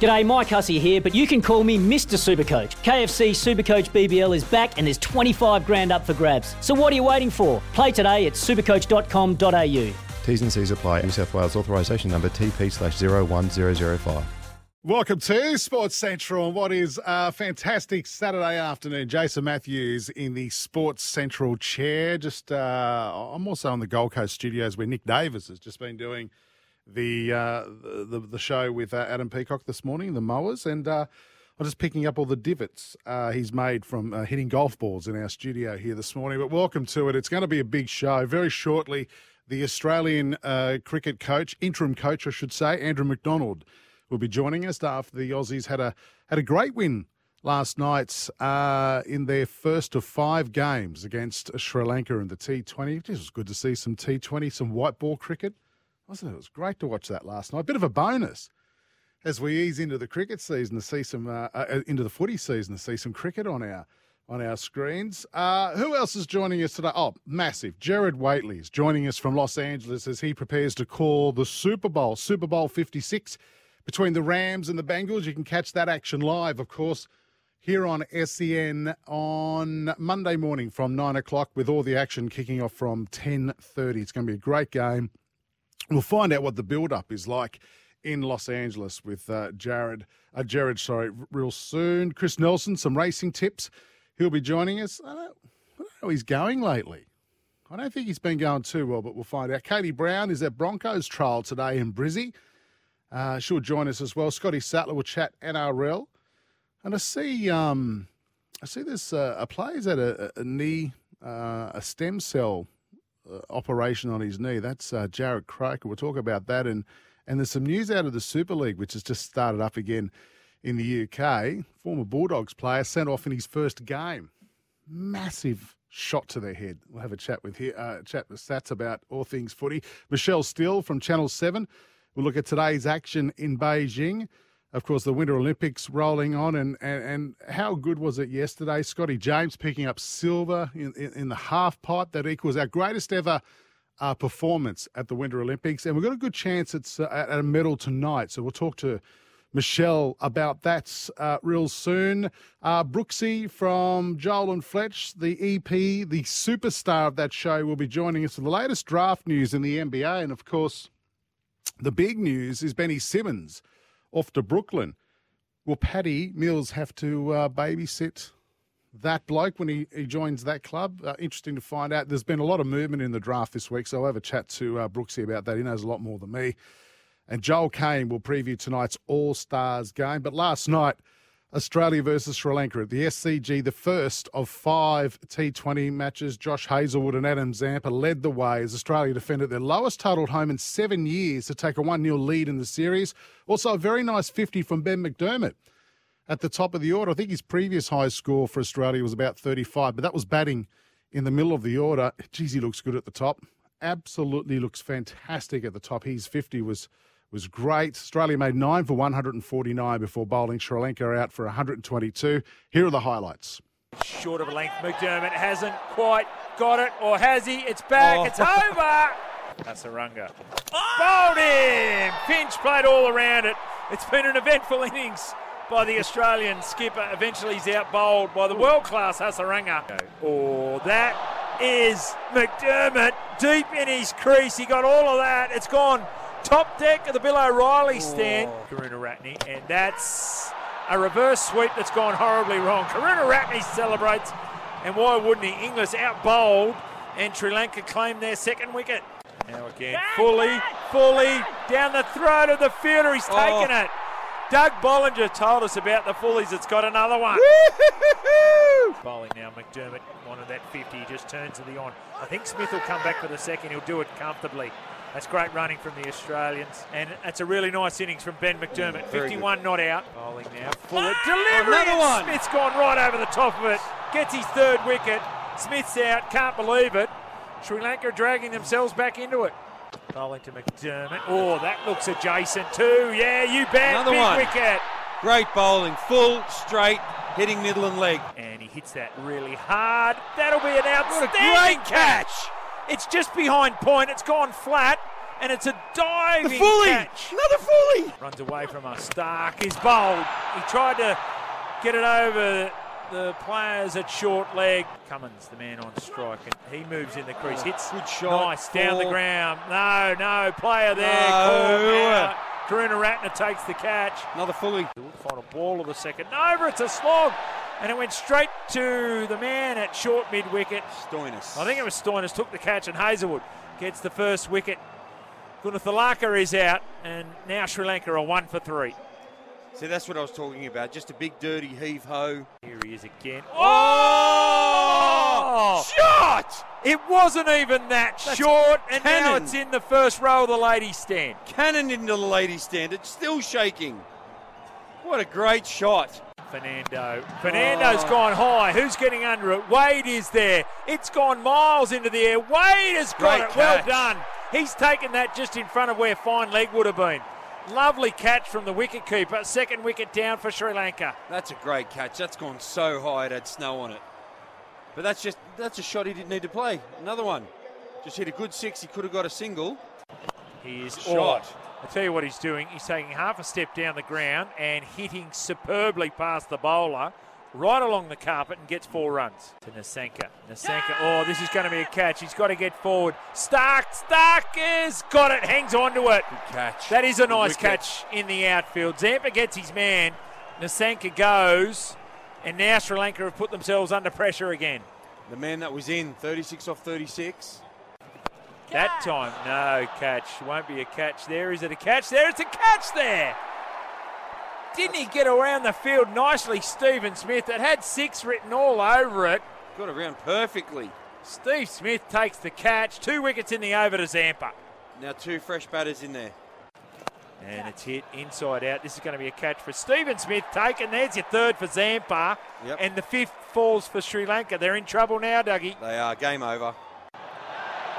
G'day, Mike Hussey here, but you can call me Mr. Supercoach. KFC Supercoach BBL is back and there's 25 grand up for grabs. So what are you waiting for? Play today at supercoach.com.au. T's and C's apply. New South Wales authorisation number TP slash 01005. Welcome to Sports Central and what is a fantastic Saturday afternoon. Jason Matthews in the Sports Central chair. Just uh, I'm also on the Gold Coast studios where Nick Davis has just been doing the uh, the, the show with uh, Adam Peacock this morning, the mowers, and uh, I'm just picking up all the divots uh, he's made from uh, hitting golf balls in our studio here this morning. But welcome to it. It's going to be a big show. Very shortly, the Australian uh, cricket coach, interim coach, I should say, Andrew McDonald will be joining us after the Aussies had a had a great win last night uh, in their first of five games against Sri Lanka in the T20. It was good to see some T20, some white ball cricket. Wasn't it? It was great to watch that last night. Bit of a bonus as we ease into the cricket season to see some uh, uh, into the footy season to see some cricket on our on our screens. Uh, who else is joining us today? Oh, massive! Jared Whateley is joining us from Los Angeles as he prepares to call the Super Bowl, Super Bowl Fifty Six between the Rams and the Bengals. You can catch that action live, of course, here on SEN on Monday morning from nine o'clock, with all the action kicking off from ten thirty. It's going to be a great game. We'll find out what the build-up is like in Los Angeles with uh, Jared, uh, Jared, sorry, real soon. Chris Nelson, some racing tips. He'll be joining us. I don't, I don't know how he's going lately. I don't think he's been going too well, but we'll find out. Katie Brown is at Broncos trial today in Brizzy. Uh, she'll join us as well. Scotty Sattler will chat NRL, and I see um, I see this uh, a player's had a, a knee uh, a stem cell operation on his knee. That's uh, Jarrod Croker. We'll talk about that, and and there's some news out of the Super League, which has just started up again in the UK. Former Bulldogs player sent off in his first game. Massive shot to their head. We'll have a chat with here, uh, chat with Sats about all things footy. Michelle Steele from Channel Seven We'll look at today's action in Beijing. Of course, the Winter Olympics rolling on, and, and, and how good was it yesterday? Scotty James picking up silver in, in, in the half pipe. That equals our greatest ever uh, performance at the Winter Olympics. And we've got a good chance it's, uh, at a medal tonight. So we'll talk to Michelle about that uh, real soon. Uh, Brooksy from Joel and Fletch, the EP, the superstar of that show, will be joining us for the latest draft news in the NBA. And of course, the big news is Benny Simmons off to Brooklyn. Will Paddy Mills have to uh, babysit that bloke when he, he joins that club? Uh, interesting to find out. There's been a lot of movement in the draft this week, so I'll have a chat to uh, Brooksy about that. He knows a lot more than me. And Joel Caine will preview tonight's All Stars game. But last night, Australia versus Sri Lanka at the SCG, the first of five T20 matches. Josh Hazlewood and Adam Zampa led the way as Australia defended their lowest total at home in seven years to take a 1 0 lead in the series. Also, a very nice 50 from Ben McDermott at the top of the order. I think his previous high score for Australia was about 35, but that was batting in the middle of the order. Geez, he looks good at the top. Absolutely looks fantastic at the top. His 50 was was great. Australia made nine for 149 before bowling Sri Lanka out for 122. Here are the highlights. Short of a length, McDermott hasn't quite got it, or has he? It's back, oh. it's over. That's Hasaranga. Oh! Bowled him! Finch played all around it. It's been an eventful innings by the Australian skipper. Eventually he's out bowled by the world class Hasaranga. Oh, that is McDermott deep in his crease. He got all of that. It's gone top deck of the Bill O'Reilly oh. stand. Oh. Karunaratne, and that's a reverse sweep that's gone horribly wrong. Karunaratne celebrates, and why wouldn't he? Inglis out bowled, and Sri Lanka claim their second wicket. Now again, fully, fully down the throat of the fielder. He's oh. taken it. Doug Bollinger told us about the fullies. It's got another one. Bowling now, McDermott wanted that 50. He just turns to the on. I think Smith will come back for the second. He'll do it comfortably. That's great running from the Australians. And it's a really nice innings from Ben McDermott. 51 not out. Bowling now. Fuller ah, delivery. Another one. Smith's gone right over the top of it. Gets his third wicket. Smith's out. Can't believe it. Sri Lanka dragging themselves back into it. Bowling to McDermott. Oh, that looks adjacent too. Yeah, you bet. Another Big one. wicket. Great bowling, full, straight, hitting middle and leg. And he hits that really hard. That'll be an What a outstanding great catch. It's just behind point. It's gone flat. And it's a The diving fully, catch. another fully. Runs away from us. Starc is bowled. He tried to get it over the players at short leg. Cummins, the man on strike, and he moves in the crease. Oh, Hits Good shot. nice down the ground. No, no, player there. No. Karunaratne takes the catch. Another fully. Final ball of the second over. It's a slog. And it went straight to the man at short mid wicket. Stoinis. I think it was Stoinis took the catch, and Hazlewood gets the first wicket. Gunathilaka is out, and now Sri Lanka are one for three. See, that's what I was talking about. Just a big dirty heave ho. Here he is again. Oh! oh! Shot! It wasn't even that That's short, and now it's in the first row of the ladies' stand. Cannon into the ladies' stand. It's still shaking. What a great shot. Fernando. Fernando's Oh. gone high. Who's getting under it? Wade is there. It's gone miles into the air. Wade has got Great it. Well done. He's taken that just in front of where fine leg would have been. Lovely catch from the wicketkeeper. Second wicket down for Sri Lanka. That's a great catch. That's gone so high it had snow on it. But that's just that's a shot he didn't need to play. Another one. Just hit a good six. He could have got a single. He is Shot. I'll tell you what he's doing. He's taking half a step down the ground and hitting superbly past the bowler, right along the carpet, and gets four runs to Nissanka. Nissanka, oh, this is going to be a catch. He's got to get forward. Starc, Starc has got it, hangs on to it. Good catch. That is a nice catch in the outfield. Zampa gets his man. Nissanka goes, and now Sri Lanka have put themselves under pressure again. The man that was in 36 off 36. That time, no catch. Won't be a catch there. Is it a catch there? It's a catch there. Didn't he get around the field nicely, Stephen Smith? It had six written all over it. Got around perfectly. Steve Smith takes the catch. Two wickets in the over to Zampa. Now two fresh batters in there. And it's hit inside out. This is going to be a catch for Stephen Smith. Taken. There's your third for Zampa. Yep. And the fifth falls for Sri Lanka. They're in trouble now, Dougie. They are game over.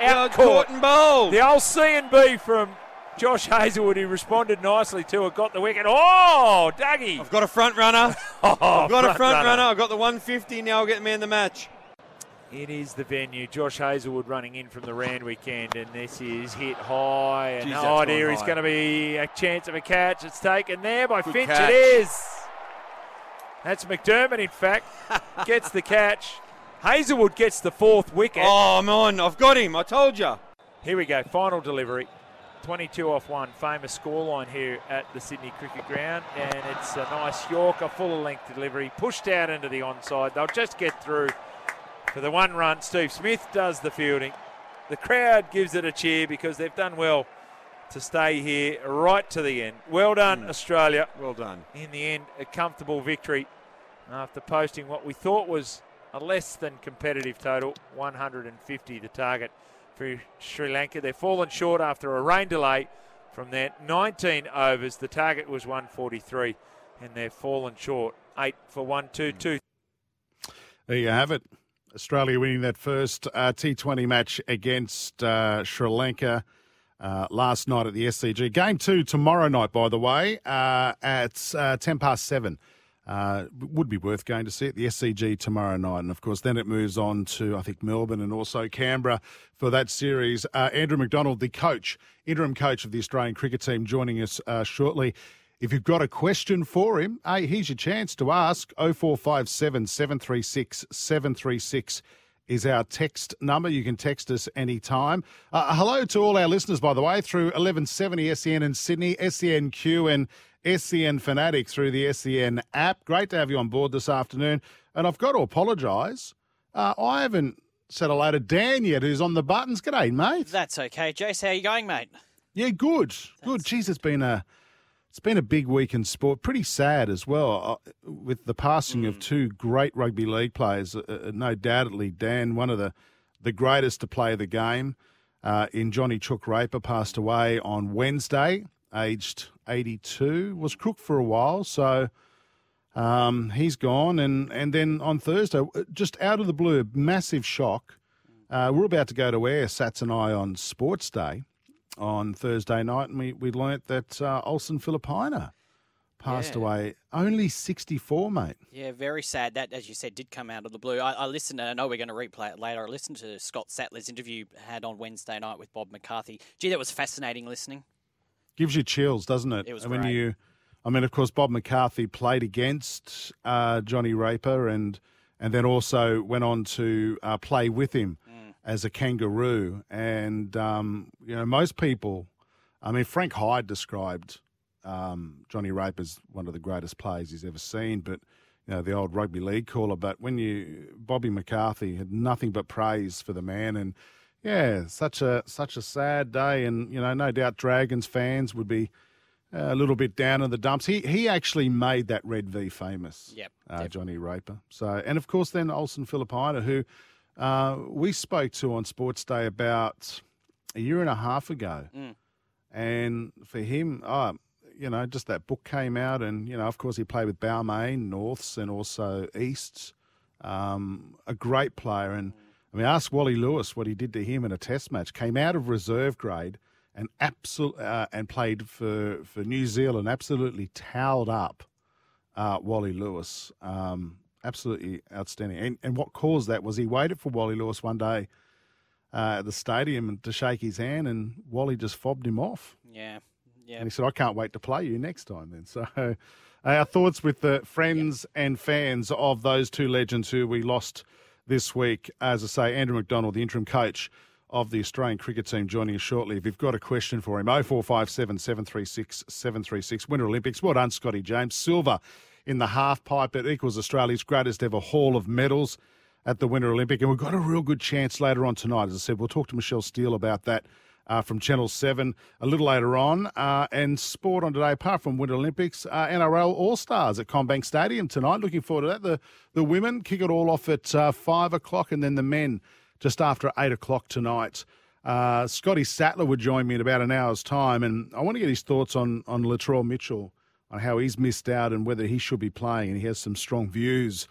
Out caught and bowled. The old C and B from Josh Hazlewood, who responded nicely to it, got the wicket. Oh, Dougie. I've got a front runner. Oh, I've got a front runner. I've got the 150. Now I'll get the man the match. It is the venue. Josh Hazlewood running in from the Randwick End, and this is hit high. And Jeez, oh, gone dear, is going to be a chance of a catch. It's taken there by Good Finch. catch. It is. That's McDermott, in fact, gets the catch. Hazlewood gets the fourth wicket. Oh, I'm on. I've got him. I told you. Here we go. Final delivery. 22 off one. Famous scoreline here at the Sydney Cricket Ground. And it's a nice Yorker, full length delivery. Pushed out into the onside. They'll just get through for the one run. Steve Smith does the fielding. The crowd gives it a cheer because they've done well to stay here right to the end. Well done, mm. Australia. Well done. In the end, a comfortable victory after posting what we thought was a less than competitive total 150 the target for Sri Lanka. They've fallen short after a rain delay from their 19 overs. The target was 143, and they've fallen short. Eight for 122. There you have it. Australia winning that first uh, T20 match against uh, Sri Lanka uh, last night at the SCG. Game two tomorrow night, by the way, uh, at uh, 10 past 7. Uh, would be worth going to see at the SCG tomorrow night. And of course, then it moves on to, I think, Melbourne and also Canberra for that series. Uh, Andrew McDonald, the coach, interim coach of the Australian cricket team, joining us uh, shortly. If you've got a question for him, hey, here's your chance to ask. 0457 736 736 is our text number. You can text us anytime. Uh, hello to all our listeners, by the way, through 1170 SEN in Sydney, SENQ and SEN Fanatic through the SEN app. Great to have you on board this afternoon. And I've got to apologise. Uh, I haven't said hello to Dan yet, who's on the buttons. G'day, mate. That's okay. Jace, how you going, mate? Yeah, good, good. Jeez, it's been a it's been a big week in sport. Pretty sad as well, uh, with the passing of two great rugby league players. Uh, uh, no doubtedly, Dan, one of the the greatest to play the game. uh, in Johnny Chook Raper passed away on Wednesday, aged 82. Was crook for a while, so um, he's gone. And, and then on Thursday, just out of the blue, massive shock. Uh, we're about to go to air, Sats and I, on Sports Day on Thursday night, and we, we learnt that uh, Olsen Filipaina passed Yeah. away. Only 64, mate. Yeah, very sad. That, as you said, did come out of the blue. I, I listened, and I know we're going to replay it later. I listened to Scott Sattler's interview had on Wednesday night with Bob McCarthy. Gee, that was fascinating listening. Gives you chills, doesn't it? It was when great. you, I mean, of course, Bob McCarthy played against uh, Johnny Raper, and and then also went on to uh, play with him Mm. as a kangaroo. And um, you know, most people, I mean, Frank Hyde described um, Johnny Raper as one of the greatest players he's ever seen, but. You know, the old rugby league caller, but when you Bobby McCarthy had nothing but praise for the man, and yeah, such a such a sad day, and you know, no doubt Dragons fans would be a little bit down in the dumps. He he actually made that red V famous. Yep, uh. Johnny Raper. So, and of course, then Olsen Filipaina, who uh, we spoke to on Sports Day about a year and a half ago, Mm. and for him, oh, you know, just that book came out, and you know, of course, he played with Balmain, Norths, and also Easts. Um, a great player, and I mean, ask Wally Lewis what he did to him in a Test match. Came out of reserve grade and absol- uh, and played for for New Zealand. Absolutely towed up uh, Wally Lewis. Um, absolutely outstanding. And, and what caused that was he waited for Wally Lewis one day uh, at the stadium to shake his hand, and Wally just fobbed him off. Yeah, yeah. And he said, I can't wait to play you next time then. So uh, our thoughts with the friends and fans of those two legends who we lost this week. As I say, Andrew McDonald, the interim coach of the Australian cricket team, joining us shortly. If you've got a question for him, 0457 736 736. Winter Olympics. Well done, Scotty James. Silver in the half pipe. It equals Australia's greatest ever haul of medals at the Winter Olympic. And we've got a real good chance later on tonight. As I said, we'll talk to Michelle Steele about that uh, from Channel 7 a little later on. Uh, and sport on today, apart from Winter Olympics, uh, NRL All Stars at CommBank Stadium tonight. Looking forward to that. The, the women kick it all off at uh, 5 o'clock, and then the men just after 8 o'clock tonight. Uh, Scotty Sattler would join me in about an hour's time, and I want to get his thoughts on, on Latrell Mitchell, on how he's missed out and whether he should be playing. And he has some strong views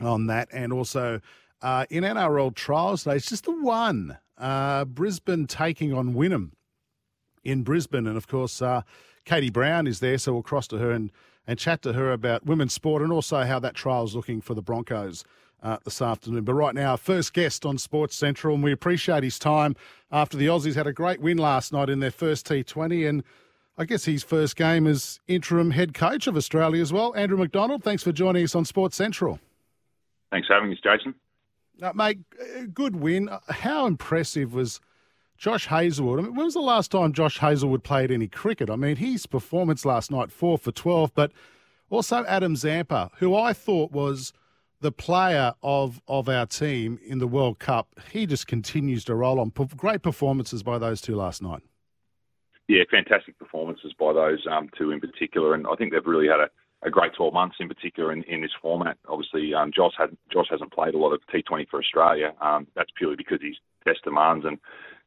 on that. And also uh, in NRL trials today, it's just the one. Uh, Brisbane taking on Wynnum in Brisbane. And of course, uh, Katie Brown is there, so we'll cross to her and, and chat to her about women's sport and also how that trial's looking for the Broncos. Uh, this afternoon. But right now, our first guest on Sports Central, and we appreciate his time after the Aussies had a great win last night in their first T20. And I guess his first game as interim head coach of Australia as well. Andrew McDonald, thanks for joining us on Sports Central. Thanks for having us, Jason. Uh, mate, good win. Uh, How impressive was Josh Hazlewood? I mean, when was the last time Josh Hazlewood played any cricket? I mean, his performance last night, four for 12, but also Adam Zampa, who I thought was the player of, of our team in the World Cup. He just continues to roll on. Great performances by those two last night. Yeah, fantastic performances by those um, two in particular, and I think they've really had a, a great 12 months in particular in, in this format. Obviously, um, Josh had Josh hasn't played a lot of T20 for Australia. Um, that's purely because he's test demands, and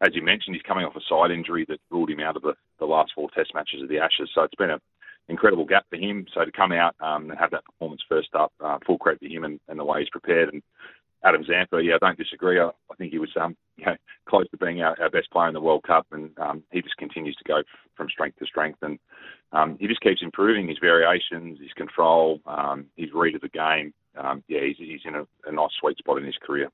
as you mentioned, he's coming off a side injury that ruled him out of the, the last four Test matches of the Ashes. So it's been a incredible gap for him. So to come out um, and have that performance first up, uh, full credit to him and, and the way he's prepared. And Adam Zampa, yeah, I don't disagree. I, I think he was um, you know, close to being our, our best player in the World Cup, and um, he just continues to go f- from strength to strength. And um, he just keeps improving his variations, his control, um, his read of the game. Um, yeah, he's, he's in a, a nice sweet spot in his career.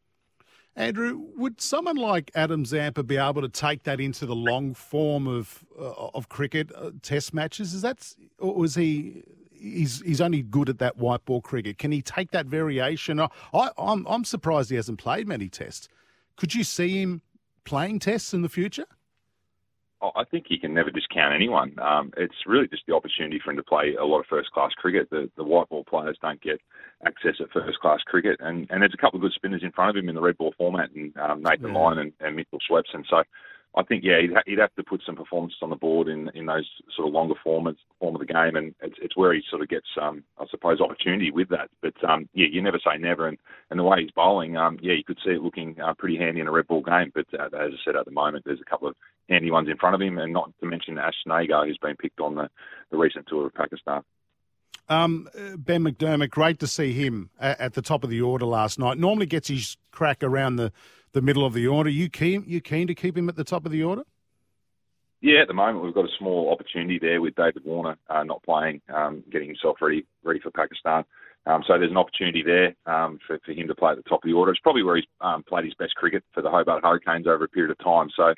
Andrew, would someone like Adam Zampa be able to take that into the long form of uh, of cricket, uh, Test matches? Is that, or was he? He's he's only good at that white ball cricket. Can he take that variation? I, I'm I'm surprised he hasn't played many Tests. Could you see him playing Tests in the future? Oh, I think he can never discount anyone. Um, it's really just the opportunity for him to play a lot of first class cricket. The, the white ball players don't get access at first class cricket, and, and there's a couple of good spinners in front of him in the red ball format, and um, Nathan Yeah. Lyon and, and Mitchell Swepson. So I think yeah, he'd, ha- he'd have to put some performances on the board in in those sort of longer formats form of the game, and it's, it's where he sort of gets um, I suppose opportunity with that. But um, yeah, you never say never, and, and the way he's bowling, um, yeah, you could see it looking uh, pretty handy in a red ball game. But uh, as I said, at the moment, there's a couple of handy ones in front of him, and not to mention Ash Agar, who's been picked on the, the recent tour of Pakistan. Um, ben McDermott, great to see him at, the top of the order last night. Normally gets his crack around the, the middle of the order. You keen you keen to keep him at the top of the order? Yeah, at the moment we've got a small opportunity there with David Warner uh, not playing, um, getting himself ready ready for Pakistan. Um, so there's an opportunity there um, for, for him to play at the top of the order. It's probably where he's um, played his best cricket for the Hobart Hurricanes over a period of time. So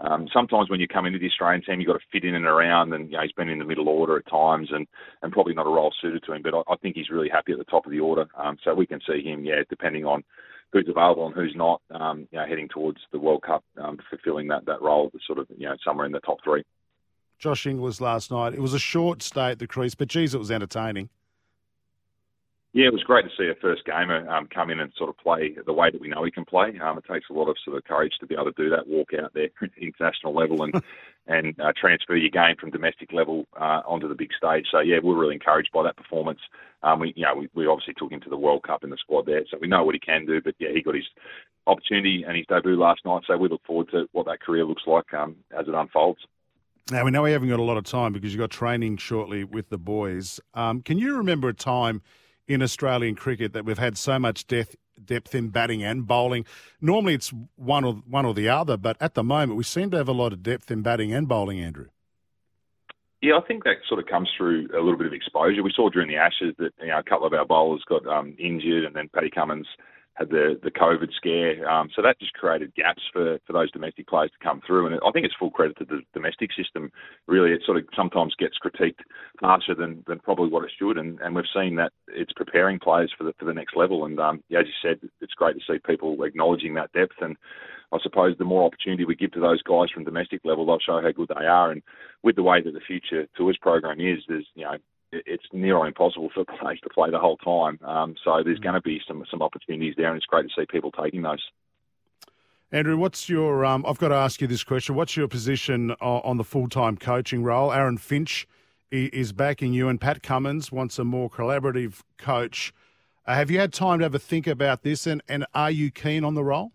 um, sometimes when you come into the Australian team, you've got to fit in and around, and you know, he's been in the middle order at times, and, and probably not a role suited to him. But I, I think he's really happy at the top of the order. Um, so we can see him, yeah, depending on who's available and who's not, um, you know, heading towards the World Cup, um, fulfilling that that role, sort of, you know, somewhere in the top three. Josh Inglis last night. It was a short stay at the crease, but geez, it was entertaining. Yeah, it was great to see a first gamer um, come in and sort of play the way that we know he can play. Um, it takes a lot of sort of courage to be able to do that, walk out there at the international level and and uh, transfer your game from domestic level uh, onto the big stage. So yeah, we're really encouraged by that performance. Um, we you know we, we obviously took him to the World Cup in the squad there, so we know what he can do. But yeah, he got his opportunity and his debut last night. So we look forward to what that career looks like um, as it unfolds. Now we know we haven't got a lot of time because you've got training shortly with the boys. Um, can you remember a time? In Australian cricket that we've had so much depth depth in batting and bowling. Normally it's one or one or the other, but at the moment we seem to have a lot of depth in batting and bowling, Andrew. Yeah, I think that sort of comes through a little bit of exposure. We saw during the Ashes that you know a couple of our bowlers got um, injured, and then Paddy Cummins had the the COVID scare. Um, so that just created gaps for, for those domestic players to come through. And I think it's full credit to the domestic system. Really, it sort of sometimes gets critiqued harsher than, than probably what it should. And, and we've seen that it's preparing players for the for the next level. And um, yeah, as you said, it's great to see people acknowledging that depth. And I suppose the more opportunity we give to those guys from domestic level, they'll show how good they are. And with the way that the future tours program is, there's you know it's near impossible for players to play the whole time. Um, so there's mm. going to be some some opportunities there, and it's great to see people taking those. Andrew, what's your? Um, I've got to ask you this question. What's your position on the full time coaching role? Aaron Finch is backing you, and Pat Cummins wants a more collaborative coach. Uh, have you had time to ever think about this, and, and are you keen on the role?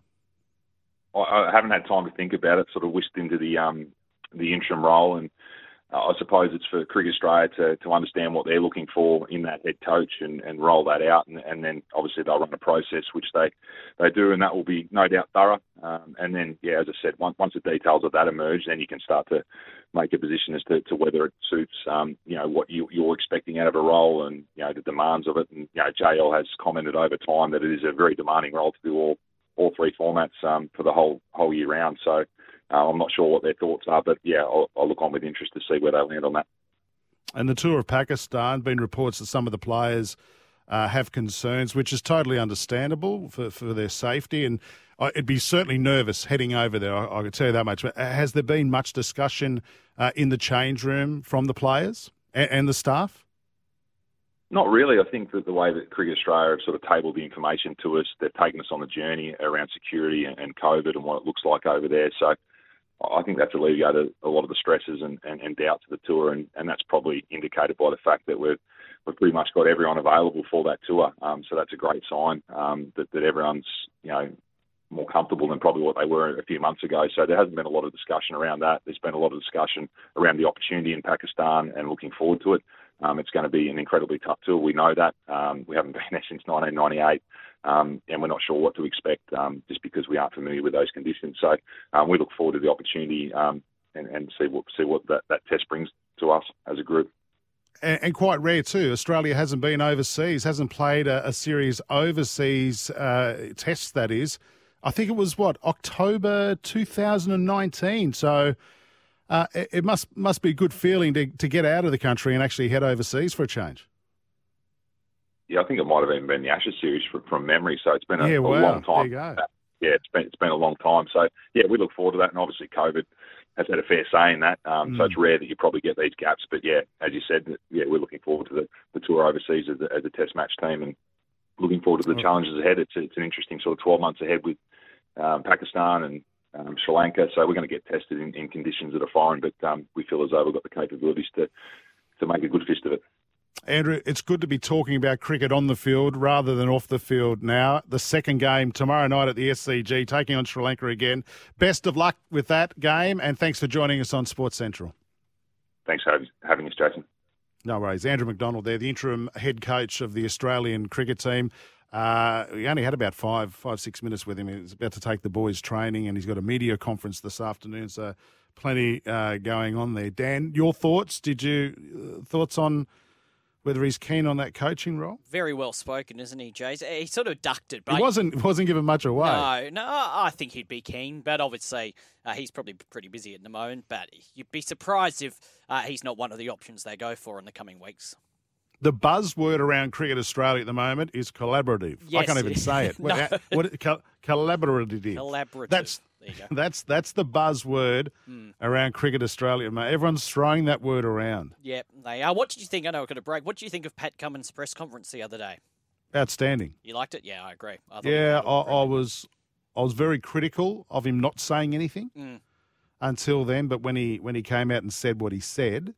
I, I haven't had time to think about it. Sort of whisked into the um, the interim role, and I suppose it's for Cricket Australia to, to understand what they're looking for in that head coach and, and roll that out. And, and then obviously they'll run a process, which they, they do, and that will be no doubt thorough. Um, and then, yeah, as I said, once, once the details of that emerge, then you can start to make a position as to, to whether it suits, um, you know, what you, you're expecting out of a role and, you know, the demands of it. And, you know, JL has commented over time that it is a very demanding role to do all, all three formats um, for the whole whole year round. So uh, I'm not sure what their thoughts are, but yeah, I'll, I'll look on with interest to see where they land on that. And the tour of Pakistan, been reports that some of the players uh, have concerns, which is totally understandable for, for their safety. And it'd be certainly nervous heading over there. I, I could tell you that much. But has there been much discussion uh, in the change room from the players and, and, the staff? Not really. I think that the way that Cricket Australia have sort of tabled the information to us, they've taken us on the journey around security and, and COVID and what it looks like over there. So I think that's alleviated a lot of the stresses and, and, and doubts of the tour, and, and that's probably indicated by the fact that we've we've pretty much got everyone available for that tour. Um, so that's a great sign um, that that everyone's you know more comfortable than probably what they were a few months ago. So there hasn't been a lot of discussion around that. There's been a lot of discussion around the opportunity in Pakistan and looking forward to it. Um, it's going to be an incredibly tough tour. We know that. Um, we haven't been there since 1998, um, and we're not sure what to expect um, just because we aren't familiar with those conditions. So um, we look forward to the opportunity um, and, and, see what see what that, that test brings to us as a group. And, and, quite rare too. Australia hasn't been overseas, hasn't played a, a series overseas uh, tests. That is, I think it was what October 2019. So uh, it, it, must must be a good feeling to, to get out of the country and actually head overseas for a change. Yeah, I think it might have even been the Ashes series from, from memory. So it's been a, yeah, a wow. long time. Yeah, it's been it's been a long time. So yeah, we look forward to that. And obviously, COVID has had a fair say in that. Um, mm. So it's rare that you probably get these gaps. But yeah, as you said, yeah, we're looking forward to the, the tour overseas as a, as a Test match team and looking forward to the challenges ahead. It's it's an interesting sort of 12 months ahead with um, Pakistan and um, Sri Lanka. So we're going to get tested in, in conditions that are foreign, but um, we feel as though we've got the capabilities to to make a good fist of it. Andrew, it's good to be talking about cricket on the field rather than off the field now. The second game tomorrow night at the SCG, taking on Sri Lanka again. Best of luck with that game, and thanks for joining us on Sports Central. Thanks for having us, Jason. No worries. Andrew McDonald there, the interim head coach of the Australian cricket team. Uh, we only had about five, five, six minutes with him. He's about to take the boys training, and he's got a media conference this afternoon. So plenty uh, going on there. Dan, your thoughts? Did you uh, thoughts on whether he's keen on that coaching role? Very well spoken, isn't he, Jay? He sort of ducked it, but he wasn't wasn't given much away. No, no, I think he'd be keen, but obviously uh, he's probably pretty busy at the moment. But you'd be surprised if uh, he's not one of the options they go for in the coming weeks. The buzzword around Cricket Australia at the moment is collaborative. Yes. I can't even say it. no. What, what, collaborative. Collaborative. That's that's that's the buzzword mm. around Cricket Australia, mate. Everyone's throwing that word around. Yep, they are. What did you think? I know we're going to break. What did you think of Pat Cummins' press conference the other day? Outstanding. You liked it? Yeah, I agree. I yeah, I, I, was I was very critical of him not saying anything mm. until then. But when he when he came out and said what he said,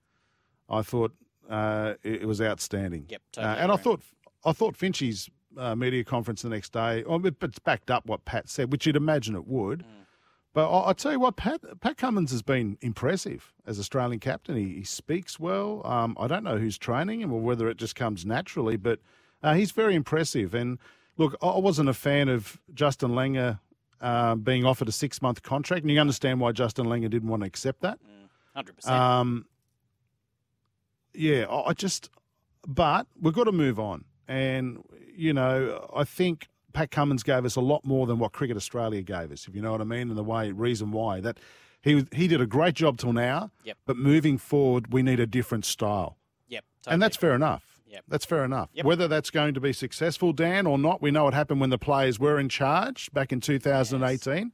I thought uh, it, it, was outstanding. Yep, totally uh, and I thought I thought Finchie's uh, media conference the next day, well, it's backed up what Pat said, which you'd imagine it would. Mm. But I, I tell you what, Pat, Pat Cummins has been impressive as Australian captain. He, he speaks well. Um, I don't know who's training him or whether it just comes naturally, but uh, he's very impressive. And look, I wasn't a fan of Justin Langer uh, being offered a six month contract, and you understand why Justin Langer didn't want to accept that. Hundred mm, percent. Um, yeah, I just, but we've got to move on. And, you know, I think Pat Cummins gave us a lot more than what Cricket Australia gave us, if you know what I mean, and the way reason why that he he did a great job till now. Yep. But moving forward, we need a different style. Yep. Totally. And that's fair enough. Yep. That's fair enough. Yep. Whether that's going to be successful, Dan, or not, we know what happened when the players were in charge back in 2018. Yes.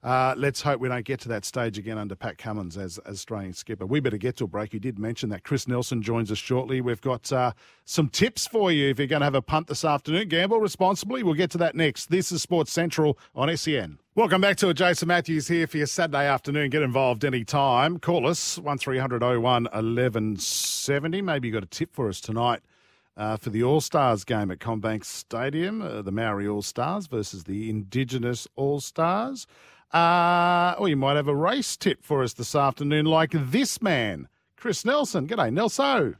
Uh, let's hope we don't get to that stage again under Pat Cummins as, as Australian skipper. We better get to a break. You did mention that. Chris Nelson joins us shortly. We've got uh, some tips for you if you're going to have a punt this afternoon. Gamble responsibly. We'll get to that next. This is Sports Central on SEN. Welcome back to it. Jason Matthews here for your Saturday afternoon. Get involved anytime. Call us 1300 01 1170. Maybe you've got a tip for us tonight. Uh, for the All Stars game at CommBank Stadium, uh, the Maori All Stars versus the Indigenous All Stars. Uh, or you might have a race tip for us this afternoon, like this man, Chris Nelson. G'day, Nelso.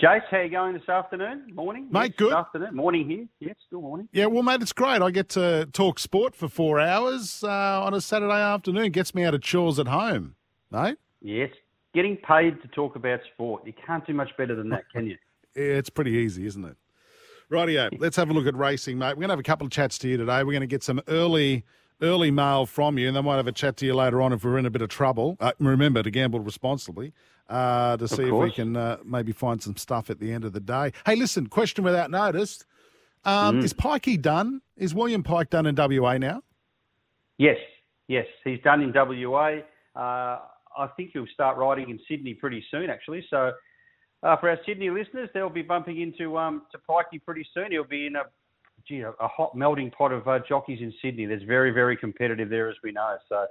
Jace, how you going this afternoon? Morning? Mate, yes, good. Afternoon. Morning here. Yes, still morning. Yeah, well, mate, it's great. I get to talk sport for four hours uh, on a Saturday afternoon. Gets me out of chores at home, mate. Yes. Getting paid to talk about sport. You can't do much better than that, can you? yeah, it's pretty easy, isn't it? Rightio. Let's have a look at racing, mate. We're going to have a couple of chats to you today. We're going to get some early early mail from you, and they might have a chat to you later on if we're in a bit of trouble. Uh, remember to gamble responsibly uh, to see if we can uh, maybe find some stuff at the end of the day. Hey, listen, question without notice. Um, mm. Is Pikey done? Is William Pike done in WA now? Yes, yes, he's done in WA. Uh, I think he'll start riding in Sydney pretty soon, actually. So uh, for our Sydney listeners, they'll be bumping into um, to Pikey pretty soon. He'll be in a gee, a, a hot melting pot of uh, jockeys in Sydney. There's very, very competitive there, as we know. So,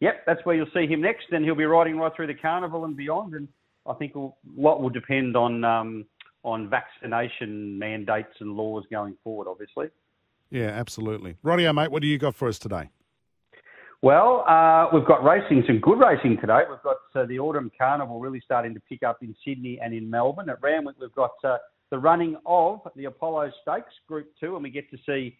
yep, that's where you'll see him next. Then he'll be riding right through the carnival and beyond. And I think a lot will depend on um, on vaccination mandates and laws going forward, obviously. Yeah, absolutely. Rodio, mate, what do you got for us today? Well, uh, we've got racing, some good racing today. We've got uh, the Autumn Carnival really starting to pick up in Sydney and in Melbourne. At Randwick, we've got uh, the running of the Apollo Stakes Group 2, and we get to see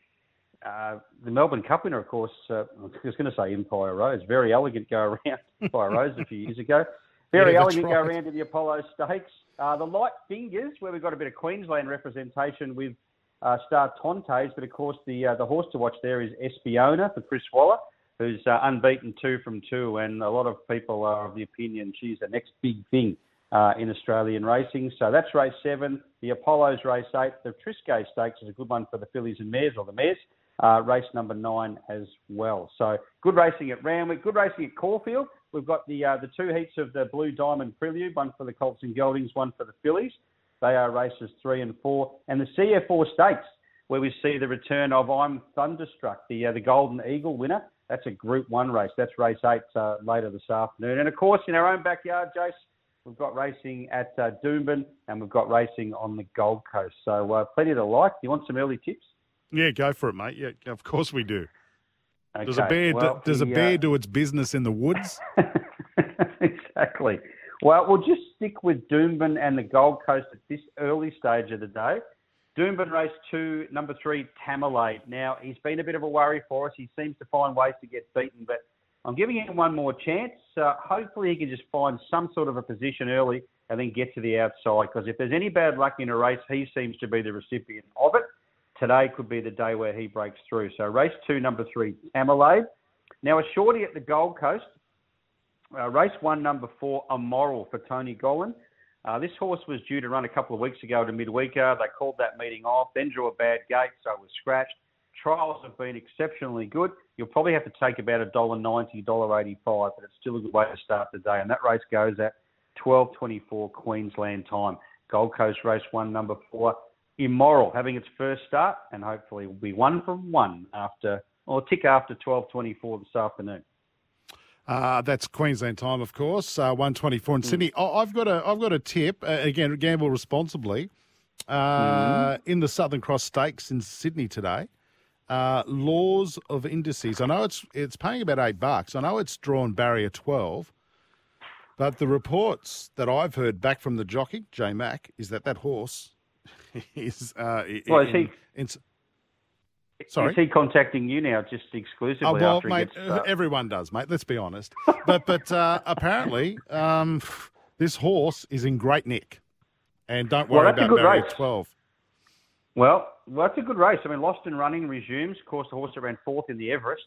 uh, the Melbourne Cup winner, of course, uh, I was going to say Empire Rose. Very elegant go around Empire Rose a few years ago. Very yeah, elegant right. go around to the Apollo Stakes. Uh, the Light Fingers, where we've got a bit of Queensland representation with uh, Star Tontes, but of course the uh, the horse to watch there is Espiona for Chris Waller, who's uh, unbeaten two from two, and a lot of people are of the opinion she's the next big thing uh, in Australian racing. So that's race seven. The Apollo's race eight. The Triscay Stakes is a good one for the fillies and mares, or the mares. Uh, race number nine as well. So good racing at Randwick, good racing at Caulfield. We've got the uh, the two heats of the Blue Diamond Prelude, one for the Colts and Geldings, one for the fillies. They are races three and four, and the CF Orr Stakes. where we see the return of I'm Thunderstruck, the uh, the Golden Eagle winner. That's a Group One race. That's race eight uh, later this afternoon. And of course, in our own backyard, Jace, we've got racing at uh, Doomben and we've got racing on the Gold Coast. So uh, plenty to like. Do you want some early tips? Yeah, go for it, mate. Yeah, of course we do. Okay. Does a bear well, does a bear uh, do its business in the woods? exactly. Well, we'll just stick with Doomben and the Gold Coast at this early stage of the day. Doomben race two, number three, Tamerlade. Now, he's been a bit of a worry for us. He seems to find ways to get beaten, but I'm giving him one more chance. Uh, hopefully, he can just find some sort of a position early and then get to the outside. Because if there's any bad luck in a race, he seems to be the recipient of it. Today could be the day where he breaks through. So, race two, number three, Tamerlade. Now, a shorty at the Gold Coast. Uh, race one, number four, Immoral for Tony Gollan. Uh, this horse was due to run a couple of weeks ago to midweeker. They called that meeting off, then drew a bad gate, so it was scratched. Trials have been exceptionally good. You'll probably have to take about a dollar ninety, dollar eighty-five, but it's still a good way to start the day. And that race goes at twelve twenty-four Queensland time. Gold Coast race one, number four, Immoral, having its first start, and hopefully will be one from one after or tick after twelve twenty-four this afternoon. Uh, that's Queensland time, of course. Uh, One twenty-four in Mm. Sydney. I- I've got a I've got a tip. Uh, again, gamble responsibly. Uh, Mm. In the Southern Cross Stakes in Sydney today, uh, laws of indices. I know it's it's paying about eight bucks. I know it's drawn barrier twelve, but the reports that I've heard back from the jockey J Mac is that that horse is. Uh, Well, is he- in- Sorry? Is he contacting you now just exclusively Oh, well, mate, gets uh, everyone does, mate. Let's be honest. But but uh, apparently, um, this horse is in great nick, and don't worry a about barrier race. twelve. Well, well, that's a good race. I mean, Lost and Running resumes. Of course, the horse that ran fourth in the Everest.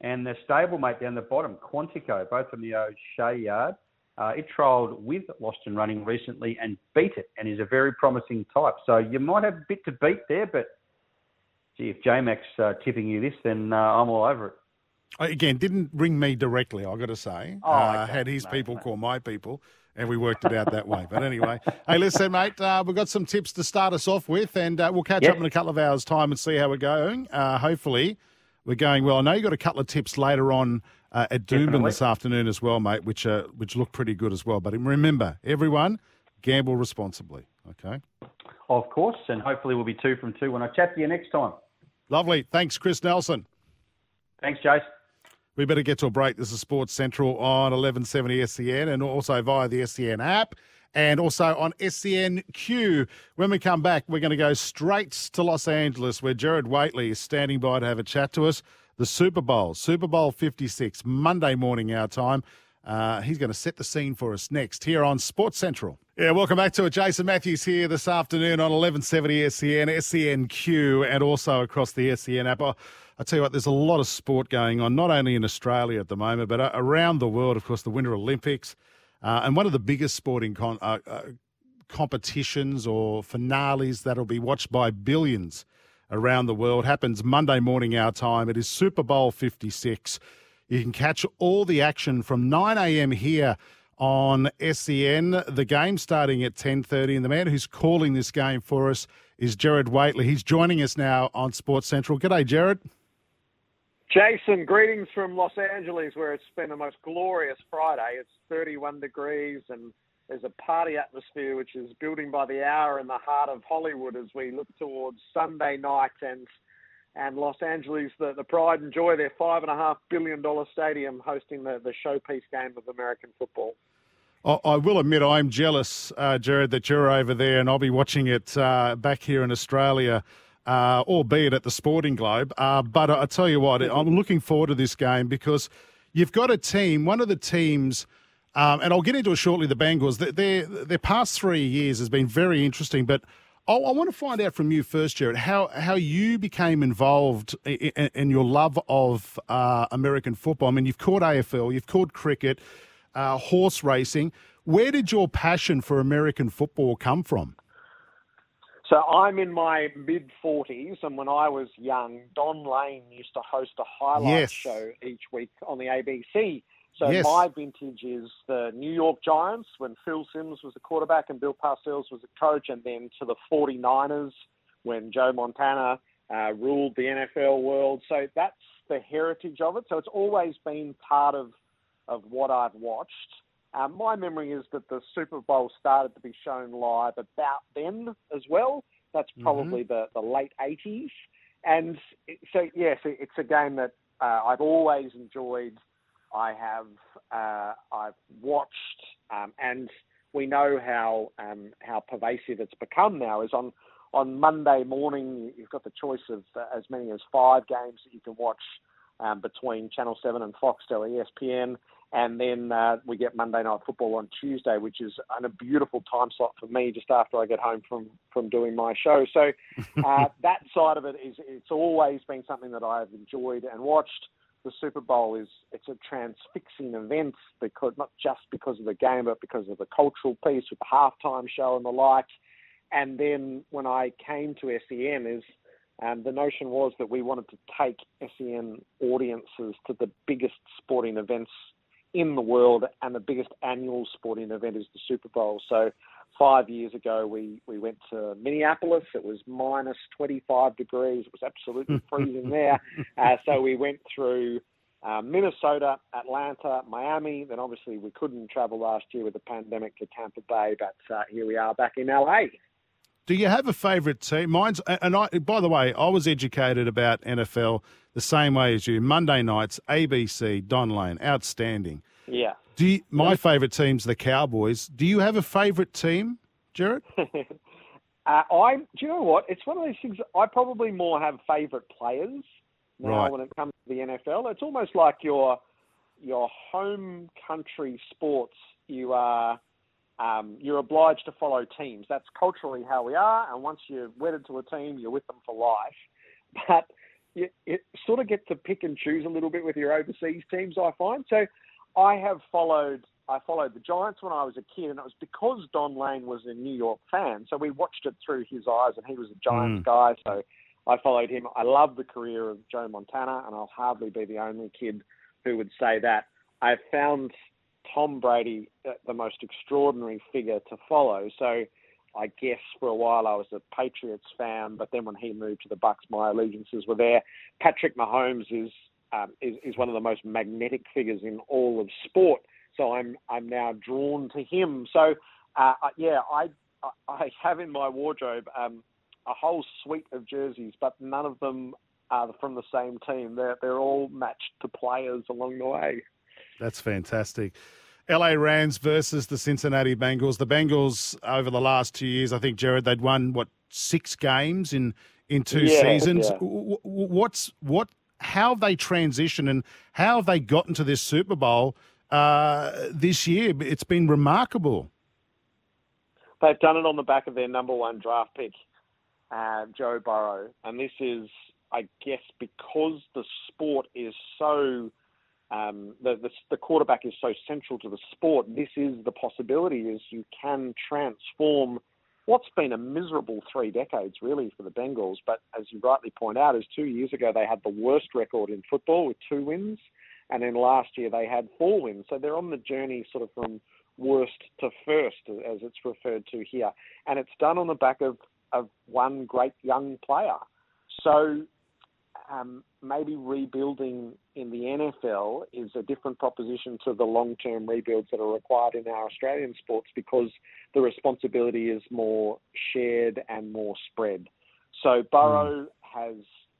And the stablemate down the bottom, Quantico, both from the O'Shea yard. Uh, it trialled with Lost and Running recently and beat it and is a very promising type. So you might have a bit to beat there, but gee, if JMac's uh, tipping you this, then uh, I'm all over it. Again, didn't ring me directly. I got to say, Oh, uh, had his No, people no. call my people, and we worked it out that way. But anyway, hey, listen, mate, uh, we've got some tips to start us off with, and uh, we'll catch Yes. up in a couple of hours' time and see how we're going. Uh, hopefully, we're going well. I know you got a couple of tips later on uh, at Doomben Definitely. this afternoon as well, mate, which uh, which look pretty good as well. But remember, everyone, gamble responsibly. Okay. Of course, and hopefully we'll be two from two when I chat to you next time. Lovely. Thanks, Chris Nelson. Thanks, Jace. We better get to a break. This is Sports Central on 1170 SEN and also via the SEN app and also on SENQ. When we come back, we're going to go straight to Los Angeles where Jared Whateley is standing by to have a chat to us. The Super Bowl, Super Bowl 56, Monday morning our time. Uh, he's going to set the scene for us next here on Sports Central. Yeah, welcome back to it. Jason Matthews here this afternoon on 1170 SEN, SENQ, and also across the SEN app. I, tell you what, there's a lot of sport going on, not only in Australia at the moment, but around the world. Of course, the Winter Olympics, uh, and one of the biggest sporting con- uh, uh, competitions or finales that'll be watched by billions around the world happens Monday morning our time. It is Super Bowl 56. You can catch all the action from 9 a.m. here on SEN. The game starting at 10:30, and the man who's calling this game for us is Jared Whateley. He's joining us now on Sports Central. G'day, Jared. Jason, greetings from Los Angeles, where it's been a most glorious Friday. It's 31 degrees and there's a party atmosphere which is building by the hour in the heart of Hollywood as we look towards Sunday night and and Los Angeles, the, the pride and joy, their five and a half billion dollar stadium hosting the, the showpiece game of American football. I I will admit I'm jealous, uh, Jared, that you're over there, and I'll be watching it uh, back here in Australia, uh, albeit at the Sporting Globe. Uh, but I tell you what, I'm looking forward to this game because you've got a team, one of the teams, um, and I'll get into it shortly. The Bengals, their their, past three years has been very interesting, but. I I want to find out from you first, Jared, how, how you became involved in, in, in your love of uh, American football. I mean, you've caught AFL, you've caught cricket, uh, horse racing. Where did your passion for American football come from? So I'm in my mid 40s, and when I was young, Don Lane used to host a highlight Yes. show each week on the ABC. So Yes. my vintage is the New York Giants when Phil Simms was the quarterback and Bill Parcells was the coach, and then to the 49ers when Joe Montana uh, ruled the NFL world. So that's the heritage of it. So it's always been part of of what I've watched. Um, my memory is that the Super Bowl started to be shown live about then as well. That's probably mm-hmm. the, the late 80s. And so, yes, it's a game that uh, I've always enjoyed. I have uh, I've watched, um, and we know how um, how pervasive it's become now. Is on on Monday morning, you've got the choice of uh, as many as five games that you can watch um, between Channel Seven and Foxtel, ESPN, and then uh, we get Monday Night Football on Tuesday, which is a beautiful time slot for me just after I get home from from doing my show. So uh, that side of it is it's always been something that I've enjoyed and watched the Super Bowl is it's a transfixing event because not just because of the game, but because of the cultural piece with the halftime show and the like. And then when I came to SEN, is um, the notion was that we wanted to take SEN audiences to the biggest sporting events in the world, and the biggest annual sporting event is the Super Bowl. So five years ago, we, we went to Minneapolis. It was minus 25 degrees. It was absolutely freezing there. Uh, so we went through uh, Minnesota, Atlanta, Miami. Then obviously we couldn't travel last year with the pandemic to Tampa Bay, but uh, here we are back in LA. Do you have a favourite team? Mine's, and I, by the way, I was educated about NFL the same way as you. Monday nights, ABC, Don Lane, outstanding. Yeah. Do you, my favourite team's the Cowboys. Do you have a favourite team, Gerard? uh, I. Do you know what? It's one of those things. I probably more have favourite players now right. when it comes to the NFL. It's almost like your your home country sports. You are um, you're obliged to follow teams. That's culturally how we are, and once you're wedded to a team, you're with them for life. But you, you sort of get to pick and choose a little bit with your overseas teams. I find so. I have followed I followed the Giants when I was a kid, and it was because Don Lane was a New York fan. So we watched it through his eyes, and he was a Giants mm. guy. So I followed him. I love the career of Joe Montana, and I'll hardly be the only kid who would say that. I found Tom Brady the most extraordinary figure to follow. So I guess for a while I was a Patriots fan, but then when he moved to the Bucks, my allegiances were there. Patrick Mahomes is um, is, is one of the most magnetic figures in all of sport. So I'm I'm now drawn to him. So uh, yeah, I I have in my wardrobe um, a whole suite of jerseys, but none of them are from the same team. They're they're all matched to players along the way. That's fantastic. LA Rams versus the Cincinnati Bengals. The Bengals over the last two years, I think Gerard, they'd won what six games in in two yeah, seasons. Yeah. What's what how have they transitioned and how have they gotten to this Super Bowl uh, this year? It's been remarkable. They've done it on the back of their number one draft pick, uh, Joe Burrow, and this is, I guess, because the sport is so. Um, the, the, the quarterback is so central to the sport. This is the possibility: is you can transform what's been a miserable three decades, really, for the Bengals. But as you rightly point out, is two years ago they had the worst record in football with two wins, and then last year they had four wins. So they're on the journey sort of from worst to first, as it's referred to here. And it's done on the back of, of one great young player. So um, maybe rebuilding in the NFL is a different proposition to the long term rebuilds that are required in our Australian sports because the responsibility is more shared and more spread. So Burrow mm. has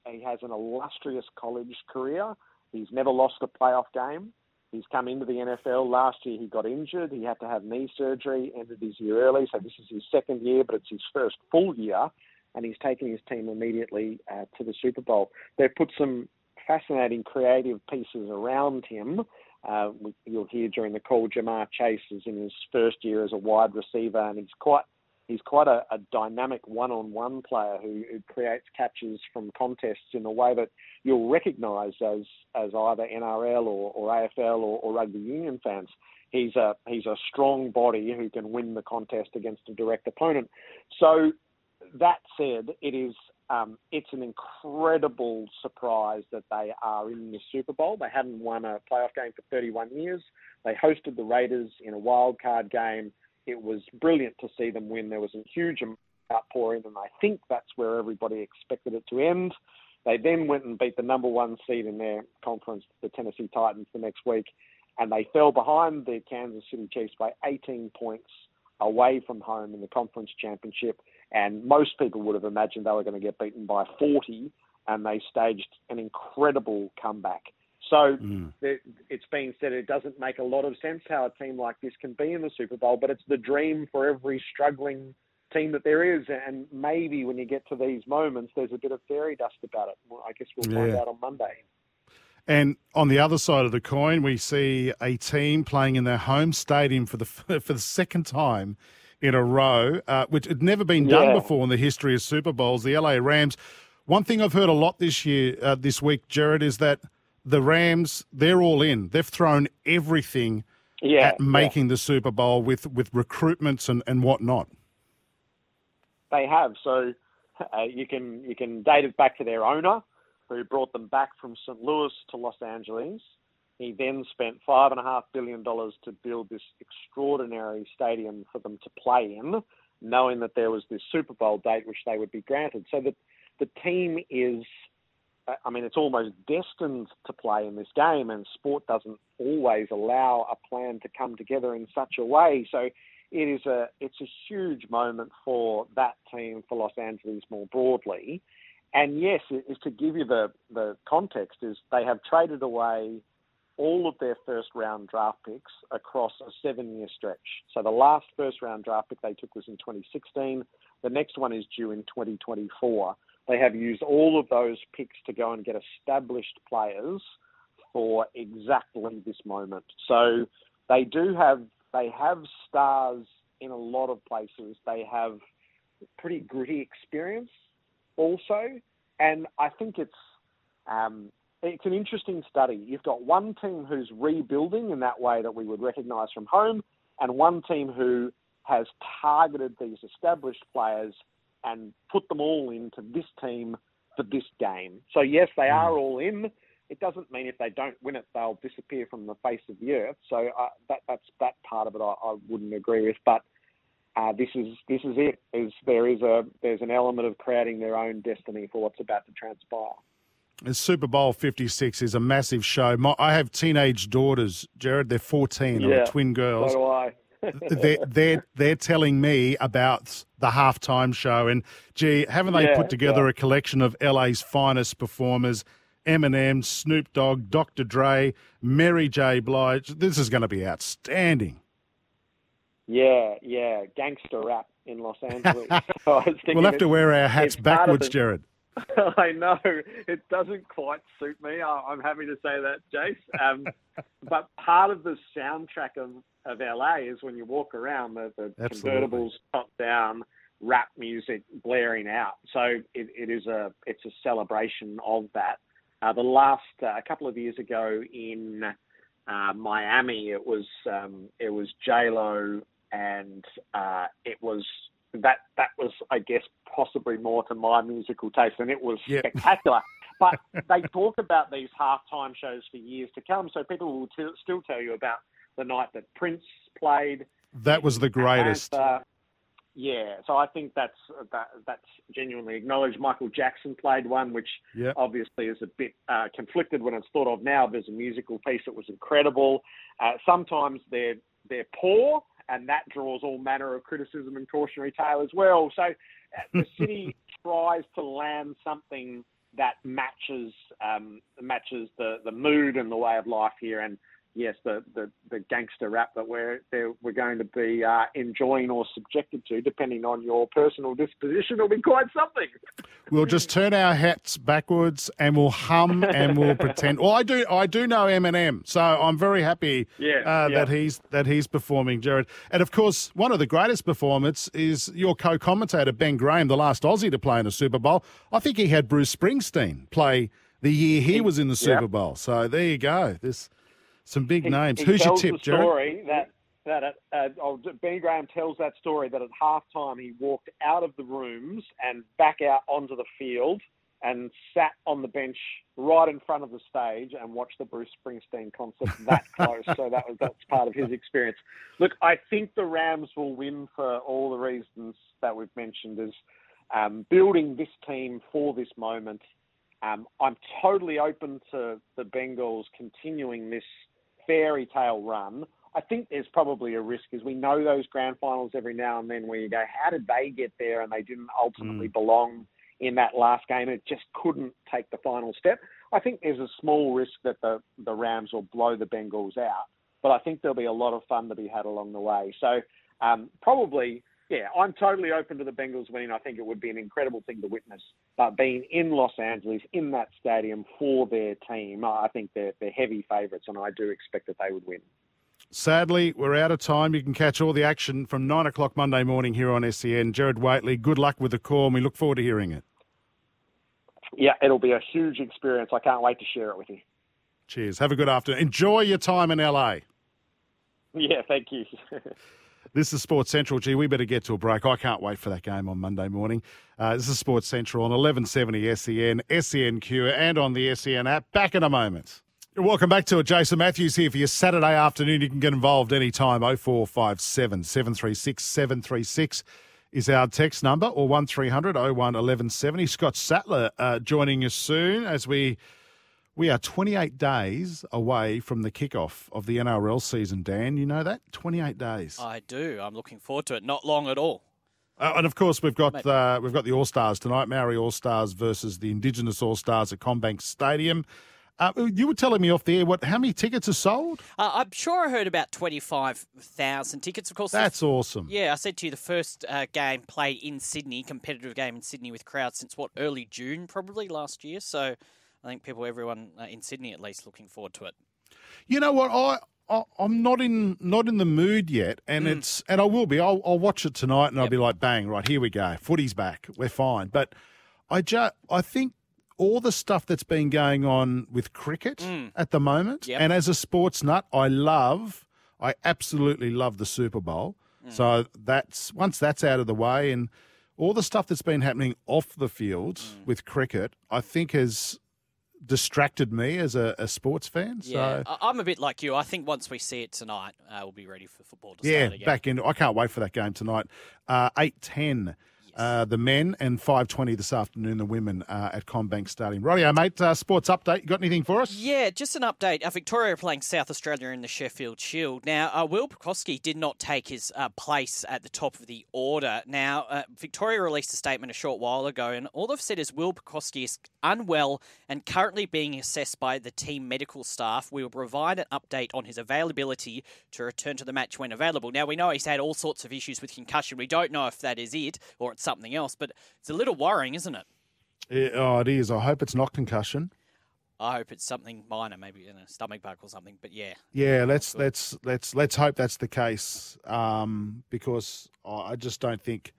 he has an illustrious college career. He's never lost a playoff game. He's come into the NFL. Last year he got injured. He had to have knee surgery, ended his year early. So this is his second year, but it's his first full year and he's taken his team immediately uh, to the Super Bowl. They've put some fascinating creative pieces around him. Uh, you'll hear during the call, Ja'Marr Chase is in his first year as a wide receiver, and he's quite he's quite a, a dynamic one-on-one player who, who, creates catches from contests in a way that you'll recognise as as either NRL or, or AFL or, or rugby union fans. He's a he's a strong body who can win the contest against a direct opponent. So that said, it is um, it's an incredible surprise that they are in the Super Bowl. They hadn't won a playoff game for 31 years. They hosted the Raiders in a wild card game. It was brilliant to see them win. There was a huge outpouring, and I think that's where everybody expected it to end. They then went and beat the number one seed in their conference, the Tennessee Titans, the next week, and they fell behind the Kansas City Chiefs by 18 points away from home in the conference championship. And most people would have imagined they were going to get beaten by 40, and they staged an incredible comeback. So Mm. it, it's been said it doesn't make a lot of sense how a team like this can be in the Super Bowl, but it's the dream for every struggling team that there is. And maybe when you get to these moments, there's a bit of fairy dust about it. Well, I guess we'll find Yeah. out on Monday. And on the other side of the coin, we see a team playing in their home stadium for the for the second time in a row, uh, which had never been done Yeah. before in the history of Super Bowls. The LA Rams. One thing I've heard a lot this year, uh, this week, Jared, is that the Rams they're all in. They've thrown everything Yeah, at making the Super Bowl with with recruitments and and whatnot. They have. So uh, you can you can date it back to their owner, who brought them back from St. Louis to Los Angeles. He then spent five and a half billion dollars to build this extraordinary stadium for them to play in, knowing that there was this Super Bowl date which they would be granted. So that the team is, I mean, it's almost destined to play in this game, and sport doesn't always allow a plan to come together in such a way. So it is a it's a huge moment for that team for Los Angeles more broadly. And yes, it to give you the the context is they have traded away all of their first round draft picks across a seven year stretch. So the last first round draft pick they took was in 2016. The next one is due in 2024. They have used all of those picks to go and get established players for exactly this moment. So they do have they have stars in a lot of places. They have pretty gritty experience also, and I think it's um, it's an interesting study. You've got one team who's rebuilding in that way that we would recognise from home, and one team who has targeted these established players and put them all into this team for this game. So yes, they are all in. It doesn't mean if they don't win it, they'll disappear from the face of the earth. So uh, that that's that part of it I, I wouldn't agree with. But uh, this is this is it. Is there is a there's an element of creating their own destiny for what's about to transpire. Super Bowl 56 is a massive show. My, I have teenage daughters, Gerard. They're 14. I'm Yeah, twin girls. So do I. they're, they're, they're telling me about the halftime show. And, gee, haven't they Yeah, put together yeah. a collection of LA's finest performers? Eminem, Snoop Dogg, Dr. Dre, Mary J. Blige. This is going to be outstanding. Yeah, yeah, gangster rap in Los Angeles. So I was thinking We'll have to wear our hats it's part of backwards, the- Gerard. I know it doesn't quite suit me. I- I'm happy to say that, Jace. Um, but part of the soundtrack of, of LA is when you walk around the, the convertibles top down, rap music blaring out. So it, it is a it's a celebration of that. Uh, the last uh, a couple of years ago in uh, Miami, it was um, it was J Lo and uh, it was that that was I guess possibly more to my musical taste, and it was Yep. spectacular. But they talk about these halftime shows for years to come, so people will t- still tell you about the night that Prince played. That was the greatest. Uh, yeah, so I think that's that, that's genuinely acknowledged. Michael Jackson played one, which Yep. obviously is a bit uh, conflicted when it's thought of now. As a musical piece, it was incredible. Uh, sometimes they're they're poor, and that draws all manner of criticism and cautionary tale as well. So uh, the city tries to land something that matches um, matches the, the mood and the way of life here. And yes, the, the, the gangster rap that we're we're going to be uh, enjoying or subjected to, depending on your personal disposition, will be quite something. We'll just turn our hats backwards and we'll hum and we'll pretend. Well, I do, I do know Eminem, so I'm very happy Yeah, uh, yeah. that he's that he's performing, Gerard. And of course, one of the greatest performers is your co-commentator Ben Graham, the last Aussie to play in a Super Bowl. I think he had Bruce Springsteen play the year he was in the Yeah. Super Bowl. So there you go. There's some big He- names. he Who's your tip, story that that at, uh, oh, Ben Graham tells that story that at halftime he walked out of the rooms and back out onto the field and sat on the bench right in front of the stage and watched the Bruce Springsteen concert that close. so that was that's part of his experience. Look, I think the Rams will win for all the reasons that we've mentioned. Is um, building this team for this moment. Um, I'm totally open to the Bengals continuing this fairy tale run. I think there's probably a risk as we know those grand finals every now and then where you go, how did they get there and they didn't ultimately mm. belong in that last game. It just couldn't take the final step. I think there's a small risk that the, the Rams will blow the Bengals out, but I think there'll be a lot of fun to be had along the way. So um, probably, yeah, I'm totally open to the Bengals winning. I think it would be an incredible thing to witness. But being in Los Angeles, in that stadium for their team, I think they're, they're heavy favourites, and I do expect that they would win. Sadly, we're out of time. You can catch all the action from 9 o'clock Monday morning here on SEN. Gerard Whateley, good luck with the call, and we look forward to hearing it. Yeah, it'll be a huge experience. I can't wait to share it with you. Cheers. Have a good afternoon. Enjoy your time in LA. Yeah, thank you. This is Sports Central. Gee, we better get to a break. I can't wait for that game on Monday morning. Uh, this is Sports Central on 1170 SEN, SENQ, and on the SEN app. Back in a moment. Welcome back to it. Jason Matthews here for your Saturday afternoon. You can get involved anytime. 0457 736 736 is our text number or 1300 01 1170. Scott Sattler uh, joining us soon as we we are 28 days away from the kickoff of the NRL season. Dan, you know that 28 days. I do. I'm looking forward to it. Not long at all. Uh, and of course, we've got uh, we've got the All Stars tonight. Maori All Stars versus the Indigenous All Stars at CommBank Stadium. Uh, you were telling me off the air what how many tickets are sold? Uh, I'm sure I heard about twenty five thousand tickets. Of course, that's the, awesome. Yeah, I said to you the first uh, game played in Sydney, competitive game in Sydney with crowds since what early June probably last year. So I think people, everyone uh, in Sydney at least, looking forward to it. You know what I. I'm not in not in the mood yet, and mm. it's and I will be. I'll, I'll watch it tonight, and yep. I'll be like, bang, right here we go, footy's back, we're fine. But I just I think all the stuff that's been going on with cricket mm. at the moment. Yep. And as a sports nut, I love, I absolutely love the Super Bowl. Mm. So that's once that's out of the way, and all the stuff that's been happening off the field mm. with cricket, I think has distracted me as a, a sports fan. Yeah, so. I'm a bit like you. I think once we see it tonight, uh, we'll be ready for football to yeah, start again. back in. I can't wait for that game tonight. Uh, eight ten uh, the men, and 5.20 this afternoon, the women uh, at CommBank Stadium. Rightio, mate, uh, sports update. You got anything for us? Yeah, just an update. Uh, Victoria are playing South Australia in the Sheffield Shield. Now, uh, Will Pucovski did not take his uh, place at the top of the order. Now, Victoria released a statement a short while ago, and all they've said is Will Pucovski is unwell and currently being assessed by the team medical staff. We will provide an update on his availability to return to the match when available. Now, we know he's had all sorts of issues with concussion. We don't know if that is it or it's something else, but it's a little worrying, isn't it? Yeah, oh, it is. I hope it's not concussion. I hope it's something minor, maybe in a stomach bug or something. But yeah, yeah. Let's let's let's let's hope that's the case, um, because I just don't think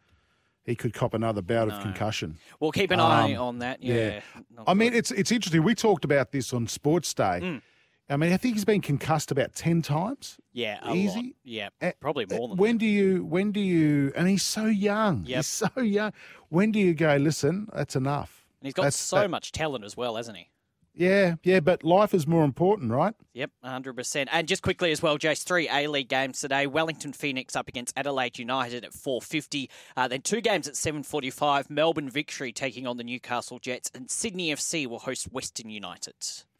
he could cop another bout no. of concussion. We'll keep an eye um, on that. Yeah. yeah. I mean, it's it's interesting. We talked about this on Sports Day. Mm. I mean, I think he's been concussed about ten times. Yeah, easy. Lot. Yeah, probably more than. When that. do you? When do you? And he's so young. Yep. He's so young. When do you go? Listen, that's enough. And he's got that's, so that, much talent as well, hasn't he? Yeah, yeah, but life is more important, right? Yep, 100%. And just quickly as well, Jace, three A-League games today. Wellington Phoenix up against Adelaide United at 4.50. Uh, then two games at 7.45. Melbourne Victory taking on the Newcastle Jets. And Sydney FC will host Western United.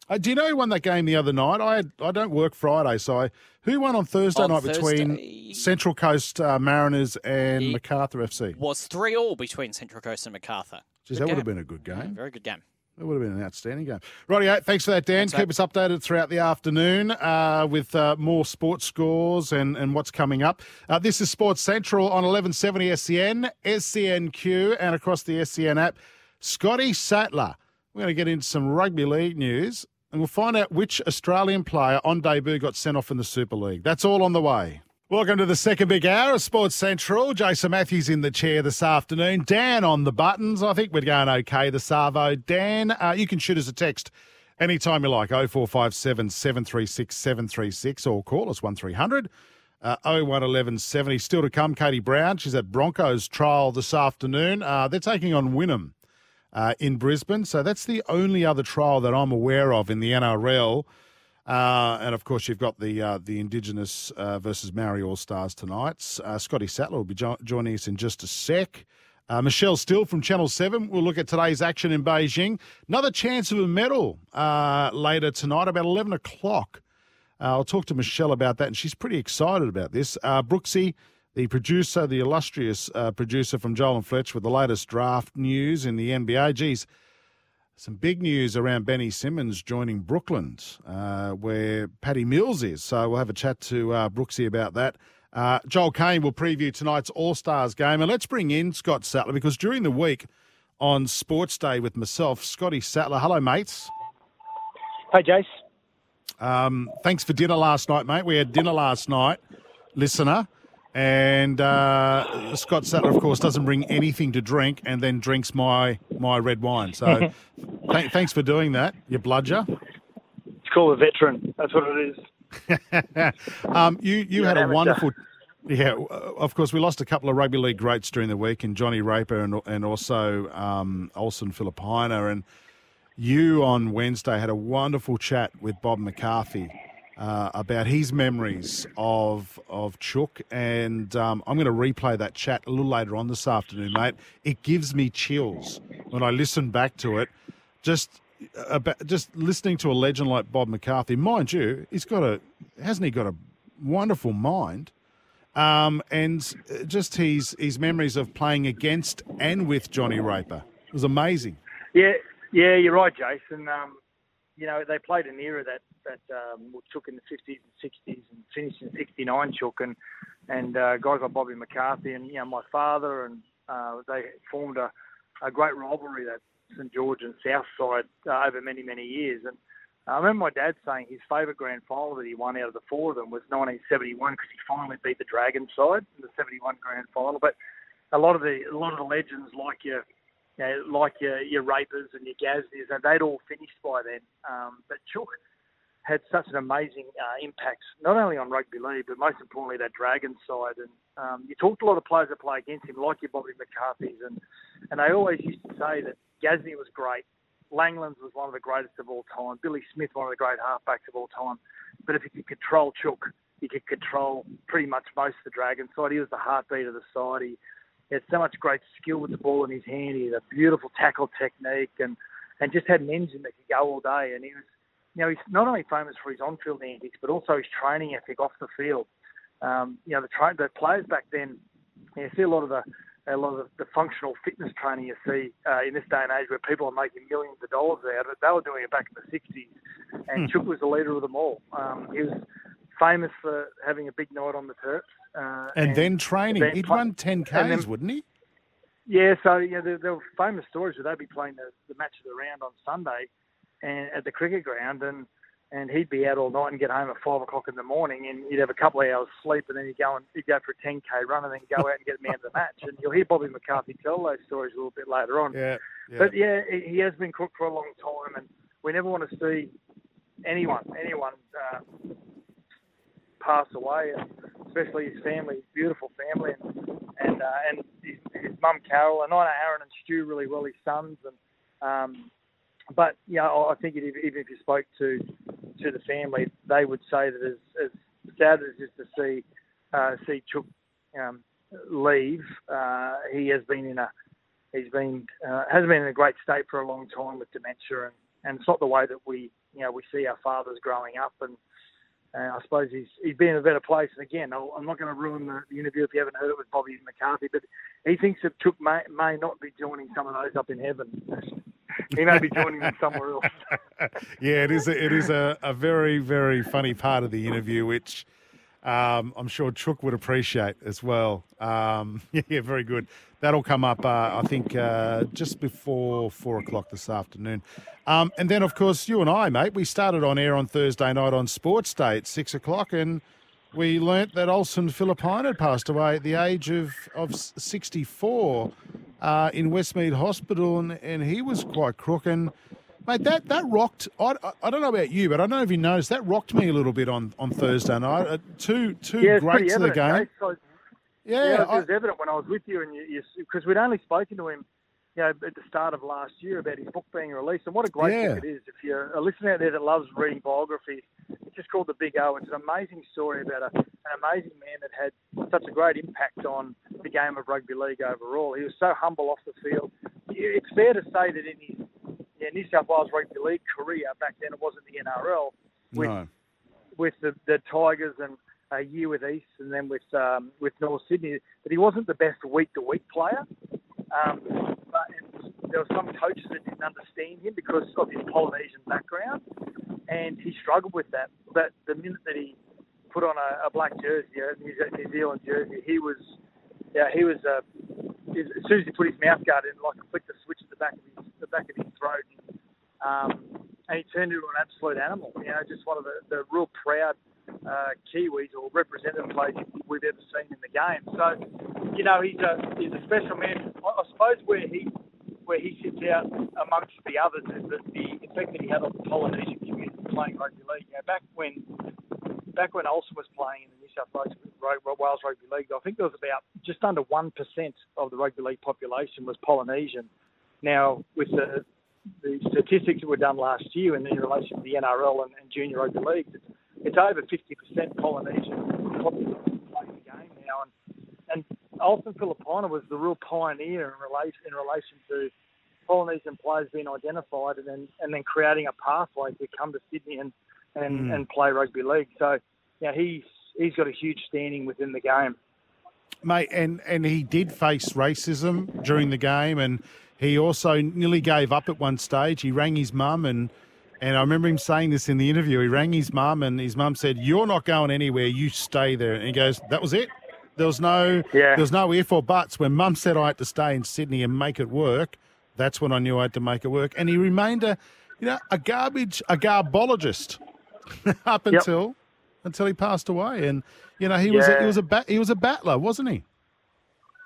Uh, do you know who won that game the other night? I had, I don't work Friday, so I, who won on Thursday on night Thursday, between Central Coast uh, Mariners and Macarthur FC? Was three all between Central Coast and Macarthur. Geez, that game. would have been a good game. Yeah, very good game. That would have been an outstanding game. Righty, thanks for that, Dan. Thanks, Keep us updated throughout the afternoon uh, with uh, more sports scores and, and what's coming up. Uh, this is Sports Central on 1170 SEN, SENQ, and across the SEN app. Scotty Sattler. We're going to get into some rugby league news and we'll find out which Australian player on debut got sent off in the Super League. That's all on the way. Welcome to the second big hour of Sports Central. Jason Matthews in the chair this afternoon. Dan on the buttons. I think we're going okay, the Savo. Dan, uh, you can shoot us a text anytime you like, 0457 736 736, or call us 1300 uh, 011170. Still to come, Katie Brown. She's at Broncos trial this afternoon. Uh, they're taking on Wynnum uh, in Brisbane. So that's the only other trial that I'm aware of in the NRL. Uh, and of course, you've got the uh, the Indigenous uh, versus Maori All Stars tonight. Uh, Scotty Sattler will be jo- joining us in just a sec. Uh, Michelle Steele from Channel 7 will look at today's action in Beijing. Another chance of a medal later tonight, about 11 o'clock. I'll talk to Michelle about that, and she's pretty excited about this. Brooksy, the producer, the illustrious producer from Joel and Fletch, with the latest draft news in the NBA. Geez, some big news around Benny Simmons joining Brooklyn, uh, where Patty Mills is. So we'll have a chat to uh, Brooksy about that. Uh, Joel Caine will preview tonight's All Stars game. And let's bring in Scott Sattler because during the week on Sports Day with myself, Scotty Sattler. Hello, mates. Hey, Jace. Um, thanks for dinner last night, mate. We had dinner last night, listener. And uh, Scott Sattler, of course, doesn't bring anything to drink and then drinks my my red wine. So th- thanks for doing that, you bludger. It's called a veteran. That's what it is. um, you you You're had a wonderful. Yeah, of course, we lost a couple of rugby league greats during the week, and Johnny Raper and and also um, Olsen Filipaina. And you on Wednesday had a wonderful chat with Bob McCarthy uh, about his memories of of Chook, and um, I'm going to replay that chat a little later on this afternoon, mate. It gives me chills when I listen back to it. Just about just listening to a legend like Bob McCarthy, mind you, he's got a hasn't he got a wonderful mind, um, and just his his memories of playing against and with Johnny Raper it was amazing. Yeah, yeah, you're right, Jason. Um, you know, they played an era that that um, took in the 50s and 60s and finished in 69 Chook and and uh, guys like Bobby McCarthy and you know my father and uh, they formed a, a great rivalry that St George and Southside uh, over many many years and I remember my dad saying his favourite grand final that he won out of the four of them was 1971 because he finally beat the Dragon side in the 71 grand final. But a lot of the a lot of the legends like your you know, like your your Rapers and your Gasniers, and they'd all finished by then. Um, but Chook had such an amazing uh, impact, not only on rugby league, but most importantly that Dragons side. And um, you talked a lot of players that play against him, like your Bobby McCarthy's, and and they always used to say that Gasnier was great, Langlands was one of the greatest of all time, Billy Smith one of the great halfbacks of all time. But if you could control Chook, you could control pretty much most of the Dragons side. He was the heartbeat of the side. He, he had so much great skill with the ball in his hand. He had a beautiful tackle technique and and just had an engine that could go all day. And he was you know, he's not only famous for his on-field antics, but also his training ethic off the field. Um, you know, the, tra- the players back then, you see a lot of the a lot of the, functional fitness training you see uh, in this day and age, where people are making millions of dollars out of it. They were doing it back in the '60s, and Chuck was the leader of them all. Um, he was famous for having a big night on the Terps, uh, and, and, then training. Then He'd run 10 Ks, then, wouldn't he? Yeah, so yeah, there, there were famous stories where they'd be playing the, the match of the round on Sunday, and at the cricket ground, and and he'd be out all night and get home at five o'clock in the morning, and he'd have a couple of hours sleep, and then he'd go and he'd go for a 10k run, and then go out and get man of the match. And you'll hear Bobby McCarthy tell those stories a little bit later on. Yeah, yeah. But yeah, he has been cooked for a long time, and we never want to see anyone anyone uh, pass away, and especially his family, his beautiful family, and and uh, and his, his mum Carol, and I know Aaron and Stu really well, his sons, and um, but you know, I think even if you spoke to to the family, they would say that as, as sad as it is to see uh, see Chook um, leave, uh, he has been in a he's been uh, has been in a great state for a long time with dementia, and, and it's not the way that we you know we see our fathers growing up, and I suppose he's he's been in a better place. And again, i am not going to ruin the, the, interview if you haven't heard it with Bobby McCarthy, but he thinks that Chook may may not be joining some of those up in heaven he may be joining them somewhere else. yeah, it is. A, it is a, a very very funny part of the interview, which um, I'm sure Chook would appreciate as well. Um, yeah, very good. That'll come up, uh, I think, uh, just before four o'clock this afternoon. Um, and then, of course, you and I, mate, we started on air on Thursday night on Sports Day at six o'clock, and we learnt that Olsen Filipaina had passed away at the age of, of 64 uh, in Westmead Hospital, and, and he was quite crook. And mate, that that rocked. I, I don't know about you, but I don't know if you noticed that rocked me a little bit on, on Thursday night. Uh, two two yeah, greats of the game. So, yeah, yeah, it was I, evident when I was with you, and you because we'd only spoken to him you know, at the start of last year about his book being released. And what a great Yeah. book it is. If you're a listener out there that loves reading biographies, it's just called The Big O. It's an amazing story about a, an amazing man that had such a great impact on the game of rugby league overall. He was so humble off the field. It's fair to say that in his yeah, New South Wales rugby league career, back then it wasn't the NRL, with No. with the, the Tigers and a year with East and then with um, with North Sydney, that he wasn't the best week to week player. Um, but and there were some coaches that didn't understand him because of his Polynesian background, and he struggled with that. But the minute that he put on a, a black jersey, a New, Zealand jersey, he was, yeah, he was. Uh, as soon as he put his mouth guard in, like flicked the switch at the back of his, the back of his throat, um, and he turned into an absolute animal. You know, just one of the, the real proud uh, Kiwis or representative players we've ever seen in the game. So, you know, he's a he's a special man. I, I suppose where he where he sits out amongst the others is that the effect that he had on the Polynesian community playing rugby league. You know, back when back when Olsen was playing in the New South Wales, Rugby League, I think there was about just under one percent of the rugby league population was Polynesian. Now, with the the statistics that were done last year in, in relation to the NRL and, and junior rugby leagues, it's, over 50% Polynesian population playing the game now. And, and Olsen Filipaina was the real pioneer in relation, in relation to Polynesian players being identified and then and then creating a pathway to come to Sydney and and, Mm. and play rugby league. So, yeah, he's he's got a huge standing within the game. Mate, and, and he did face racism during the game, and he also nearly gave up at one stage. He rang his mum, and and I remember him saying this in the interview. He rang his mum, and his mum said, "You're not going anywhere. You stay there." And he goes, "That was it. There was no Yeah. there was no if or buts. When mum said I had to stay in Sydney and make it work, that's when I knew I had to make it work." And he remained a you know a garbage a garbologist up Yep. until until he passed away. And you know he was a, he was a bat, he was a battler, wasn't he?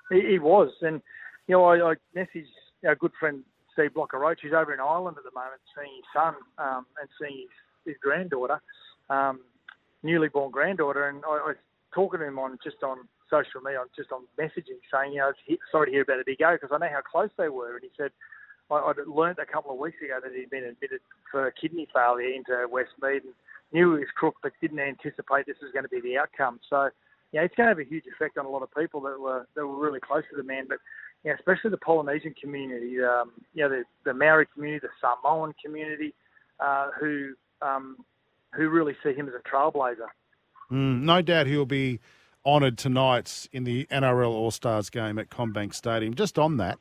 He, he was, and you know, I, I messaged our good friend Steve Blocker Roach, who's over in Ireland at the moment, seeing his son um, and seeing his, his granddaughter, um, newly born granddaughter, and I, I was talking to him on just on social media, just on messaging, saying, you know, sorry to hear about the big O because I know how close they were, and he said. I, I'd learnt a couple of weeks ago that he'd been admitted for kidney failure into Westmead and knew he was crook, but didn't anticipate this was going to be the outcome. So, yeah, it's going to have a huge effect on a lot of people that were that were really close to the man. But yeah, especially the Polynesian community, um, you know, the, the Maori community, the Samoan community, uh, who um, who really see him as a trailblazer. Mm, no doubt he'll be honoured tonight in the NRL All Stars game at CommBank Stadium. Just on that,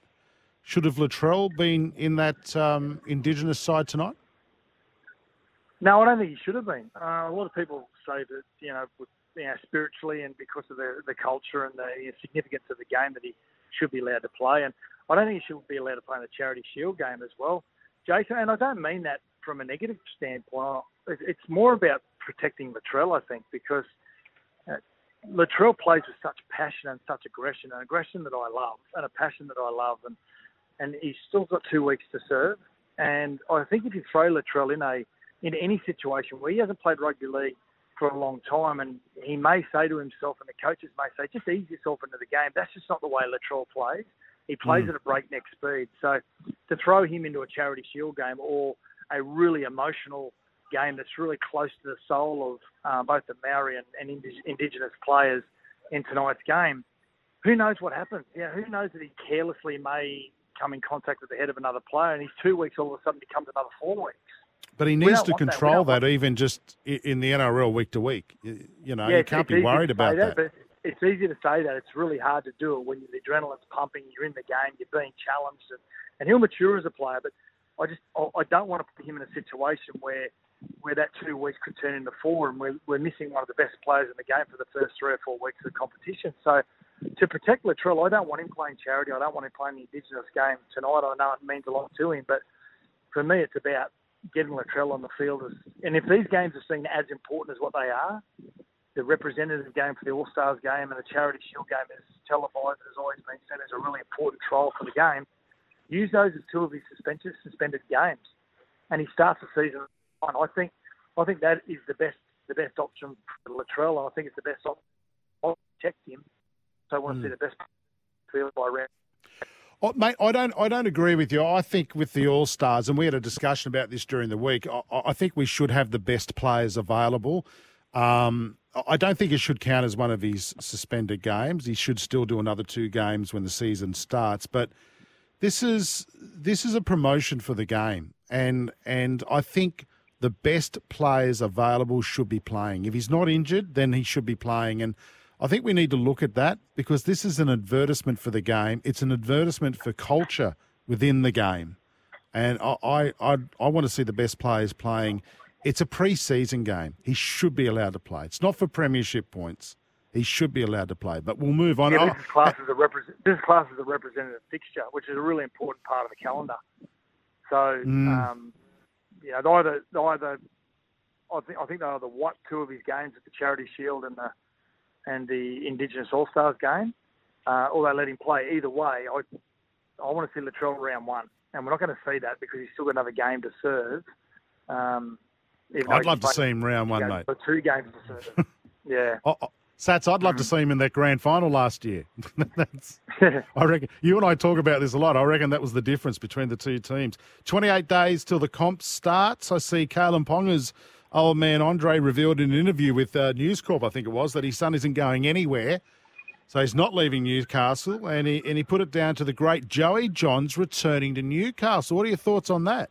should have Latrell been in that um, Indigenous side tonight? No, I don't think he should have been. Uh, a lot of people say that you know, with, you know, spiritually and because of the the culture and the significance of the game, that he should be allowed to play. And I don't think he should be allowed to play in the Charity Shield game as well, Jason. And I don't mean that from a negative standpoint. It's more about protecting Latrell, I think, because uh, Latrell plays with such passion and such aggression, an aggression that I love, and a passion that I love, and and he's still got two weeks to serve. And I think if you throw Latrell in a in any situation where he hasn't played rugby league for a long time, and he may say to himself, and the coaches may say, just ease yourself into the game. That's just not the way Latrell plays. He plays Mm. at a breakneck speed. So to throw him into a Charity Shield game or a really emotional game that's really close to the soul of uh, both the Maori and, and indi- Indigenous players in tonight's game, who knows what happens? Yeah, who knows that he carelessly may come in contact with the head of another player, and he's two weeks all of a sudden becomes another four weeks. But he needs to want that. Control that, even just in the NRL week to week. You, know, Yeah, you can't be worried about that. But it's easy to say that. It's really hard to do it when the adrenaline's pumping, you're in the game, you're being challenged, and, and he'll mature as a player. But I just I I don't want to put him in a situation where where that two weeks could turn into four, and we're, we're missing one of the best players in the game for the first three or four weeks of the competition. So to protect Latrell, I don't want him playing charity. I don't want him playing the Indigenous game tonight. I know it means a lot to him, but for me, it's about getting Latrell on the field. As, and if these games are seen as important as what they are, the representative game for the All Stars game and the Charity Shield game is televised, has always been seen as a really important trial for the game. Use those as two of his suspended suspended games, and he starts the season. on. I think, I think that is the best the best option for Latrell, and I think it's the best option. I'll protect him, so I want to hmm. see the best field by round. Oh, mate, I don't. I don't agree with you. I think with the All Stars, and we had a discussion about this during the week. I, I think we should have the best players available. Um, I don't think it should count as one of his suspended games. He should still do another two games when the season starts. But this is this is a promotion for the game, and and I think the best players available should be playing. If he's not injured, then he should be playing. And I think we need to look at that because this is an advertisement for the game. It's an advertisement for culture within the game, and I I I, I want to see the best players playing. It's a pre-season game. He should be allowed to play. It's not for premiership points. He should be allowed to play. But we'll move on. Yeah, this is class as a represent. This is class as a representative fixture, which is a really important part of the calendar. So, Mm. um, you know, either either I think I think they either what two of his games at the Charity Shield and the and the Indigenous All Stars game, uh, or they let him play. Either way, I I want to see Latrell round one, and we're not going to see that because he's still got another game to serve. Um, I'd love to see him round one, mate. but two games to serve. yeah. Oh, oh, Sats, I'd love to see him in that grand final last year. That's, I reckon you and I talk about this a lot. I reckon that was the difference between the two teams. 28 days till the comp starts. I see Kalyn Ponga's old man Andre revealed in an interview with uh, News Corp, I think it was, that his son isn't going anywhere. So he's not leaving Newcastle, and he and he put it down to the great Joey Johns returning to Newcastle. What are your thoughts on that?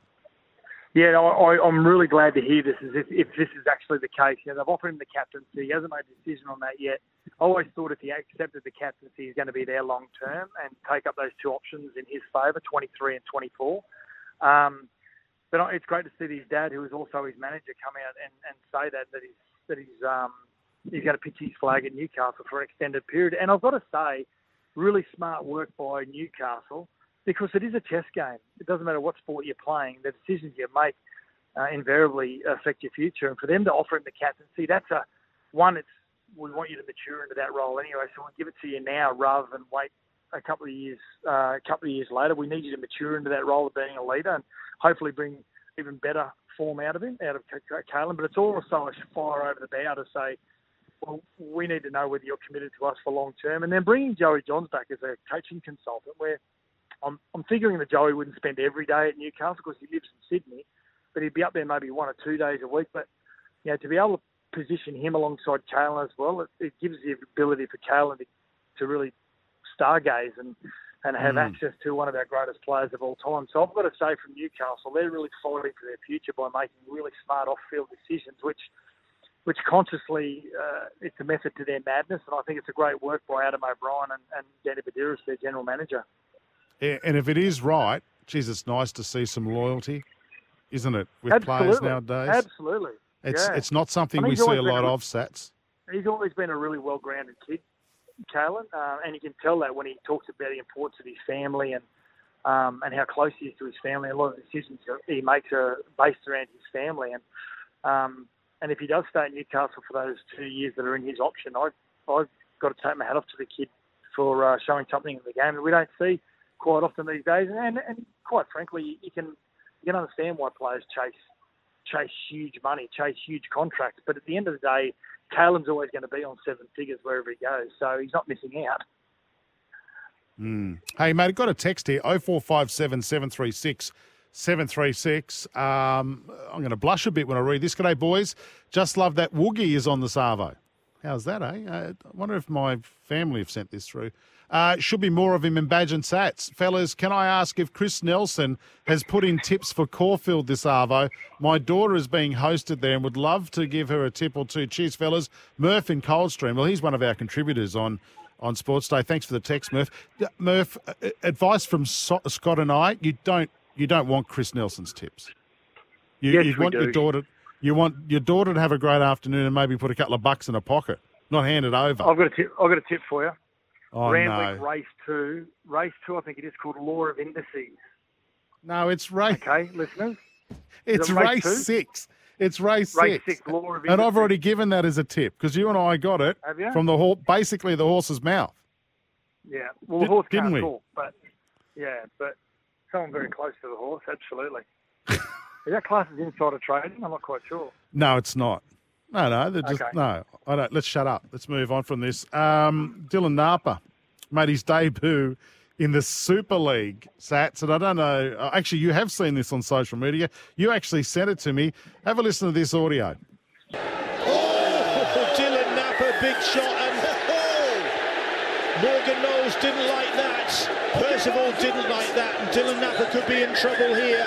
Yeah, I, I'm really glad to hear this. If, if this is actually the case, know, they've offered him the captaincy. He hasn't made a decision on that yet. I always thought if he accepted the captaincy, he's going to be there long term and take up those two options in his favour, 23 and 24. Um, but it's great to see his dad, who is also his manager, come out and, and say that that he's that he's um, he's going to pitch his flag at Newcastle for an extended period. And I've got to say, really smart work by Newcastle because it is a chess game. It doesn't matter what sport you're playing. The decisions you make uh, invariably affect your future. And for them to offer him the captaincy, that's a one. It's we want you to mature into that role anyway, so we'll give it to you now rather than wait a couple of years. Uh, a couple of years later, we need you to mature into that role of being a leader and hopefully bring even better form out of him, out of Kalyn. But it's also a fire over the bow to say, well, we need to know whether you're committed to us for long term. And then bringing Joey Johns back as a coaching consultant, where I'm, I'm figuring that Joey wouldn't spend every day at Newcastle because he lives in Sydney, but he'd be up there maybe one or two days a week. But you know, to be able to position him alongside Kalyn as well, it, it gives the ability for Kalen to, to really stargaze and and have Mm. access to one of our greatest players of all time. So I've got to say, from Newcastle, they're really fighting for their future by making really smart off-field decisions, which which consciously uh, it's a method to their madness. And I think it's a great work by Adam O'Brien and, and Danny Buderus, their general manager. Yeah, and if it is right, geez, it's nice to see some loyalty, isn't it, with Absolutely. players nowadays? Absolutely. It's yeah. it's not something we see a lot of, Sats. He's always been a really well-grounded kid, Kalyn, uh, and you can tell that when he talks about the importance of his family and um, and how close he is to his family. A lot of the decisions he makes are based around his family, and um, and if he does stay at Newcastle for those two years that are in his option, I I've got to take my hat off to the kid for uh, showing something in the game that we don't see quite often these days. And and quite frankly, you can you can understand why players chase chase huge money, chase huge contracts. But at the end of the day, Kalyn's always going to be on seven figures wherever he goes, so he's not missing out. Mm. Hey, mate, I got a text here 0457 736 736. Um, I'm going to blush a bit when I read this. G'day, boys. Just love that Woogie is on the Savo. How's that, eh? Uh, I wonder if my family have sent this through. Uh, should be more of him in Badge and Sats. Fellas, can I ask if Chris Nelson has put in tips for Caulfield this Arvo? My daughter is being hosted there and would love to give her a tip or two. Cheers, fellas. Murph in Coldstream. Well, he's one of our contributors on, on Sports Day. Thanks for the text, Murph. Uh, Murph, uh, advice from so- Scott and I: you don't you don't want Chris Nelson's tips. You, Yes, you we want your do. daughter. You want your daughter to have a great afternoon and maybe put a couple of bucks in her pocket, not hand it over. I've got a tip. I've got a tip for you. Oh, Randwick no. Race Two, Race Two, I think it is called Law of Indices. No, it's race. Okay, listeners. It's it race, race six. It's race, Race six. six, Law of and I've already given that as a tip because you and I got it from the horse, basically the horse's mouth. Yeah. Well, the horse can't we? talk, but yeah, but someone very close to the horse, absolutely. is that class as insider trading? I'm not quite sure. No, it's not. No, no, they're just Okay. no. I don't. Let's shut up. Let's move on from this. Um, Dylan Napa made his debut in the Super League, Sats. And I don't know, uh, actually, you have seen this on social media. You actually sent it to me. Have a listen to this audio. Oh, Dylan Napa, big shot, and oh, Morgan Knowles didn't like that. Percival didn't like that, and Dylan Napa could be in trouble here.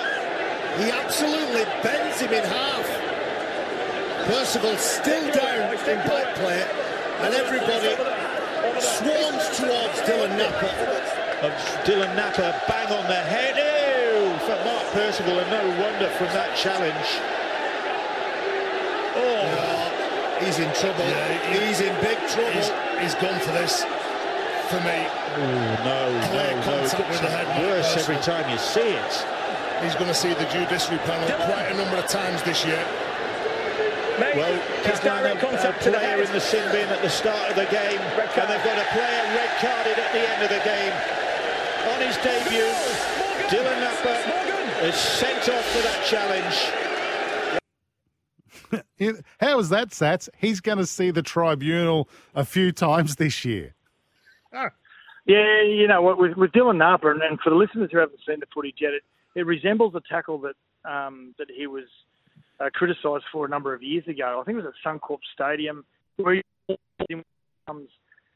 He absolutely bends him in half. Percival still down in back play, and everybody swarms towards Dylan Napa. And Dylan Napa bang on the head. Ew, for Mark Percival, and no wonder from that challenge. Oh, he's in trouble. he's in big trouble. He's, he's gone for this. For me. Oh no, Clear no, no. contact It with the head, worse every time you see it. He's going to see the judiciary panel quite a number of times this year. Well, Kazan, a player in the sin bin at the start of the game, and they've got a player red carded at the end of the game. On his debut, Dylan Napa is sent off for that challenge. How is that, Sats? He's going to see the tribunal a few times this year. Yeah, you know what with, with Dylan Napa, and, and for the listeners who haven't seen the footage yet, it, it resembles a tackle that um, that he was uh, criticised for a number of years ago. I think it was at Suncorp Stadium, where he comes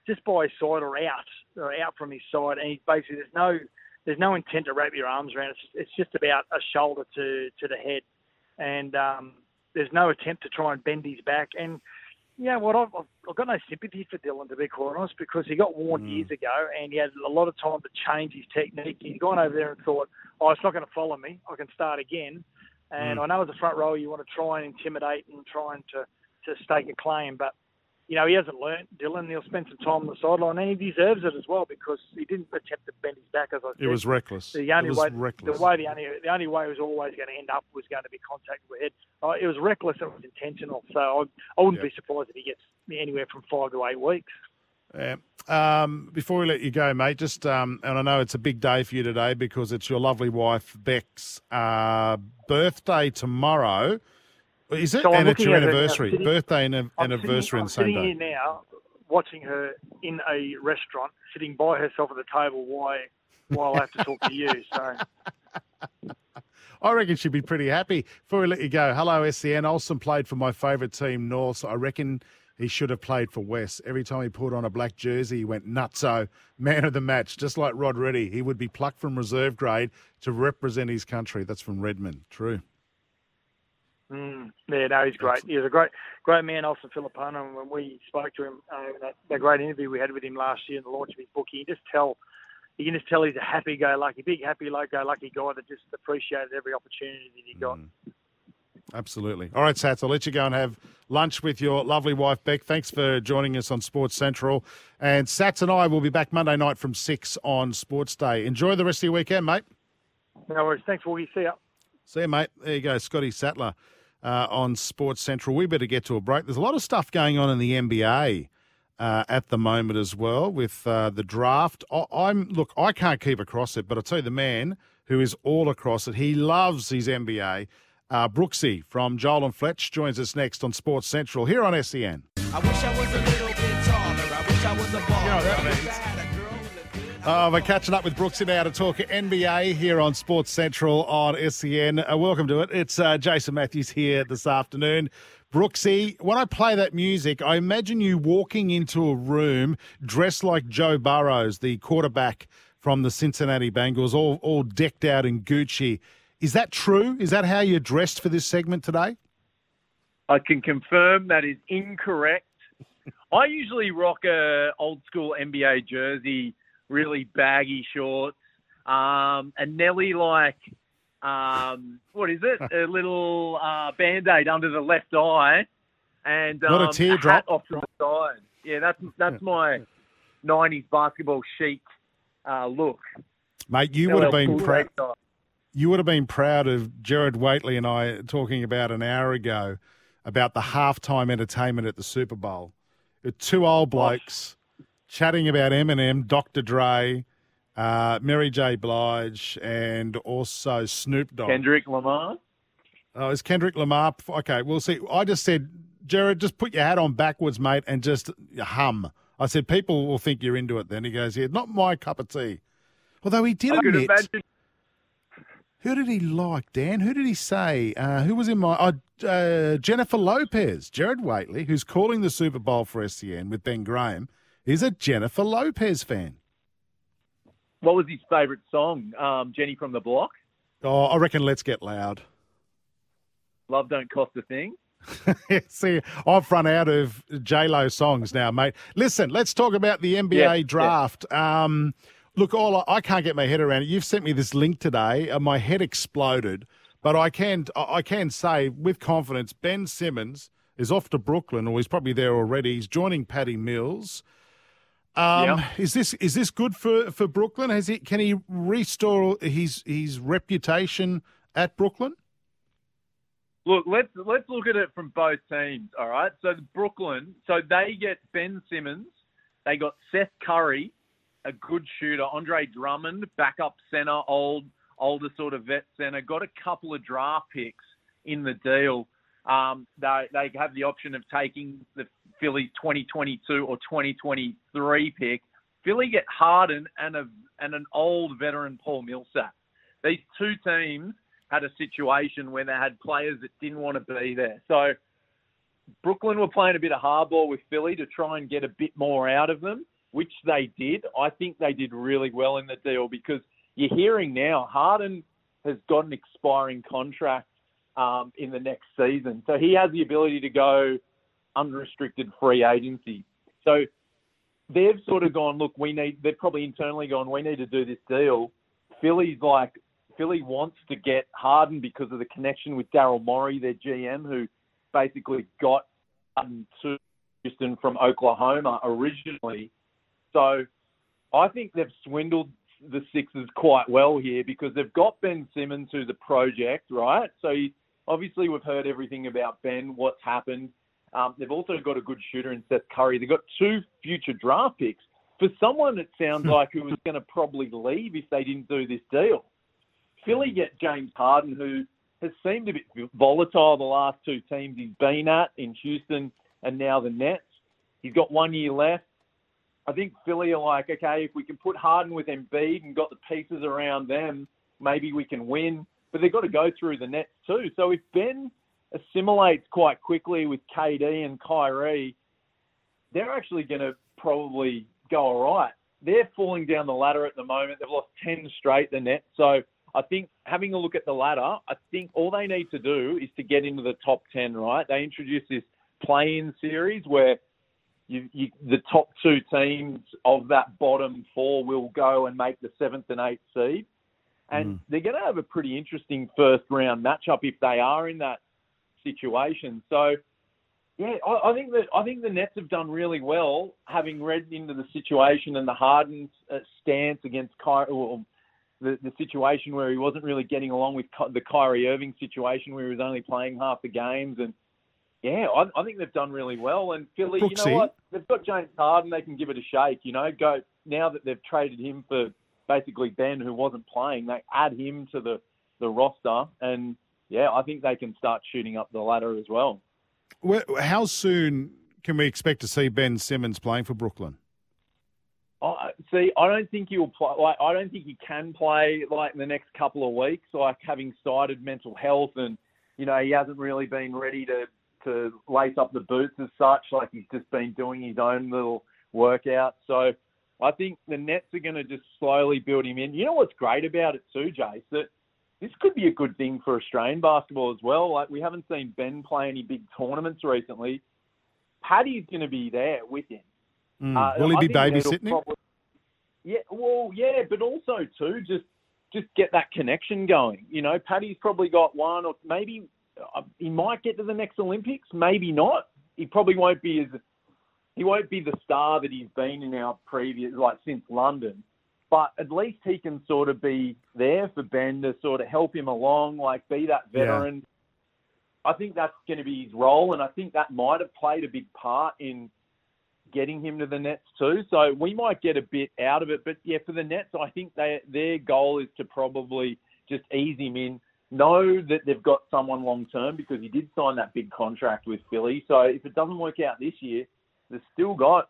just by his side or out, or out from his side, and he basically there's no there's no intent to wrap your arms around. It's just, it's just about a shoulder to to the head, and um, there's no attempt to try and bend his back. And yeah, what I've, I've got no sympathy for Dylan to be quite honest, because he got warned years ago, and he had a lot of time to change his technique. He's gone over there and thought, "Oh, it's not going to follow me. I can start again." And Mm. I know as a front rower, you want to try and intimidate and trying to to stake a claim, but you know he hasn't learnt. Dylan, he'll spend some time on the sideline, and he deserves it as well because he didn't attempt to bend his back. As I said, It was reckless. The only it was way, reckless. the way the only the only way was always going to end up was going to be contact with head. Uh, it was reckless. It was intentional. So I, I wouldn't be surprised if he gets anywhere from five to eight weeks. Yeah. Um, before we let you go, mate, just um, and I know it's a big day for you today because it's your lovely wife Beck's uh, birthday tomorrow. Is it? So I'm and it's your now, anniversary, sitting- birthday and I'm anniversary sitting, on I'm the same sitting day. here now, watching her in a restaurant, sitting by herself at the table while while I have to talk to you. So I reckon she'd be pretty happy. Before we let you go, hello, SEN. Olsen played for my favourite team, North. I reckon he should have played for West. Every time he put on a black jersey, he went nutso. Man of the match, just like Rod Reddy. He would be plucked from reserve grade to represent his country. That's from Redmond. True. Mm, yeah, no, he's great. He was a great, great man, Olsen Filipaina. And when we spoke to him, uh, that, that great interview we had with him last year in the launch of his book, you can just tell, you can just tell he's a happy-go-lucky, big happy-go-lucky guy that just appreciated every opportunity that he got. Absolutely. All right, Sats, I'll let you go and have lunch with your lovely wife, Beck. Thanks for joining us on Sports Central. And Sats and I will be back Monday night from 6 on Sports Day. Enjoy the rest of your weekend, mate. No worries. Thanks, Woogie. See ya. See you, mate. There you go, Scotty Sattler uh, on Sports Central. We better get to a break. There's a lot of stuff going on in the NBA uh, at the moment as well with uh, the draft. I, I'm look, I can't keep across it, but I'll tell you the man who is all across it. He loves his NBA. Uh, Brooksy from Joel and Fletch joins us next on Sports Central here on SEN. I wish I was a little bit taller. I wish I was a baller. You know that means. Uh, we're catching up with Brooksy now to talk NBA here on Sports Central on SEN. Uh, welcome to it. It's uh, Jason Matthews here this afternoon. Brooksy, when I play that music, I imagine you walking into a room dressed like Joe Burrows, the quarterback from the Cincinnati Bengals, all, all decked out in Gucci. Is that true? Is that how you're dressed for this segment today? I can confirm that is incorrect. I usually rock a old school NBA jersey, really baggy shorts, um, a Nelly like, um, what is it? A little uh, band aid under the left eye, and Not a um, teardrop. hat off to the side. Yeah, that's that's my '90s basketball chic uh, look. Mate, you would have been proud. You would have been proud of Gerard Whateley and I talking about an hour ago about the halftime entertainment at the Super Bowl. Two old blokes chatting about Eminem, Dr. Dre, uh, Mary J. Blige, and also Snoop Dogg. Kendrick Lamar. Oh, is Kendrick Lamar? Okay, we'll see. I just said, Jared, just put your hat on backwards, mate, and just hum. I said, people will think you're into it then. He goes, yeah, not my cup of tea. Although he did I could admit. imagine. Who did he like, Dan? Who did he say? Uh, who was in my. Oh, uh, Jennifer Lopez. Gerard Whateley, who's calling the Super Bowl for SEN with Ben Graham, is a Jennifer Lopez fan. What was his favourite song? Um, Jenny from the Block. Oh, I reckon Let's Get Loud. Love don't cost a thing. See, I've run out of J Lo songs now, mate. Listen, let's talk about the NBA Yeah, yeah. draft. Um, look, all I, I can't get my head around it. You've sent me this link today, and my head exploded. But I can I can say with confidence, Ben Simmons is off to Brooklyn, or he's probably there already. He's joining Patty Mills. Um, Is this is this good for, for Brooklyn? Has he can he restore his his reputation at Brooklyn? Look, let's let's look at it from both teams. All right. So Brooklyn, so they get Ben Simmons, they got Seth Curry, a good shooter, Andre Drummond, backup center, old older sort of vet center, got a couple of draft picks in the deal. Um, they they have the option of taking the Philly 2022 or 2023 pick. Philly get Harden and a and an old veteran Paul Millsap. These two teams had a situation where they had players that didn't want to be there. So Brooklyn were playing a bit of hardball with Philly to try and get a bit more out of them, which they did. I think they did really well in the deal because you're hearing now Harden has got an expiring contract um, in the next season, so he has the ability to go unrestricted free agency. So they've sort of gone, look, we need. They've probably internally gone, we need to do this deal. Philly's like, Philly wants to get Harden because of the connection with Daryl Morey, their GM, who basically got Harden to Houston from Oklahoma originally. So I think they've swindled the Sixers quite well here because they've got Ben Simmons, who's a project, right? So he, obviously we've heard everything about Ben, what's happened. Um, they've also got a good shooter in Seth Curry. They've got two future draft picks. For someone it sounds like who was going to probably leave if they didn't do this deal. Philly get James Harden, who has seemed a bit volatile the last two teams he's been at in Houston and now the Nets. He's got one year left. I think Philly are like, okay, if we can put Harden with Embiid and got the pieces around them, maybe we can win. But they've got to go through the Nets too. So if Ben assimilates quite quickly with KD and Kyrie, they're actually going to probably go all right. They're falling down the ladder at the moment. They've lost 10 straight, the Nets. So I think having a look at the ladder, I think all they need to do is to get into the top 10, right? They introduced this play-in series where you, you, the top two teams of that bottom four will go and make the seventh and eighth seed. And they're going to have a pretty interesting first round matchup if they are in that situation. So, yeah, I, I think that I think the Nets have done really well, having read into the situation and the Harden's uh, stance against Kyrie, or the the situation where he wasn't really getting along with Ky- the Kyrie Irving situation, where he was only playing half the games, and yeah, I, I think they've done really well. And Philly, you know what? They've got James Harden; they can give it a shake. You know, go now that they've traded him for basically Ben, who wasn't playing. They add him to the the roster, and yeah, I think they can start shooting up the ladder as well. Where, how soon can we expect to see Ben Simmons playing for Brooklyn? I see. I don't think he'll play. Like, I don't think he can play like in the next couple of weeks. Like having cited mental health, and you know he hasn't really been ready to to lace up the boots as such. Like he's just been doing his own little workout. So I think the Nets are going to just slowly build him in. You know what's great about it too, Jace? That this could be a good thing for Australian basketball as well. Like we haven't seen Ben play any big tournaments recently. Paddy's going to be there with him. Mm. Uh, Will he be babysitting probably- Yeah, well, yeah, but also too, just just get that connection going. You know, Paddy's probably got one, or maybe Uh, he might get to the next Olympics, maybe not. He probably won't be as he won't be the star that he's been in our previous, like since London. But at least he can sort of be there for Ben to sort of help him along, like be that Yeah. veteran. I think that's going to be his role, and I think that might have played a big part in getting him to the Nets too. So we might get a bit out of it, but yeah, for the Nets, I think they their goal is to probably just ease him in. Know that they've got someone long term because he did sign that big contract with Philly. So if it doesn't work out this year, they've still got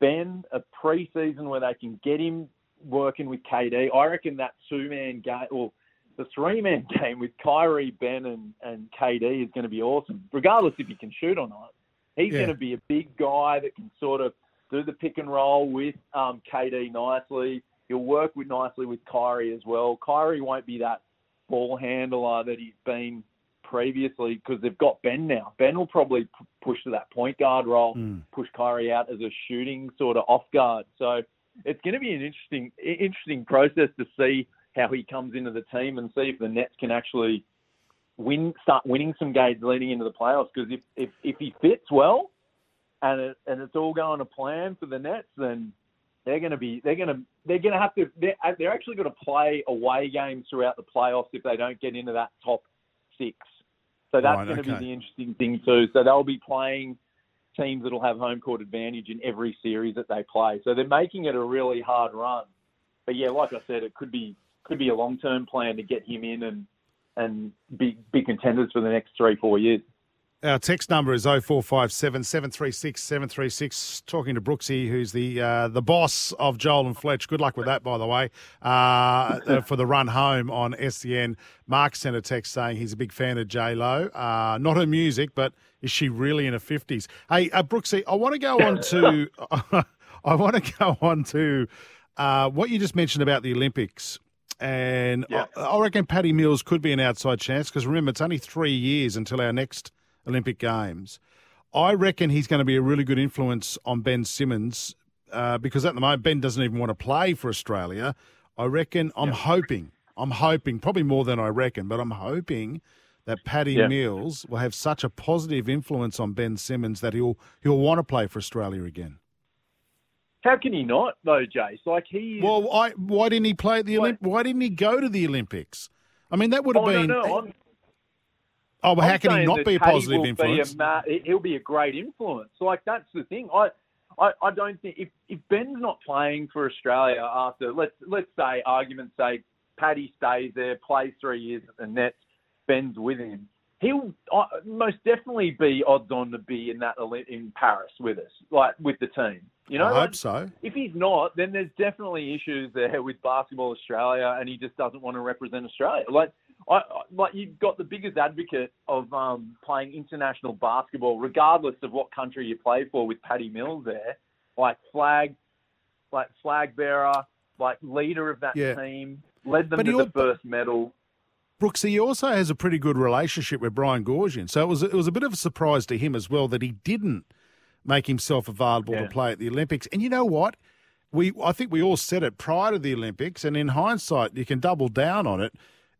Ben a pre-season where they can get him working with KD. I reckon that two man game, or the three man game with Kyrie, Ben, and, and KD is going to be awesome, regardless if he can shoot or not. He's Yeah. going to be a big guy that can sort of do the pick and roll with um, KD nicely. He'll work with nicely with Kyrie as well. Kyrie won't be that ball handler that he's been previously because they've got Ben now. Ben will probably p- push to that point guard role, hmm. push Kyrie out as a shooting sort of off guard. So it's going to be an interesting interesting process to see how he comes into the team and see if the Nets can actually win start winning some games leading into the playoffs. Because if, if if he fits well and it, and it's all going to plan for the Nets, then they're going to be they're going to they're going to have to they're, uh, they're actually going to play away games throughout the playoffs if they don't get into that top six. So that's Right, going to okay. be the interesting thing too. So they'll be playing teams that'll have home court advantage in every series that they play. So they're making it a really hard run. But yeah, like I said, it could be could be a long term plan to get him in and and be be contenders for the next three four years. Our text number is 0457 736 736. Talking to Brooksy, who's the uh, the boss of Joel and Fletch. Good luck with that, by the way, uh, uh, for the run home on SEN. Mark sent a text saying he's a big fan of J Lo. Uh, not her music, but is she really in her 50s? Hey, uh, Brooksy, I want to go on to I want to go on to uh, what you just mentioned about the Olympics. And I, I reckon Paddy Mills could be an outside chance because remember, it's only three years until our next Olympic Games. I reckon he's going to be a really good influence on Ben Simmons uh, because at the moment, Ben doesn't even want to play for Australia. I reckon, I'm hoping, I'm hoping, probably more than I reckon, but I'm hoping that Paddy Yeah. Mills will have such a positive influence on Ben Simmons that he'll he'll want to play for Australia again. How can he not though, Jace? Like he. Well, I, why didn't he play at the Olymp- Why didn't he go to the Olympics? I mean, that would have oh, been. No, no, oh, well, how I'm can he not be a positive will be influence? a he'll be a great influence. Like that's the thing. I, I, I don't think if, if Ben's not playing for Australia after let's let's say argument's sake, Paddy stays there, plays three years at the Nets, Ben's with him. He'll uh, most definitely be odds on to be in that in Paris with us, like with the team. You know, I like, hope so. if he's not, then there's definitely issues there with Basketball Australia, and he just doesn't want to represent Australia. Like, I, I like you've got the biggest advocate of um, playing international basketball, regardless of what country you play for, with Paddy Mills there, like flag, like flag bearer, like leader of that Yeah. team, led them But to the first medal. Brooksy he also has a pretty good relationship with Brian Goorjian, so it was it was a bit of a surprise to him as well that he didn't make himself available to play at the Olympics. And you know what? We I think we all said it prior to the Olympics, and in hindsight, you can double down on it.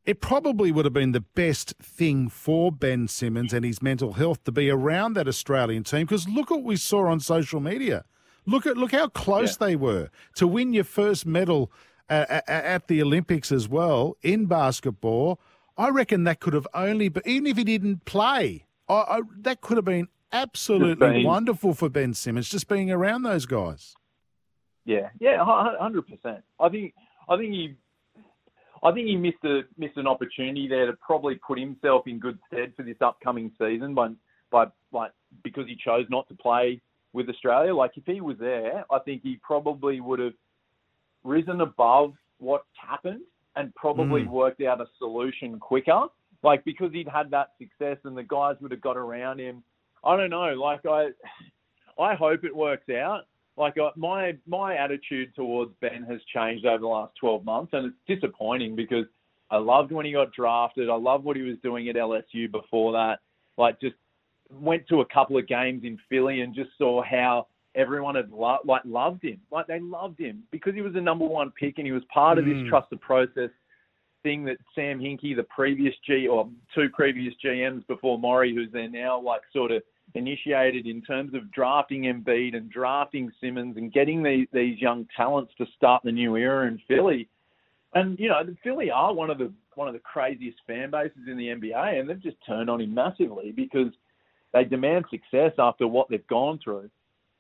It probably would have been the best thing for Ben Simmons and his mental health to be around that Australian team because look what we saw on social media. Look at look how close they were to win your first medal uh, a- a- at the Olympics as well in basketball. I reckon that could have only been even if he didn't play. I, I, that could have been absolutely wonderful for Ben Simmons just being around those guys. Yeah, yeah, hundred percent. I think I think he I think he missed a missed an opportunity there to probably put himself in good stead for this upcoming season by by like because he chose not to play with Australia. Like if he was there, I think he probably would have risen above what happened and probably Mm. worked out a solution quicker. Like because he'd had that success and the guys would have got around him. I don't know. Like I, I hope it works out. Like I, my my attitude towards Ben has changed over the last twelve months, and it's disappointing because I loved when he got drafted. I loved what he was doing at LSU before that. Like just went to a couple of games in Philly and just saw how everyone had lo- like loved him. Like they loved him because he was the number one pick and he was part of this Mm. trust the process thing that Sam Hinkie, the previous G or two previous GMs before Morey, who's there now, like sort of initiated in terms of drafting Embiid and drafting Simmons and getting these these young talents to start the new era in Philly. And you know, the Philly are one of the one of the craziest fan bases in the NBA, and they've just turned on him massively because they demand success after what they've gone through.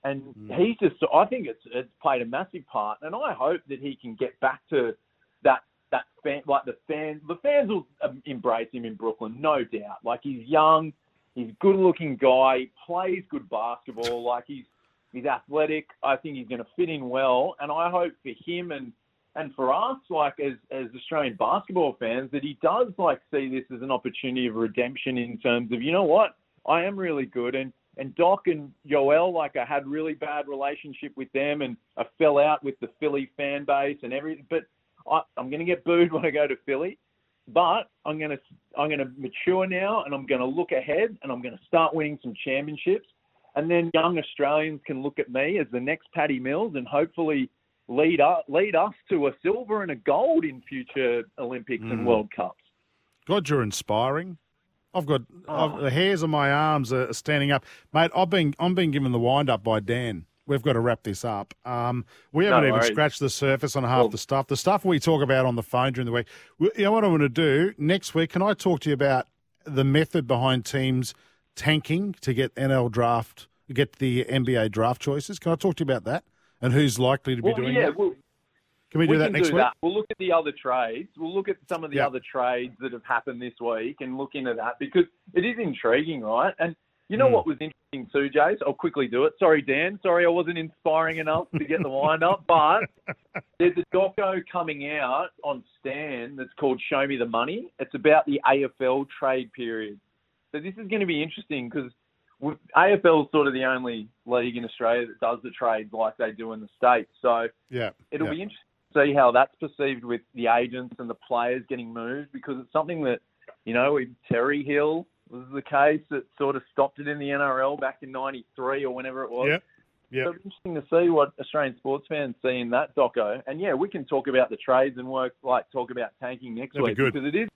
And he's just, I think it's it's played a massive part, and I hope that he can get back to that that fan, like the fans, the fans will um, embrace him in Brooklyn, no doubt. Like he's young, he's a good-looking guy, he plays good basketball, like he's he's athletic. I think he's going to fit in well, and I hope for him and and for us, like as as Australian basketball fans, that he does like see this as an opportunity of redemption in terms of you know what? I am really good. And and Doc and Joel like I had really bad relationship with them and I fell out with the Philly fan base and everything, but I, I'm going to get booed when I go to Philly. But I'm going to I'm going to mature now, and I'm going to look ahead, and I'm going to start winning some championships, and then young Australians can look at me as the next Paddy Mills, and hopefully lead up, lead us to a silver and a gold in future Olympics and Mm. World Cups. God, you're inspiring. I've got I've, the hairs on my arms are standing up, mate. I've been I'm being given the wind up by Dan. We've got to wrap this up. Um, we haven't even worries. scratched the surface on half the stuff. The stuff we talk about on the phone during the week. You know what I'm going to do next week? Can I talk to you about the method behind teams tanking to get NL draft, get the NBA draft choices? Can I talk to you about that and who's likely to be Well, doing yeah, that? we'll, Can we do that can next do week? That. We'll look at the other trades. We'll look at some of the Yeah. other trades that have happened this week and look into that because it is intriguing, right? And you know Mm. what was interesting too, Jace? I'll quickly do it. Sorry, Dan. Sorry, I wasn't inspiring enough to get the wind up, but there's a doco coming out on Stan that's called "Show Me the Money." It's about the AFL trade period. So this is going to be interesting because AFL is sort of the only league in Australia that does the trades like they do in the states. So Yeah, it'll yeah. be interesting to see how that's perceived with the agents and the players getting moved because it's something that, you know, with Terry Hill was the case that sort of stopped it in the NRL back in '93 or whenever it was. Yep. Yep. So it's interesting to see what Australian sports fans see in that doco. And yeah, we can talk about the trades and work like talk about tanking next That'd be week good. because it is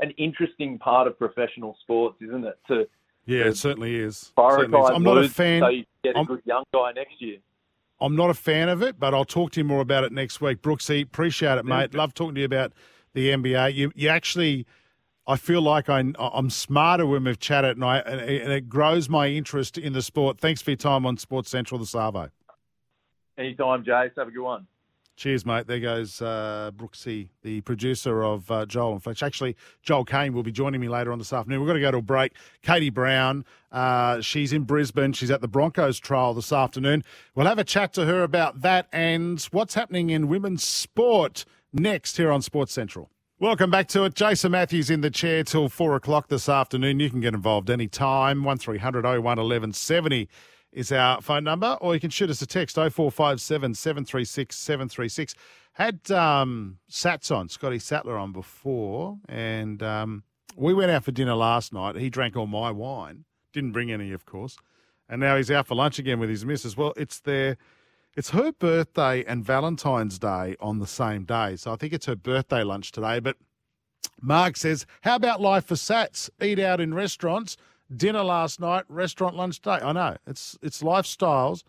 an interesting part of professional sports, isn't it? To Yeah, to it certainly is. Certainly is. I'm not a fan. so you get a I'm- good young guy next year. I'm not a fan of it, but I'll talk to you more about it next week. Brooksy, appreciate it, mate. Love talking to you about the NBA. You, you actually, I feel like I, I'm smarter when we've chatted, and, I, and it grows my interest in the sport. Thanks for your time on Sports Central this Arvo. Anytime, Jace. Have a good one. Cheers, mate. There goes uh, Brooksy, the producer of uh, Joel and Fletch. Actually, Joel Caine will be joining me later on this afternoon. We've got to go to a break. Katie Brown, uh, she's in Brisbane. She's at the Broncos trial this afternoon. We'll have a chat to her about that and what's happening in women's sport next here on Sports Central. Welcome back to it. Jason Matthews in the chair till four o'clock this afternoon. You can get involved anytime. 1300 01 1170 is our phone number, or you can shoot us a text 0457 736 736. Had um, Sats on, Scotty Sattler on before, and um, we went out for dinner last night. He drank all my wine, didn't bring any, of course, and now he's out for lunch again with his missus. Well, it's their. It's her birthday and Valentine's Day on the same day. So I think it's her birthday lunch today. But Mark says, How about life for Sats? Eat out in restaurants, dinner last night, restaurant lunch day. I know. It's it's lifestyles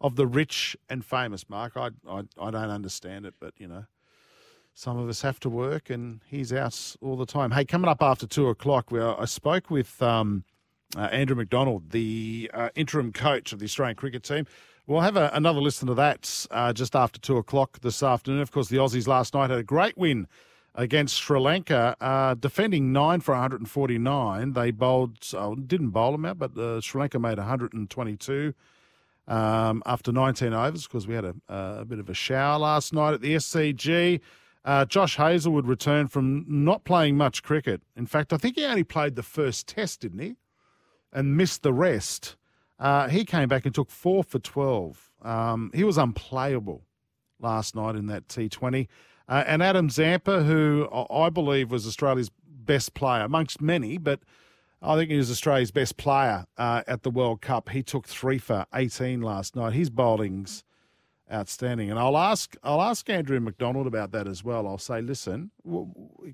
of the rich and famous, Mark. I, I, I don't understand it, but you know. Some of us have to work, and he's out all the time. Hey, coming up after two o'clock, we I spoke with um, uh, Andrew McDonald, the uh, interim coach of the Australian cricket team. We'll have a, another listen to that uh, just after two o'clock this afternoon. Of course, the Aussies last night had a great win against Sri Lanka, uh, defending nine for 149. They bowled, oh, didn't bowl them out, but uh, Sri Lanka made 122 um, after 19 overs because we had a, a bit of a shower last night at the SCG. Uh, Josh Hazlewood returned from not playing much cricket. In fact, I think he only played the first test, didn't he? And missed the rest. Uh, he came back and took four for 12. Um, he was unplayable last night in that T20. Uh, and Adam Zampa, who I believe was Australia's best player, amongst many, but I think he was Australia's best player uh, at the World Cup. He took three for 18 last night. His bowling's outstanding. And I'll ask I'll ask Andrew McDonald about that as well. I'll say, listen,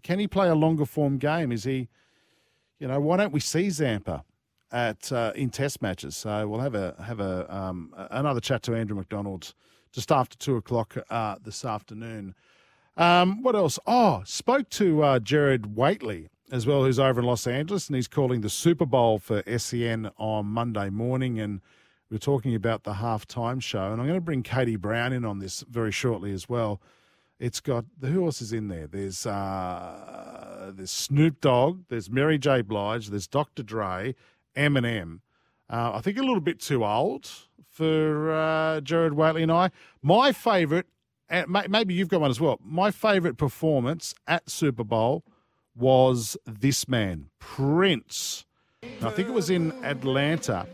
can he play a longer form game? Is he, you know, why don't we see Zampa at uh, in Test matches? So we'll have a have a um, another chat to Andrew McDonald just after two o'clock uh, this afternoon. Um, what else? Oh, spoke to uh, Gerard Whateley as well, who's over in Los Angeles, and he's calling the Super Bowl for SEN on Monday morning. And we're talking about the halftime show. And I'm going to bring Katie Brown in on this very shortly as well. It's got who else is in there? There's uh, there's Snoop Dogg, there's Mary J. Blige, there's Dr. Dre, Eminem. Uh, I think a little bit too old for uh, Gerard Whateley and I. My favourite and maybe you've got one as well. My favourite performance at Super Bowl was this man, Prince. And I think it was in Atlanta.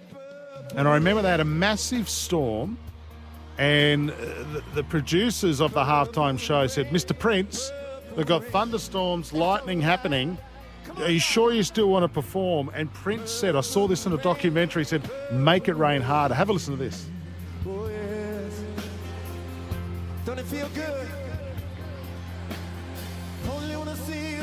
And I remember they had a massive storm, and uh, the, the producers of the halftime show said, Mr. Prince, they've got thunderstorms, lightning happening. Are you sure you still want to perform? And Prince said, I saw this in a documentary, he said, make it rain harder. Have a listen to this. Don't it feel good? Only wanna see you.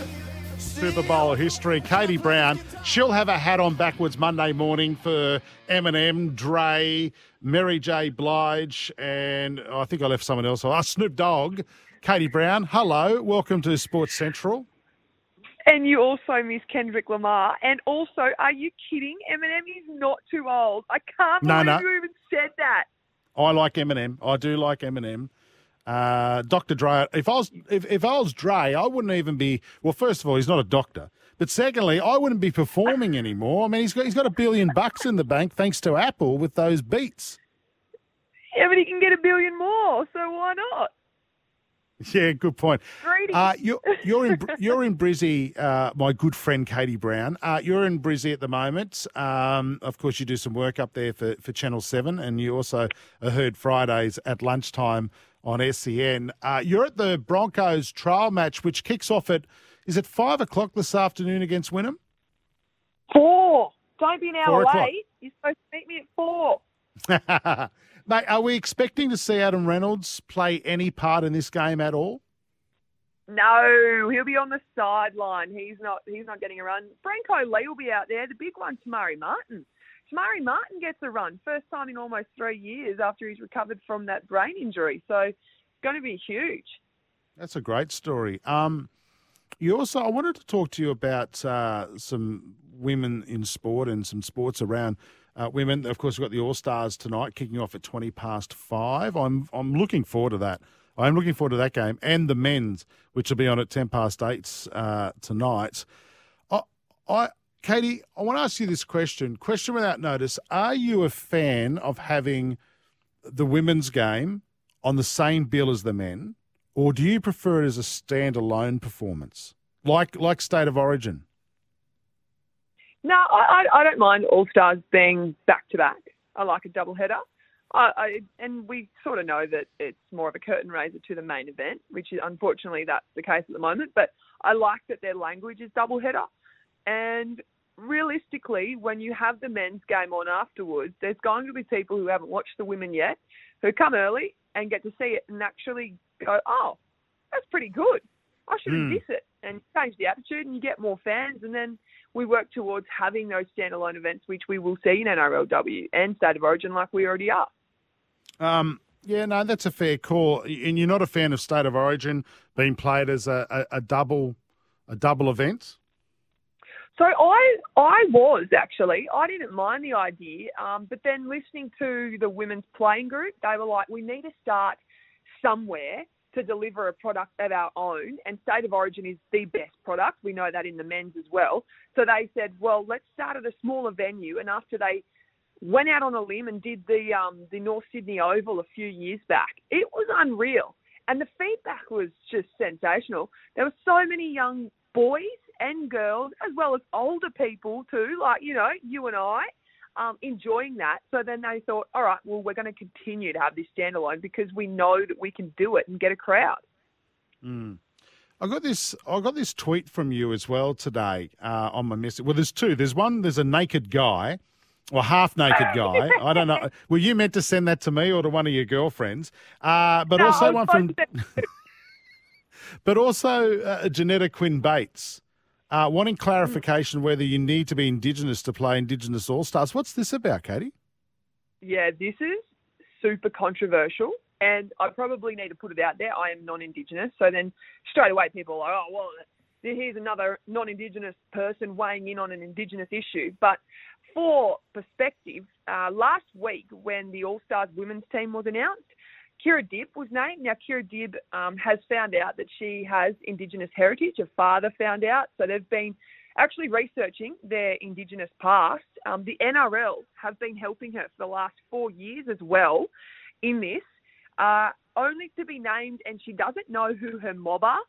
Super Bowl history. Katie Brown, she'll have a hat on backwards Monday morning for Eminem, Dre, Mary J. Blige, and I think I left someone else. Oh, Snoop Dogg. Katie Brown, hello. Welcome to Sports Central. And you also miss Kendrick Lamar. And also, are you kidding? Eminem is not too old. I can't No, believe no. you even said that. I like Eminem. I do like Eminem. Uh, Dr. Dre. If I was if, if I was Dre, I wouldn't even be. Well, first of all, he's not a doctor. But secondly, I wouldn't be performing anymore. I mean, he's got he's got a billion bucks in the bank thanks to Apple with those beats. Yeah, but he can get a billion more, so why not? Yeah, good point. Uh, you're, you're in you're in Brizzy, uh, my good friend Katie Brown. Uh, you're in Brizzy at the moment. Um, of course, you do some work up there for, for Channel Seven, and you also are heard Fridays at lunchtime on SEN. Uh, you're at the Broncos trial match, which kicks off at is it five o'clock this afternoon against Wynnum? Four. Don't be an hour late. You're supposed to meet me at four. Mate, are we expecting to see Adam Reynolds play any part in this game at all? No, he'll be on the sideline. He's not. He's not getting a run. Brenko Lee will be out there. The big one, Tamari Martin. Tamari Martin gets a run, first time in almost three years after he's recovered from that brain injury. So it's going to be huge. That's a great story. Um, you also, I wanted to talk to you about uh, some women in sport and some sports around uh, women. Of course, we've got the All Stars tonight, kicking off at twenty past five. I'm I'm looking forward to that. I'm looking forward to that game and the men's, which will be on at ten past eight uh, tonight. I, I, Katie, I want to ask you this question. Question without notice: Are you a fan of having the women's game on the same bill as the men, or do you prefer it as a standalone performance, like like State of Origin? No, I, I, don't mind All Stars being back to back. I like a double header. I, I, and we sort of know that it's more of a curtain raiser to the main event, which is unfortunately that's the case at the moment. But I like that their language is double header. And realistically, when you have the men's game on afterwards, there's going to be people who haven't watched the women yet who come early and get to see it and actually go, oh, that's pretty good. I should Hmm. miss it and change the attitude, and you get more fans. And then we work towards having those standalone events, which we will see in NRLW and State of Origin, like we already are. Um, yeah, no, that's a fair call. And you're not a fan of State of Origin being played as a, a, a double a double event. So I I was actually I didn't mind the idea, um, but then listening to the women's playing group, they were like, we need to start somewhere to deliver a product of our own, and State of Origin is the best product. We know that in the men's as well. So they said, well, let's start at a smaller venue, and after they went out on a limb and did the um, the North Sydney Oval a few years back, it was unreal, and the feedback was just sensational. There were so many young boys and girls, as well as older people too, like you know you and I, um, enjoying that. So then they thought, all right, well we're going to continue to have this standalone because we know that we can do it and get a crowd. Mm. I got this. I got this tweet from you as well today uh, on my message. Well, there's two. There's one. There's a naked guy, or half naked guy. I don't know. Were you meant to send that to me or to one of your girlfriends? Uh, but No, I also one from. but also uh, Janetta Quinn Bates. Uh, wanting clarification whether you need to be Indigenous to play Indigenous All Stars. What's this about, Katie? Yeah, this is super controversial, and I probably need to put it out there. I am non-Indigenous, so then straight away people are, like, oh well, here's another non-Indigenous person weighing in on an Indigenous issue. But for perspective, uh, last week when the All Stars women's team was announced, Kirra Dibb was named. Now, Kirra Dibb um, has found out that she has Indigenous heritage. Her father found out. So they've been actually researching their Indigenous past. Um, the NRL have been helping her for the last four years as well in this. Uh, only to be named, and she doesn't know who her mob are.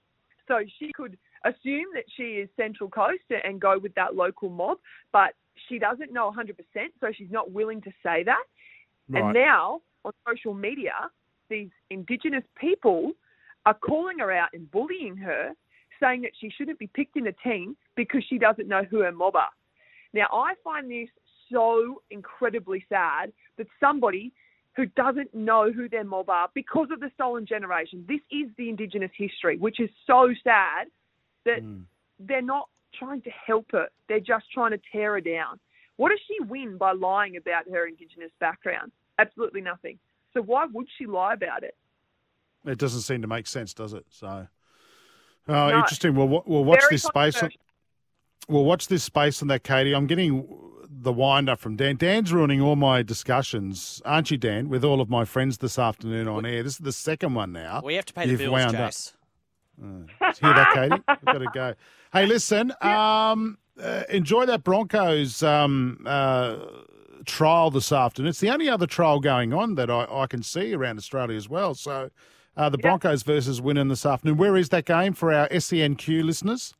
So she could assume that she is Central Coast and go with that local mob, but she doesn't know 100%, so she's not willing to say that. Right. And now on social media, these Indigenous people are calling her out and bullying her, saying that she shouldn't be picked in the team because she doesn't know who her mob are. Now, I find this so incredibly sad that somebody who doesn't know who their mob are because of the stolen generation, this is the Indigenous history, which is so sad that hmm. they're not trying to help her. They're just trying to tear her down. What does she win by lying about her Indigenous background? Absolutely nothing. So why would she lie about it? It doesn't seem to make sense, does it? So, oh, No. interesting. Well, wa- we'll watch Very this space. On, we'll watch this space on that, Katie. I'm getting the wind up from Dan. Dan's ruining all my discussions, aren't you, Dan? With all of my friends this afternoon on air. This is the second one now. We have to pay the You've bills, wound up. Jace. Hear that, Katie? We've got to go. Hey, listen. Um, uh, enjoy that Broncos um, uh, trial this afternoon. It's the only other trial going on that I, I can see around Australia as well. So, uh, the Broncos versus Wynnum this afternoon. Where is that game for our SENQ listeners?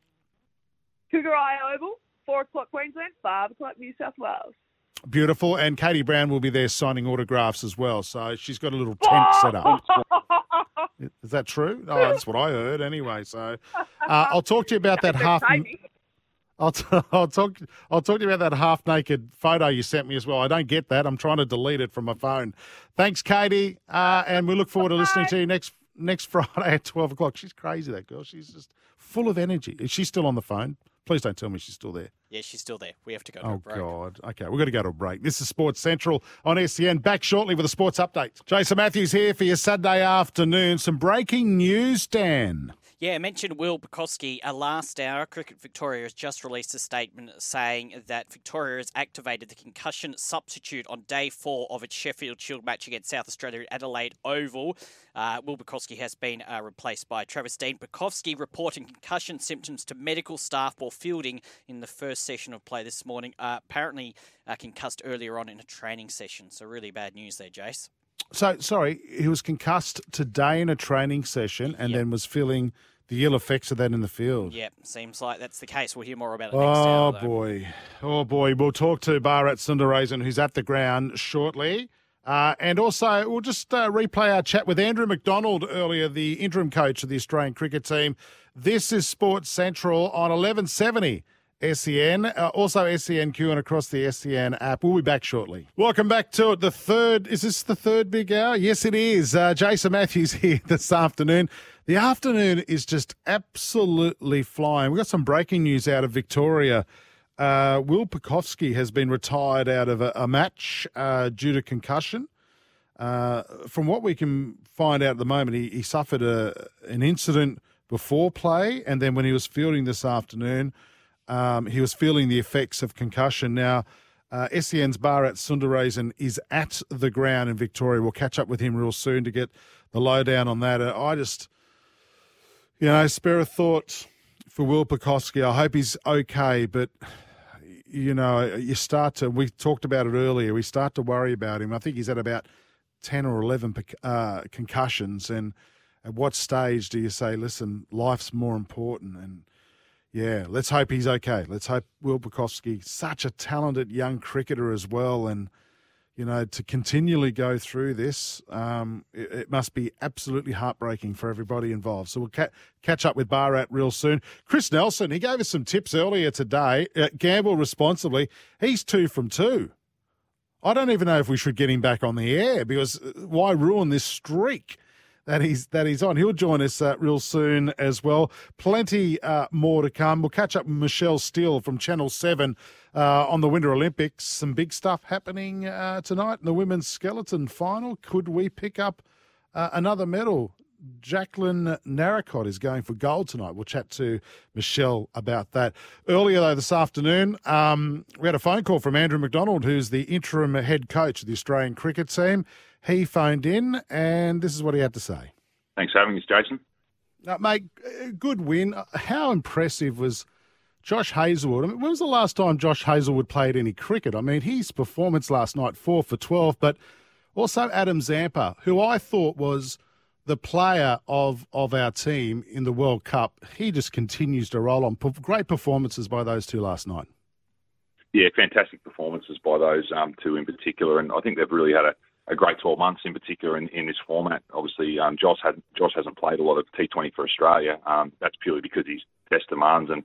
Kougari Oval, 4 o'clock Queensland, 5 o'clock New South Wales. Beautiful. And Katie Brown will be there signing autographs as well. So she's got a little tent set up. Is that true? Oh, that's what I heard anyway. So uh, I'll talk to you about that half. I'll, t- I'll talk. I'll talk to you about that half naked photo you sent me as well. I don't get that. I'm trying to delete it from my phone. Thanks, Katie, uh, and we look forward to listening to you next next Friday at twelve o'clock. She's crazy, that girl. She's just full of energy. Is she still on the phone? Please don't tell me she's still there. Yeah, she's still there. We have to go to Oh a break. God. Okay, we've got to go to a break. This is Sports Central on SEN. Back shortly with a sports update. Jason Matthews here for your Saturday afternoon. Some breaking news, Dan. Yeah, I mentioned Will Pucovski. A last hour, Cricket Victoria has just released a statement saying that Victoria has activated the concussion substitute on day four of its Sheffield Shield match against South Australia at Adelaide Oval. Uh, Will Pucovski has been uh, replaced by Travis Dean. Pucovski reporting concussion symptoms to medical staff while fielding in the first session of play this morning. Uh, apparently uh, concussed earlier on in a training session. So really bad news there, Jace. So, sorry, he was concussed today in a training session and then was feeling the ill effects of that in the field. Yep, seems like that's the case. We'll hear more about it next Oh hour. boy, oh boy! We'll talk to Bharat Sundaresan, who's at the ground shortly, uh, and also we'll just uh, replay our chat with Andrew McDonald earlier, the interim coach of the Australian cricket team. This is Sports Central on eleven seventy. SEN, uh, also SENQ and across the SEN app. We'll be back shortly. Welcome back to it. The third, is this the third big hour? Yes, it is. Uh, Jason Matthews here this afternoon. The afternoon is just absolutely flying. We've got some breaking news out of Victoria. Uh, Will Pucovski has been retired out of a, a match uh, due to concussion. Uh, from what we can find out at the moment, he, he suffered a, an incident before play, and then when he was fielding this afternoon, um, he was feeling the effects of concussion. Now, uh, SEN's Bharat Sundaresan is at the ground in Victoria. We'll catch up with him real soon to get the lowdown on that. Uh, I just, you know, spare a thought for Will Pucovski. I hope he's okay, but you know, you start to. We talked about it earlier. We start to worry about him. I think he's at about ten or eleven uh, concussions, and at what stage do you say, "Listen, life's more important"? And yeah, let's hope he's okay. Let's hope Will Pucovski, such a talented young cricketer as well, and you know, to continually go through this, um, it, it must be absolutely heartbreaking for everybody involved. So we'll ca- catch up with Bharat real soon. Chris Nelson, he gave us some tips earlier today. Uh, gamble responsibly. He's two from two. I don't even know if we should get him back on the air because uh, why ruin this streak? That he's that he's on. He'll join us uh, real soon as well. Plenty uh, more to come. We'll catch up with Michelle Steele from Channel Seven uh, on the Winter Olympics. Some big stuff happening uh, tonight in the women's skeleton final. Could we pick up uh, another medal? Jaclyn Narracott is going for gold tonight. We'll chat to Michelle about that. Earlier, though, this afternoon, um, we had a phone call from Andrew McDonald, who's the interim head coach of the Australian cricket team. He phoned in, and this is what he had to say. Thanks for having us, Jason. Uh, mate, good win. How impressive was Josh Hazlewood? I mean, when was the last time Josh Hazlewood played any cricket? I mean, his performance last night, four for 12, but also Adam Zampa, who I thought was the player of, of our team in the World Cup, he just continues to roll on. Great performances by those two last night. Yeah, fantastic performances by those um, two in particular, and I think they've really had a, a great 12 months in particular in, in this format. Obviously, um, Josh had Josh hasn't played a lot of T20 for Australia. Um, that's purely because he's test demands, and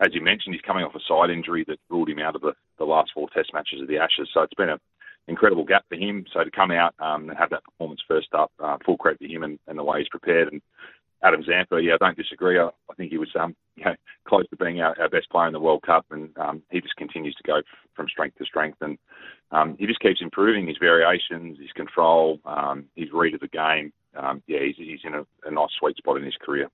as you mentioned, he's coming off a side injury that ruled him out of the, the last four Test matches of the Ashes. So it's been an incredible gap for him. So to come out um, and have that performance first up, uh, full credit to him and, and, the way he's prepared. And Adam Zampa, yeah, I don't disagree. I, I think he was um, you know, close to being our, our, best player in the World Cup, and um, he just continues to go f- from strength to strength. And um, he just keeps improving his variations, his control, um, his read of the game. Um, yeah, he's, he's in a, a nice sweet spot in his career.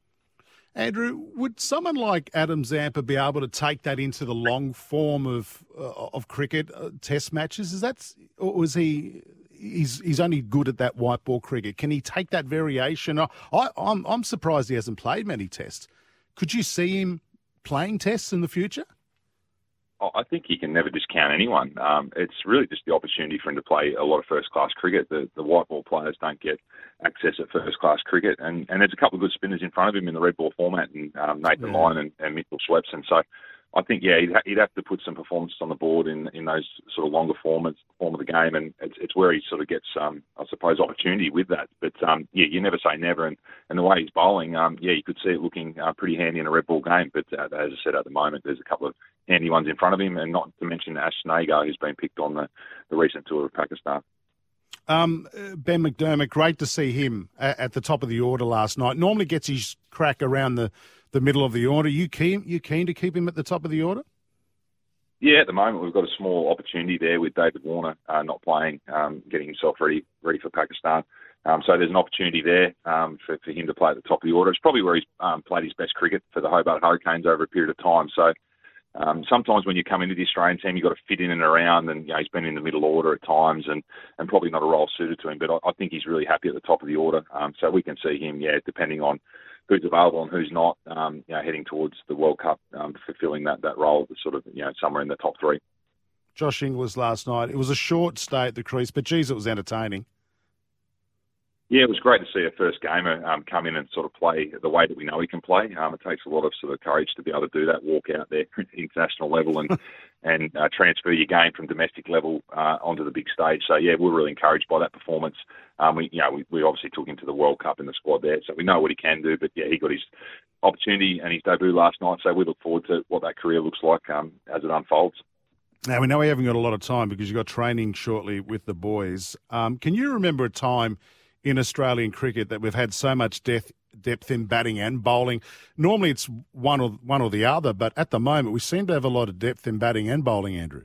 Andrew, would someone like Adam Zampa be able to take that into the long form of uh, of cricket, uh, Test matches? Is that, or was he? He's he's only good at that white ball cricket. Can he take that variation? I, I'm I'm surprised he hasn't played many Tests. Could you see him playing Tests in the future? I think he can never discount anyone. Um, it's really just the opportunity for him to play a lot of first class cricket. The, the white ball players don't get access at first class cricket, and, and there's a couple of good spinners in front of him in the red ball format, and um, Nathan yeah. Lyon and, and Mitchell Swepson. So I think yeah, he'd, he'd have to put some performances on the board in in those sort of longer formats form of the game, and it's it's where he sort of gets um, I suppose opportunity with that. But um, yeah, you never say never, and, and the way he's bowling, um, yeah, you could see it looking uh, pretty handy in a red ball game. But uh, as I said, at the moment, there's a couple of handy ones in front of him, and not to mention Ash Agar, who's been picked on the the recent tour of Pakistan. Um, ben McDermott, great to see him at, at the top of the order last night. Normally gets his crack around the the middle of the order. You keen you keen to keep him at the top of the order? Yeah, at the moment we've got a small opportunity there with David Warner uh, not playing, um, getting himself ready ready for Pakistan. Um, so there's an opportunity there um, for, for him to play at the top of the order. It's probably where he's um, played his best cricket for the Hobart Hurricanes over a period of time. So um, sometimes when you come into the Australian team, you've got to fit in and around, and you know, he's been in the middle order at times, and, and probably not a role suited to him. But I, I think he's really happy at the top of the order. Um, so we can see him, yeah, depending on who's available and who's not, um, you know, heading towards the World Cup, um, fulfilling that, that role, sort of, you know, somewhere in the top three. Josh Inglis last night. It was a short stay at the crease, but geez, it was entertaining. Yeah, it was great to see a first gamer um, come in and sort of play the way that we know he can play. Um, it takes a lot of sort of courage to be able to do that, walk out there at international level and and uh, transfer your game from domestic level uh, onto the big stage. So yeah, we're really encouraged by that performance. Um, we you know we, we obviously took him to the World Cup in the squad there, so we know what he can do. But yeah, he got his opportunity and his debut last night. So we look forward to what that career looks like um, as it unfolds. Now we know we haven't got a lot of time because you've got training shortly with the boys. Um, can you remember a time? In Australian cricket that we've had so much depth depth in batting and bowling. Normally it's one or one or the other, but at the moment we seem to have a lot of depth in batting and bowling, Andrew.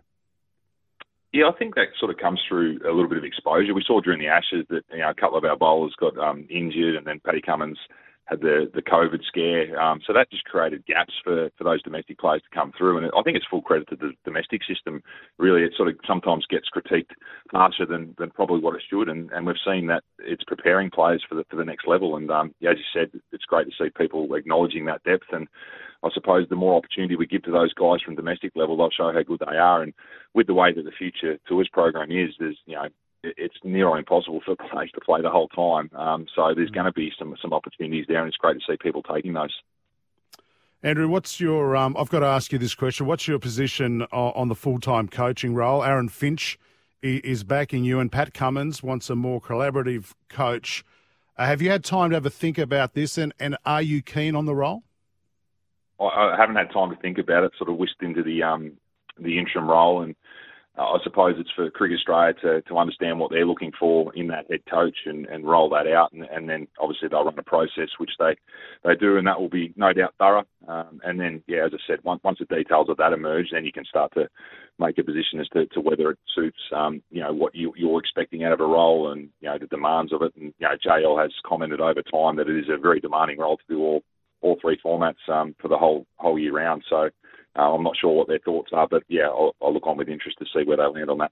Yeah, I think that sort of comes through a little bit of exposure. We saw during the Ashes that you know a couple of our bowlers got um, injured, and then Paddy Cummins had the the COVID scare. Um, so that just created gaps for, for those domestic players to come through. And I think it's full credit to the domestic system. Really, it sort of sometimes gets critiqued harsher than, than probably what it should. And, and we've seen that it's preparing players for the for the next level. And um, as you said, it's great to see people acknowledging that depth. And I suppose the more opportunity we give to those guys from domestic level, they'll show how good they are. And with the way that the future tours program is, there's you know it's near impossible for players to play the whole time. Um, so there's mm. going to be some some opportunities there, and it's great to see people taking those. Andrew, what's your? Um, I've got to ask you this question. What's your position on the full time coaching role? Aaron Finch is backing you, and Pat Cummins wants a more collaborative coach. Uh, have you had time to have a think about this, and, and are you keen on the role? I, haven't had time to think about it. Sort of whisked into the um, the interim role, and I suppose it's for Cricket Australia to, to understand what they're looking for in that head coach and, and roll that out. And, and then obviously they'll run a process, which they, they do, and that will be no doubt thorough. Um, and then, yeah, as I said, once, once the details of that emerge, then you can start to make a position as to, to whether it suits, um, you know, what you, you're expecting out of a role and, you know, the demands of it. And, you know, JL has commented over time that it is a very demanding role to do all, all three formats um, for the whole whole year round. So uh, I'm not sure what their thoughts are, but yeah, I'll, I'll look on with interest to see where they land on that.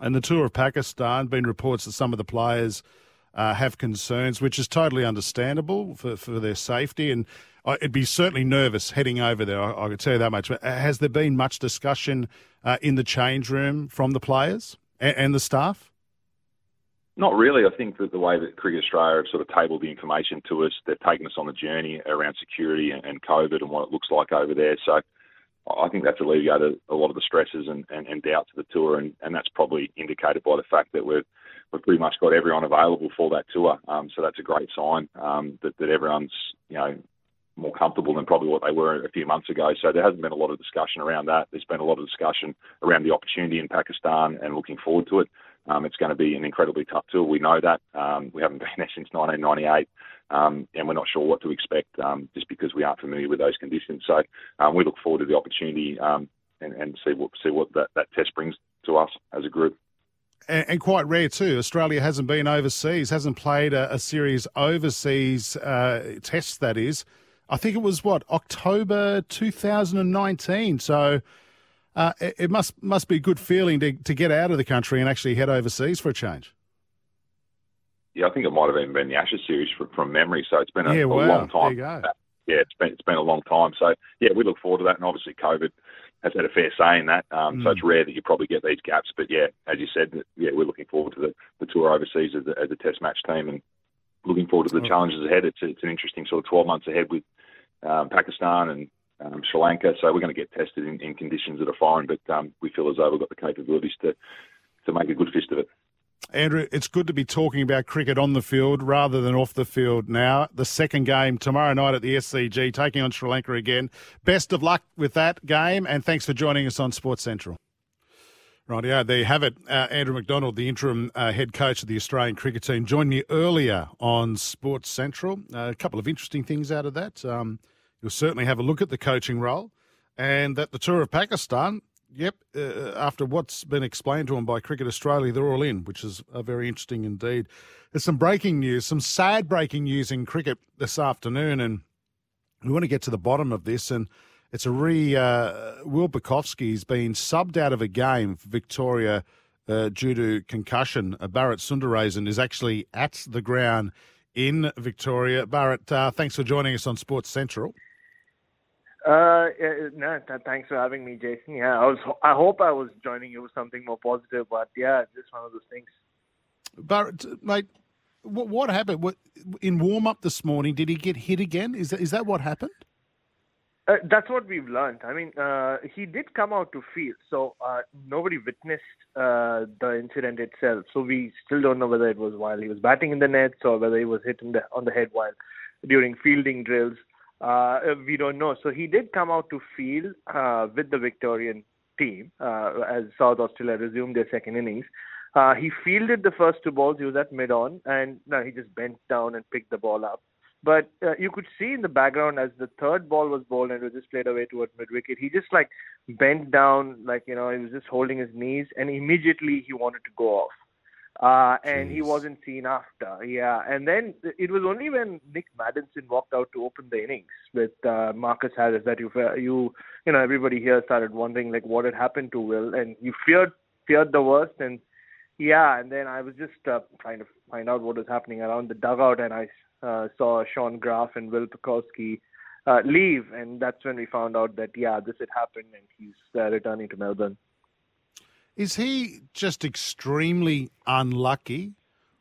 And the tour of Pakistan, been reports that some of the players uh, have concerns, which is totally understandable for, for their safety. And it'd be certainly nervous heading over there. I, I could tell you that much. But uh, has there been much discussion uh, in the change room from the players and, and the staff? Not really. I think that the way that Cricket Australia have sort of tabled the information to us, they've taken us on the journey around security and, and COVID and what it looks like over there. So I think that's alleviated a lot of the stresses and, and, and doubts of the tour, and, and that's probably indicated by the fact that we've we've pretty much got everyone available for that tour. Um, so that's a great sign um, that, that everyone's you know more comfortable than probably what they were a few months ago. So there hasn't been a lot of discussion around that. There's been a lot of discussion around the opportunity in Pakistan and looking forward to it. Um, it's going to be an incredibly tough tour. We know that. Um, we haven't been there since 1998, um, and we're not sure what to expect um, just because we aren't familiar with those conditions. So um, we look forward to the opportunity um, and, and see what see what that, that test brings to us as a group. And, and quite rare too. Australia hasn't been overseas, hasn't played a, a series overseas uh, tests. That is, I think it was what October 2019. So. Uh, it, it must must be a good feeling to, to get out of the country and actually head overseas for a change. Yeah, I think it might have even been the Ashes series from, from memory. So it's been a, Yeah, a wow. long time. There you go. Yeah, it's been it's been a long time. So yeah, we look forward to that. And obviously, COVID has had a fair say in that. Um, So Mm. it's rare that you probably get these gaps. But yeah, as you said, yeah, we're looking forward to the, the tour overseas as a, as a Test match team and looking forward to the Oh. challenges ahead. It's it's an interesting sort of 12 months ahead with um, Pakistan and um, Sri Lanka. So we're going to get tested in, in conditions that are foreign, but um, we feel as though we've got the capabilities to to make a good fist of it. Andrew, it's good to be talking about cricket on the field rather than off the field now. The second game tomorrow night at the SCG, taking on Sri Lanka again. Best of luck with that game, and thanks for joining us on Sports Central. Right, yeah, there you have it. Uh, Andrew McDonald, the interim uh, head coach of the Australian cricket team, joined me earlier on Sports Central. Uh, a couple of interesting things out of that. Um, you'll certainly have a look at the coaching role, and that the tour of Pakistan. Yep, uh, after what's been explained to them by Cricket Australia, they're all in, which is uh, very interesting indeed. There's some breaking news, some sad breaking news in cricket this afternoon, and we want to get to the bottom of this. And it's a re uh, Will Pucovski's been subbed out of a game for Victoria uh, due to concussion. Uh, Bharat Sundaresan is actually at the ground in Victoria. Bharat, uh, thanks for joining us on Sports Central. Uh, yeah, no, th- thanks for having me, Jason. Yeah, I was. I hope I was joining you with something more positive, but yeah, it's just one of those things. Bharat, mate, what, what happened? What, in warm up this morning, did he get hit again? Is that, is that what happened? Uh, that's what we've learned. I mean, uh, he did come out to field, so uh, nobody witnessed uh, the incident itself. So we still don't know whether it was while he was batting in the nets or whether he was hit in the, on the head while during fielding drills. Uh, we don't know. So he did come out to field uh, with the Victorian team uh, as South Australia resumed their second innings. Uh, he fielded the first two balls. He was at mid on, and no, he just bent down and picked the ball up. But uh, you could see in the background as the third ball was bowled and it was just played away towards mid wicket, he just like bent down, like you know, he was just holding his knees, and immediately he wanted to go off. Uh, and he wasn't seen after, yeah. And then it was only when Nic Maddinson walked out to open the innings with uh, Marcus Harris that you, you, you know, everybody here started wondering like what had happened to Will, and you feared feared the worst, and yeah. And then I was just uh, trying to find out what was happening around the dugout, and I uh, saw Shaun Graf and Will Pucovski uh, leave, and that's when we found out that yeah, this had happened, and he's uh, returning to Melbourne. Is he just extremely unlucky,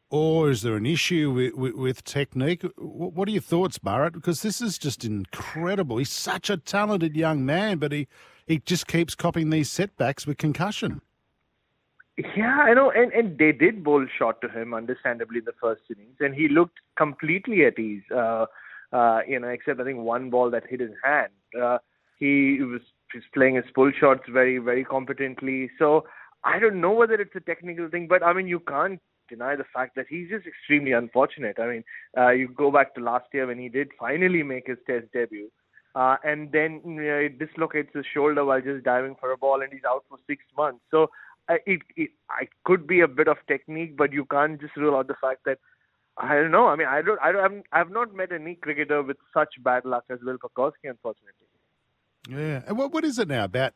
or is there an issue with, with, with technique? What, are your thoughts, Bharat? Because this is just incredible. He's such a talented young man, but he, he just keeps copying these setbacks with concussion. Yeah, I know, and and they did bowl short to him, understandably, in the first innings, and he looked completely at ease. Uh, uh, you know, except I think one ball that hit his hand. Uh, he was just playing his pull shots very, very competently. So I don't know whether it's a technical thing, but I mean, you can't deny the fact that he's just extremely unfortunate. I mean, uh, you go back to last year when he did finally make his Test debut. Uh, and then you know, dislocates his shoulder while just diving for a ball, and he's out for six months. So uh, it, it it could be a bit of technique, but you can't just rule out the fact that I don't know. I mean, I don't, I don't, I've not met any cricketer with such bad luck as Will Pucovski, unfortunately. Yeah. And what, what is it now about?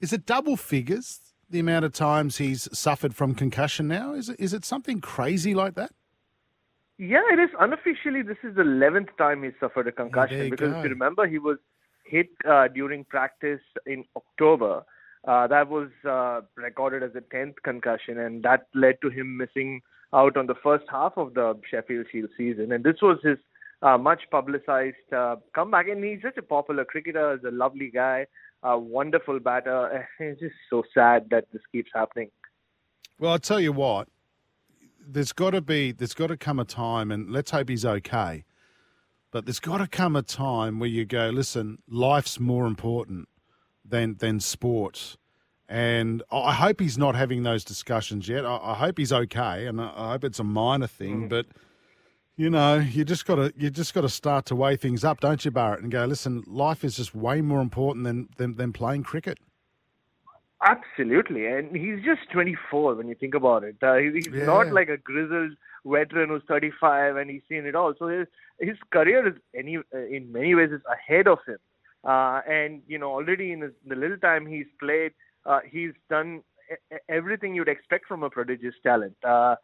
Is it double figures, the amount of times he's suffered from concussion now? Is it, is it something crazy like that? Yeah, it is. Unofficially, this is the 11th time he suffered a concussion you because go. if you remember, he was hit uh, during practice in October. Uh, that was uh, recorded as a 10th concussion, and that led to him missing out on the first half of the Sheffield Shield season, and this was his uh, much publicized uh, comeback. And he's such a popular cricketer, he's a lovely guy, a wonderful batter. It's just so sad that this keeps happening. Well, I'll tell you what, there's got to be, there's got to come a time, and let's hope he's okay. But there's got to come a time where you go, listen, life's more important than than sports. And I hope he's not having those discussions yet. I, I hope he's okay, and I, I hope it's a minor thing. Mm. But you know, you just got to you just got to start to weigh things up, don't you, Bharat? And go, listen, life is just way more important than than, than playing cricket. Absolutely, and he's just 24 when you think about it. Uh, he- he's Yeah. not like a grizzled veteran who's 35 and he's seen it all. So his his career is any uh, in many ways is ahead of him. Uh, and you know, already in his, the little time he's played, uh, he's done everything you'd expect from a prodigious talent. Uh,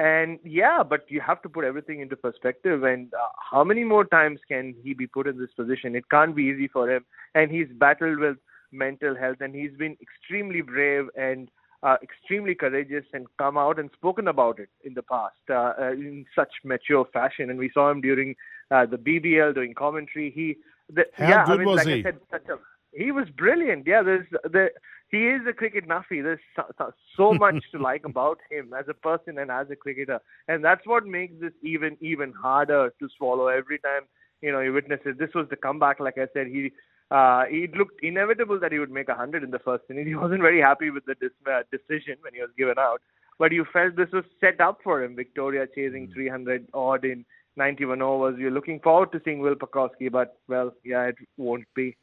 and yeah, but you have to put everything into perspective. And uh, how many more times can he be put in this position? It can't be easy for him. And he's battled with mental health, and he's been extremely brave and uh, extremely courageous, and come out and spoken about it in the past uh, uh, in such mature fashion. And we saw him during uh, the BBL doing commentary. He, the, How yeah, good I mean, was like he? I said, such a, he was brilliant. Yeah, there's the he is a cricket nuffy. There's so, so- much to like about him as a person and as a cricketer, and that's what makes this even even harder to swallow every time you know you witness it. This was the comeback. Like I said, he uh, it looked inevitable that he would make a hundred in the first inning. He wasn't very happy with the dis- uh, decision when he was given out, but you felt this was set up for him. Victoria chasing 300 odd in 91 overs. You're looking forward to seeing Will Pucovski, but well, yeah, it won't be.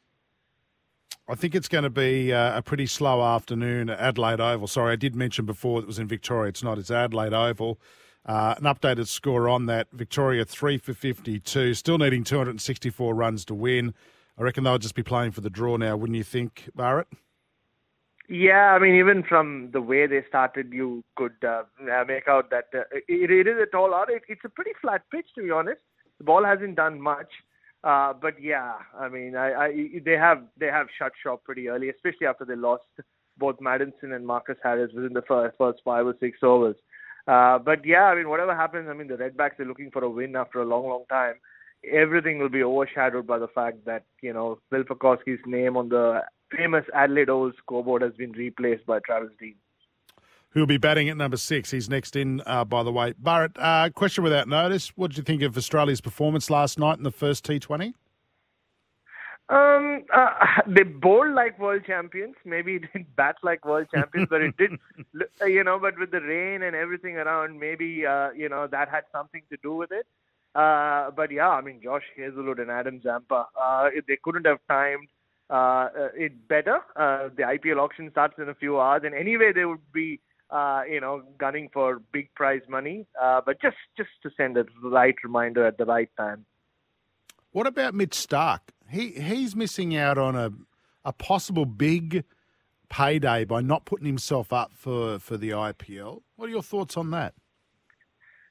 I think it's going to be uh, a pretty slow afternoon at Adelaide Oval. Sorry, I did mention before it was in Victoria. It's not. It's Adelaide Oval. Uh, an updated score on that: Victoria three for fifty-two, still needing two hundred and sixty-four runs to win. I reckon they'll just be playing for the draw now, wouldn't you think, Bharat? Yeah, I mean, even from the way they started, you could uh, uh, make out that uh, it, it is a tall order. It, it's a pretty flat pitch, to be honest. The ball hasn't done much, uh, but yeah, I mean, I, I, they have they have shut shop pretty early, especially after they lost both Maddinson and Marcus Harris within the first, first five or six overs. Uh, but yeah, I mean, whatever happens, I mean, the Redbacks are looking for a win after a long, long time. Everything will be overshadowed by the fact that you know Bill Pucovski's name on the famous Adelaide Oval scoreboard has been replaced by Travis Dean. Who'll be batting at number six? He's next in, uh, by the way. Bharat, uh, question without notice. What did you think of Australia's performance last night in the first T20? Um, uh, they bowled like world champions. Maybe it didn't bat like world champions, but it did, uh, you know. But with the rain and everything around, maybe uh, you know that had something to do with it. Uh, but yeah, I mean, Josh Hazlewood and Adam Zampa, uh, they couldn't have timed uh, uh, it better. Uh, the IPL auction starts in a few hours, and anyway, they would be, uh, you know, gunning for big prize money. Uh, but just just to send a right reminder at the right time. What about Mitch Starc? He he's missing out on a a possible big payday by not putting himself up for, for the IPL. What are your thoughts on that?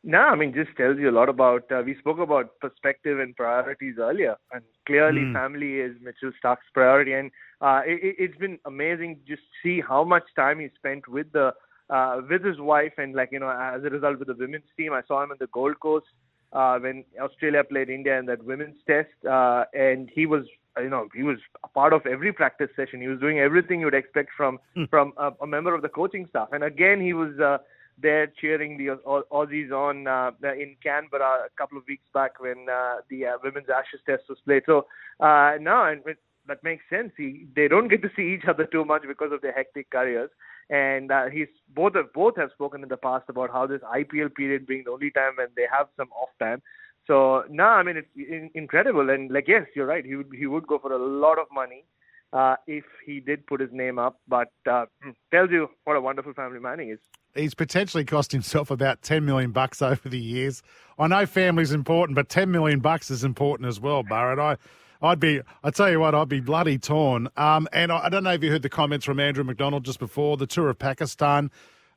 No, I mean, just tells you a lot about. Uh, we spoke about perspective and priorities earlier, and clearly, Mm. family is Mitchell Starc's priority. And uh, it, it's been amazing just see how much time he spent with the uh, with his wife, and like you know, as a result, with the women's team. I saw him in the Gold Coast uh, when Australia played India in that women's test, uh, and he was. You know, he was a part of every practice session. He was doing everything you'd expect from from a, a member of the coaching staff. And again, he was uh, there cheering the Aussies on uh, in Canberra a couple of weeks back when uh, the uh, women's Ashes Test was played. So uh, no, and it, that makes sense. He, they don't get to see each other too much because of their hectic careers. And uh, he's both have both have spoken in the past about how this IPL period being the only time when they have some off time. So no, I mean it's in, incredible. And like yes, you're right. He would he would go for a lot of money uh, if he did put his name up. But uh, tells you what a wonderful family man he is. He's potentially cost himself about ten million bucks over the years. I know family's important, but ten million bucks is important as well, Bharat. I, I'd be, I tell you what, I'd be bloody torn. Um, and I, I don't know if you heard the comments from Andrew McDonald just before the tour of Pakistan.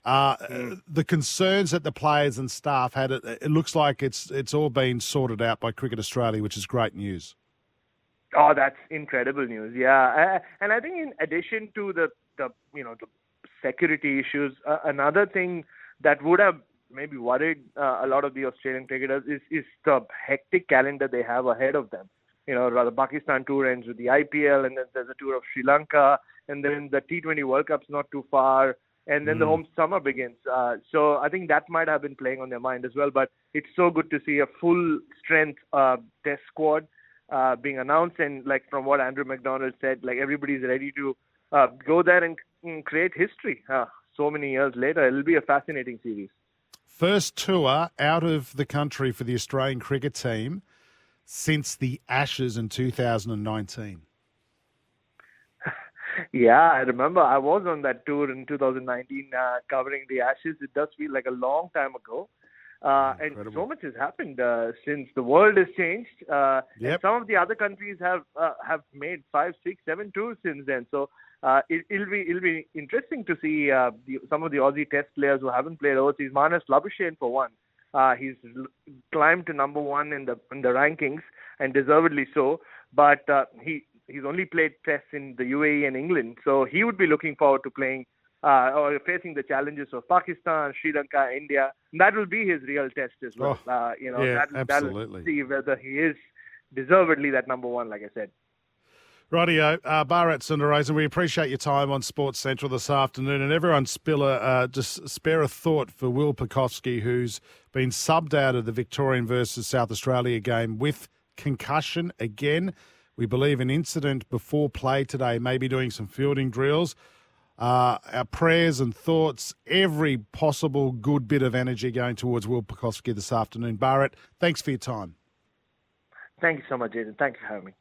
Uh, The concerns that the players and staff had, it, it looks like it's it's all been sorted out by Cricket Australia, which is great news. Oh, that's incredible news. Yeah, and I think in addition to the the you know the security issues, uh, another thing that would have maybe worried uh, a lot of the Australian cricketers is is the hectic calendar they have ahead of them. You know, the Pakistan tour ends with the IPL, and then there's a tour of Sri Lanka, and then the T20 World Cup's not too far, and then the Mm. home summer begins. Uh, so I think that might have been playing on their mind as well. But it's so good to see a full strength uh, test squad uh, being announced, and like from what Andrew McDonald said, like everybody's ready to uh, go there and, and create history. Uh, so many years later, it'll be a fascinating series. First tour out of the country for the Australian cricket team since the Ashes in 2019. Yeah, I remember I was on that tour in 2019 uh, covering the Ashes. It does feel like a long time ago. Uh, and so much has happened uh, since the world has changed. Uh, and some of the other countries have uh, have made five, six, seven tours since then. So uh, it, it'll be it'll be interesting to see uh, the, some of the Aussie Test players who haven't played overseas. Marnus Labuschagne, for one, uh, he's climbed to number one in the in the rankings and deservedly so. But uh, he he's only played tests in the UAE and England, so he would be looking forward to playing uh, or facing the challenges of Pakistan, Sri Lanka, India. And that will be his real test as well. Oh, uh, you know, yeah, that, that'll absolutely. see whether he is deservedly that number one, like I said. Rightio, uh, Bharat Sundaresan, we appreciate your time on Sports Central this afternoon. And everyone, spill a, uh, just spare a thought for Will Pucovski, who's been subbed out of the Victorian versus South Australia game with concussion again. We believe an incident before play today, maybe doing some fielding drills. Uh, our prayers and thoughts, every possible good bit of energy going towards Will Pucovski this afternoon. Bharat, thanks for your time. Thank you so much, Jason. Thanks for having me.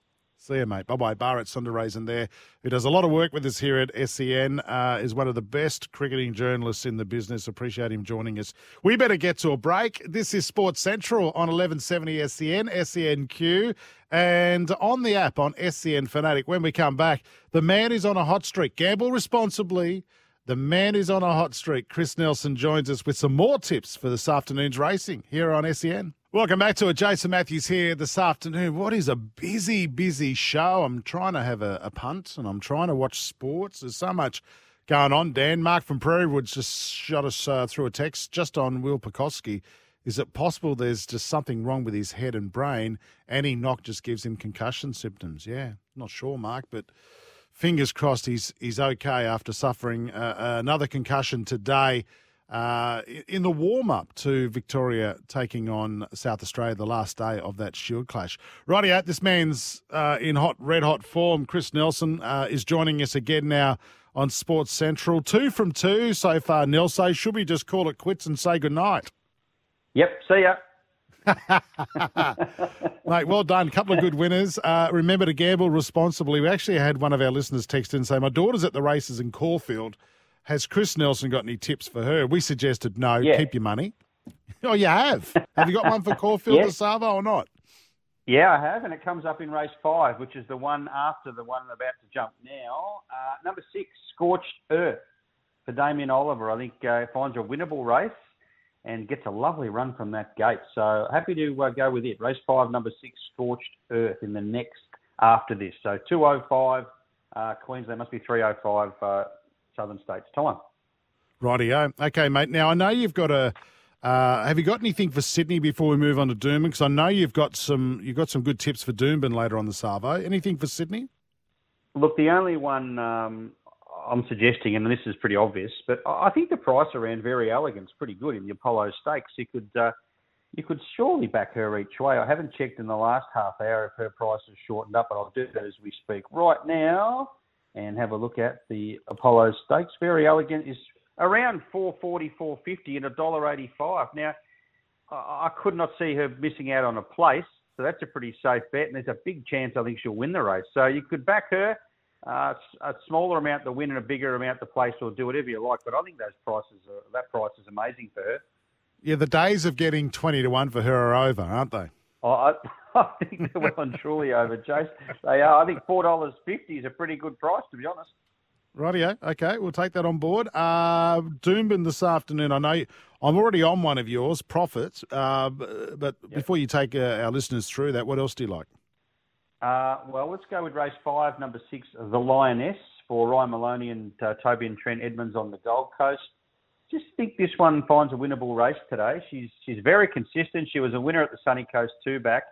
See you, mate. Bye bye. Bharat Sundaresan there, who does a lot of work with us here at SEN, uh, is one of the best cricketing journalists in the business. Appreciate him joining us. We better get to a break. This is Sports Central on 1170 SEN, SENQ, and on the app on SEN Fanatic. When we come back, the man is on a hot streak. Gamble responsibly. The man is on a hot streak. Chris Nelson joins us with some more tips for this afternoon's racing here on SEN. Welcome back to it. Jason Matthews here this afternoon. What is a busy, busy show? I'm trying to have a, a punt and I'm trying to watch sports. There's so much going on. Dan, Mark from Prairie Woods just shot us uh, through a text just on Will Pucovski. Is it possible there's just something wrong with his head and brain? Any knock just gives him concussion symptoms. Yeah, not sure, Mark, but fingers crossed he's he's okay after suffering uh, another concussion today uh, in the warm up to Victoria taking on South Australia the last day of that Shield clash. Righty Rightio, this man's uh, in hot, red hot form. Chris Nelson uh, is joining us again now on Sports Central. Two from two so far, Nelson. Should we just call it quits and say goodnight? Yep, see ya. Mate, well done. A couple of good winners. Uh, remember to gamble responsibly. We actually had one of our listeners text in and say, My daughter's at the races in Caulfield. Has Chris Nelson got any tips for her? We suggested no, Yeah. keep your money. Oh, you have? Have you got one for Caulfield to Savo or not? Yeah, I have, and it comes up in race five, which is the one after the one about to jump now. Uh, number six, Scorched Earth for Damien Oliver. I think uh, finds a winnable race and gets a lovely run from that gate. So happy to uh, go with it. Race five, number six, Scorched Earth in the next after this. So 205 uh, Queensland must be 305 uh, Southern States time. Rightio. Okay, mate. Now, I know you've got a. Uh, have you got anything for Sydney before we move on to Doomben? Because I know you've got some. You've got some good tips for Doomben later on the Savo. Anything for Sydney? Look, the only one um, I'm suggesting, and this is pretty obvious, but I I think the price around Very Elegant's pretty good in the Apollo Stakes. You could uh, you could surely back her each way. I haven't checked in the last half hour if her price has shortened up, but I'll do that as we speak right now and have a look at the Apollo Stakes. Very Elegant is around 440, 450 and $1.85. Now, I I could not see her missing out on a place, so that's a pretty safe bet, and there's a big chance I think she'll win the race. So you could back her. Uh, a smaller amount to win and a bigger amount to place, or do whatever you like. But I think those prices, are, that price is amazing for her. Yeah, the days of getting twenty to one for her are over, aren't they? I, I think they're well and truly over, Chase. They are. I think four dollars fifty is a pretty good price, to be honest. Rightio. Okay, we'll take that on board. Uh, Doomben this afternoon. I know you, I'm already on one of yours, profits. Uh, but before you take uh, our listeners through that, what else do you like? Uh, well, let's go with race five, number six, the Lioness for Ryan Maloney and uh, Toby and Trent Edmonds on the Gold Coast. Just think this one finds a winnable race today. She's she's very consistent. She was a winner at the Sunny Coast two back.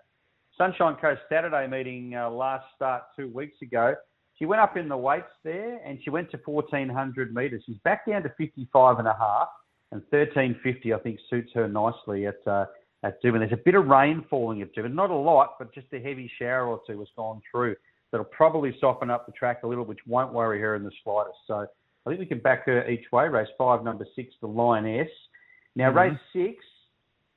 Sunshine Coast Saturday meeting uh, last start two weeks ago. She went up in the weights there and she went to 1400 metres. She's back down to 55 and a half and 1350 I think suits her nicely at uh, at Doomben. There's a bit of rain falling at Doomben, not a lot, but just a heavy shower or two has gone through. That'll probably soften up the track a little, which won't worry her in the slightest. So I think we can back her each way. Race five, number six, the Lioness. Now, Mm-hmm. race six,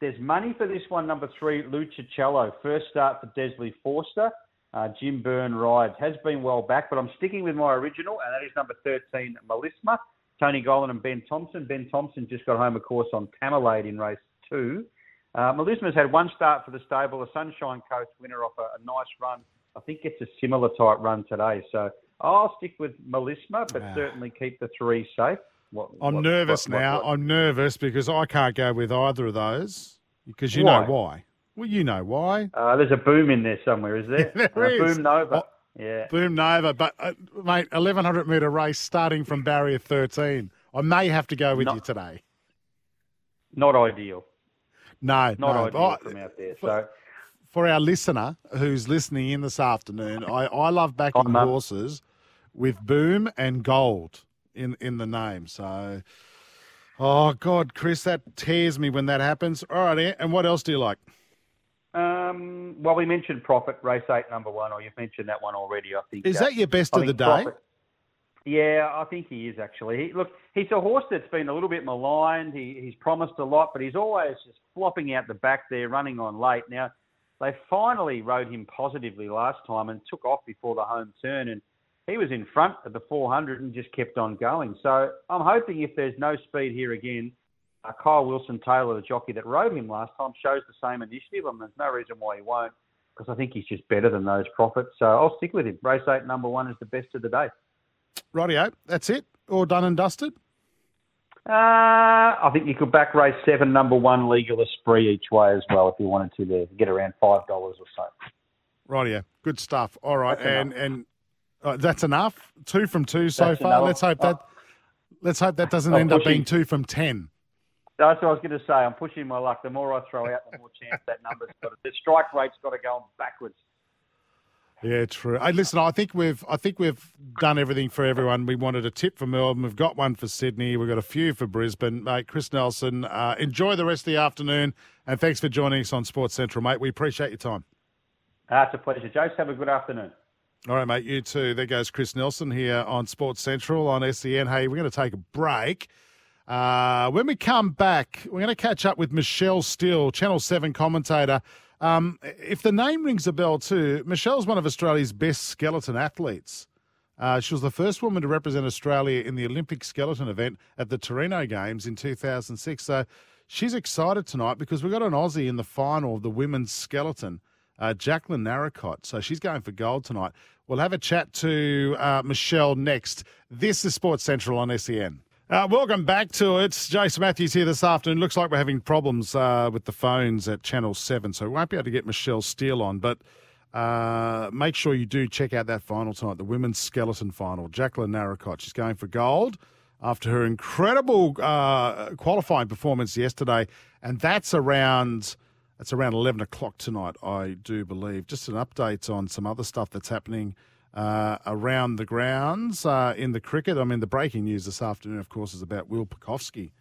there's money for this one, number three, Lucicello. First start for Desley Forster. Uh, Jim Byrne rides. Has been well back, but I'm sticking with my original, and that is number 13, Melisma. Tony Gollan and Ben Thompson. Ben Thompson just got home, of course, on Tamerlade in race two. Uh, Melisma's had one start for the stable, a Sunshine Coast winner off a, a nice run. I think it's a similar type run today. So I'll stick with Melisma, but certainly keep the three safe. What, I'm what- nervous what- now. I'm nervous because I can't go with either of those because you know Why? why. Well, you know why. Uh, there's a boom in there somewhere, is there? There uh, is. Boom Nova. Oh, yeah. Boom Nova, but uh, mate, 1100 metre race starting from barrier 13. I may have to go with Not- you today. Not ideal. No, Not no. ideal I- from out there. So for our listener who's listening in this afternoon, I, I love backing horses with boom and gold in, in the name. So, oh, God, Chris, that tears me when that happens. All right, and what else do you like? Um, well, we mentioned Profit, race eight, number one, or you've mentioned that one already. I think. Is uh, that your best I of the day? Prophet- yeah, I think he is actually. He, look, he's a horse that's been a little bit maligned. He, he's promised a lot, but he's always just flopping out the back there, running on late. Now, they finally rode him positively last time and took off before the home turn, and he was in front of the 400 and just kept on going. So I'm hoping if there's no speed here again, uh, Kyle Wilson Taylor, the jockey that rode him last time, shows the same initiative, and there's no reason why he won't, because I think he's just better than those profits. So I'll stick with him. Race eight, number one, is the best of the day. Rightio, that's it. All done and dusted. Uh, I think you could back race seven, number one, Legal Esprit each way as well if you wanted to there. Get around $5 or so. Rightio, good stuff. All right, That's and and uh, that's enough. Two from two so That's far. Let's hope that. Let's hope that doesn't I'm end up being two from ten. That's what I was going to say. I'm pushing my luck. The more I throw out, the more chance that number's got. The strike rate's got to go on backwards. Yeah, true. Hey, listen, I think we've I think we've done everything for everyone. We wanted a tip for Melbourne. We've got one for Sydney. We've got a few for Brisbane, mate. Chris Nelson, uh, enjoy the rest of the afternoon, and thanks for joining us on Sports Central, mate. We appreciate your time. Uh, it's a pleasure. Jose, have a good afternoon. All right, mate. You too. There goes Chris Nelson here on Sports Central on SEN. Hey, we're going to take a break. Uh, when we come back, we're going to catch up with Michelle Steele, Channel 7 commentator. Um, if the name rings a bell too, Michelle's one of Australia's best skeleton athletes. Uh, she was the first woman to represent Australia in the Olympic skeleton event at the Torino Games in 2006. So she's excited tonight because we've got an Aussie in the final of the women's skeleton, uh, Jaclyn Narracott. So she's going for gold tonight. We'll have a chat to uh, Michelle next. This is Sports Central on SEN. Uh, welcome back to it. Jason Matthews here this afternoon. Looks like we're having problems uh, with the phones at Channel 7, so we won't be able to get Michelle Steele on. But uh, make sure you do check out that final tonight, the women's skeleton final. Jaclyn Narracott, she's going for gold after her incredible uh, qualifying performance yesterday, and that's around that's around eleven o'clock tonight, I do believe. Just an update on some other stuff that's happening uh, around the grounds uh, in the cricket. I mean, the breaking news this afternoon, of course, is about Will Pucovski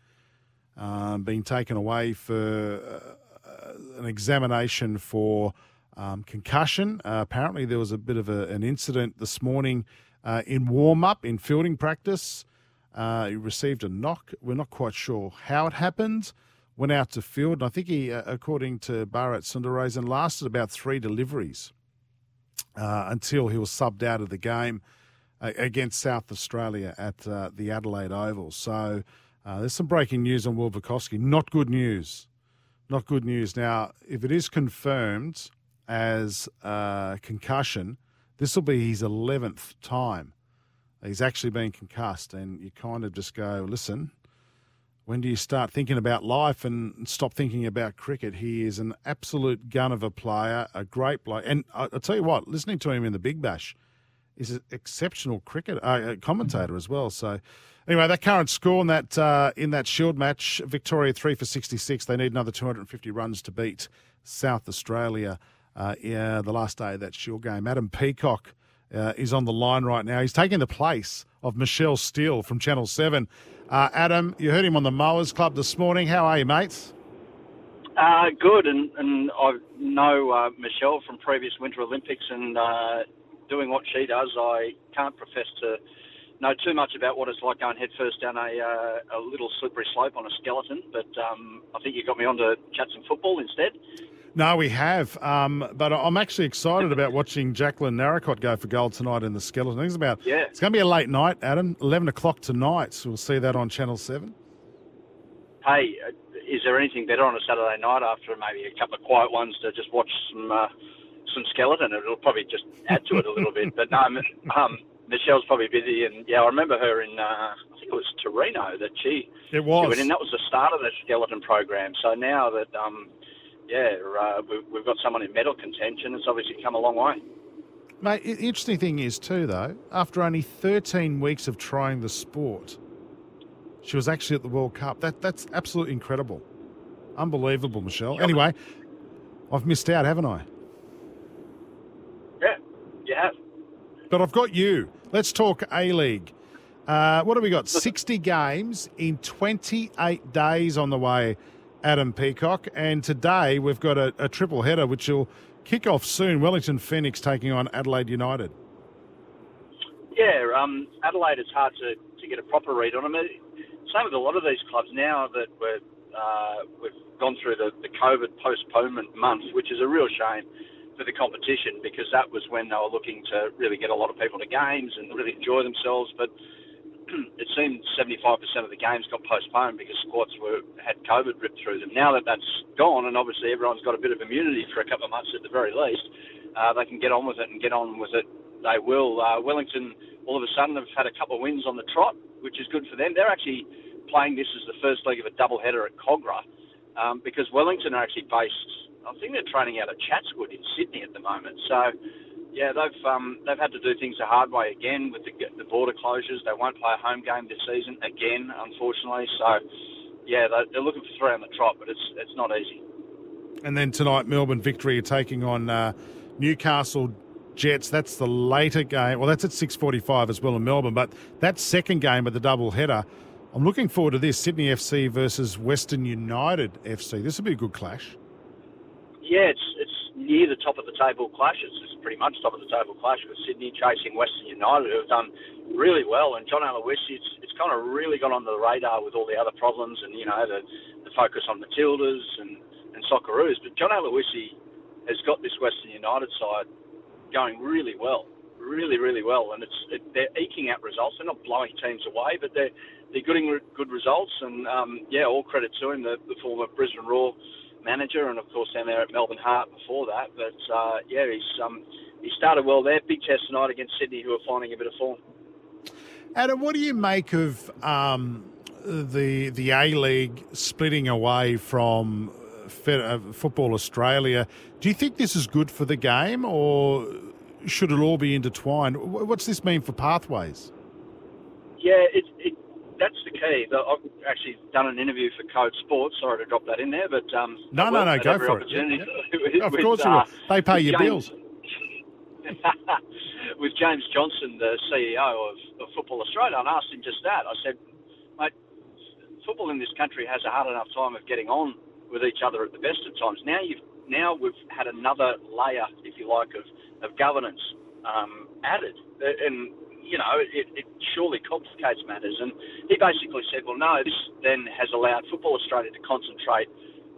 um, being taken away for uh, an examination for um, concussion. Uh, apparently, there was a bit of a, an incident this morning uh, in warm up in fielding practice. Uh, he received a knock. We're not quite sure how it happened. Went out to field, and I think he, uh, according to Bharat Sundaresan, lasted about three deliveries uh, until he was subbed out of the game against South Australia at uh, the Adelaide Oval. So uh, there's some breaking news on Will Pucovski. Not good news. Not good news. Now, if it is confirmed as uh, concussion, this will be his 11th time he's actually been concussed. And you kind of just go, listen, when do you start thinking about life and stop thinking about cricket? He is an absolute gun of a player, a great player. And I, I'll tell you what, listening to him in the Big Bash is an exceptional cricket uh, commentator as well. So, Anyway, that current score in that uh, in that Shield match, Victoria three for sixty six. They need another two hundred and fifty runs to beat South Australia. Uh, yeah, the last day of that Shield game. Adam Peacock uh, is on the line right now. He's taking the place of Michelle Steele from Channel Seven. Uh, Adam, you heard him on the Mowers Club this morning. How are you, mates? Uh, good, and, and I know uh, Michelle from previous Winter Olympics, and uh, doing what she does, I can't profess to know too much about what it's like going headfirst down a, uh, a little slippery slope on a skeleton. But um, I think you got me on to chat some football instead. No, we have. Um, but I'm actually excited about watching Jaclyn Narracott go for gold tonight in the skeleton. I think it's about. Yeah. It's going to be a late night, Adam. Eleven o'clock tonight. So we'll see that on Channel Seven. Hey, uh, is there anything better on a Saturday night after maybe a couple of quiet ones to just watch some uh, some skeleton? It'll probably just add to it a little bit. But no, um, Michelle's probably busy, and yeah, I remember her in uh, I think it was Torino that she It was. she went in. That was the start of the skeleton program. So now that um, yeah, uh, we've, we've got someone in medal contention, it's obviously come a long way. Mate, the interesting thing is too, though, after only 13 weeks of trying the sport, she was actually at the World Cup. That that's absolutely incredible, unbelievable, Michelle. Anyway, I've missed out, haven't I? Yeah, you have. But I've got you. Let's talk A League. Uh, what have we got? 60 games in 28 days on the way, Adam Peacock. And today we've got a, a triple header which will kick off soon. Wellington Phoenix taking on Adelaide United. Yeah, um, Adelaide, it's hard to, to get a proper read on them. Same with a lot of these clubs now that we're, uh, we've gone through the, the COVID postponement month, which is a real shame for the competition because that was when they were looking to really get a lot of people to games and really enjoy themselves. But it seemed 75% of the games got postponed because squads were had COVID ripped through them. Now that that's gone, and obviously everyone's got a bit of immunity for a couple of months at the very least, uh, they can get on with it and get on with it. They will. Uh, Wellington all of a sudden have had a couple of wins on the trot, which is good for them. They're actually playing this as the first leg of a double header at Kogarah um, because Wellington are actually based. I think they're training out of Chatswood in Sydney at the moment. So yeah, they've um, they've had to do things the hard way again with the, the border closures. They won't play a home game this season again, unfortunately. So, yeah, they're, they're looking for three on the trot, but it's it's not easy. And then tonight, Melbourne Victory are taking on uh, Newcastle Jets. That's the later game. Well, that's at 6.45 as well in Melbourne. But that second game of the double header, I'm looking forward to this. Sydney FC versus Western United FC. This will be a good clash. Yeah, it's it's near the top of the table clash. It's, pretty much top of the table clash with Sydney chasing Western United, who have done really well. And John Aloisi, it's, it's kind of really got under the radar with all the other problems and, you know, the, the focus on Matildas and, and Socceroos. But John Aloisi has got this Western United side going really well, really, really well. And it's it, they're eking out results. They're not blowing teams away, but they're, they're getting good results. And, um, yeah, all credit to him, the, the former Brisbane Roar manager, and of course down there at Melbourne Heart before that. But uh, yeah, he's um, he started well there. Big test tonight against Sydney, who are finding a bit of form. Adam, what do you make of um, the the A League splitting away from uh, Football Australia? Do you think this is good for the game, or should it all be intertwined? What's this mean for pathways? Yeah, it, it that's the key. I've actually done an interview for Code Sports. Sorry to drop that in there, but um, No, no, no, go for it. Yeah, with-. Of with, course you uh. They pay with your James- bills. with James Johnson, the CEO of, of Football Australia, and asked him just that. I said, mate, football in this country has a hard enough time of getting on with each other at the best of times. Now you've now we've had another layer, if you like, of, of governance um, added, and you know it, it surely complicates matters. And he basically said, well, no, this then has allowed Football Australia to concentrate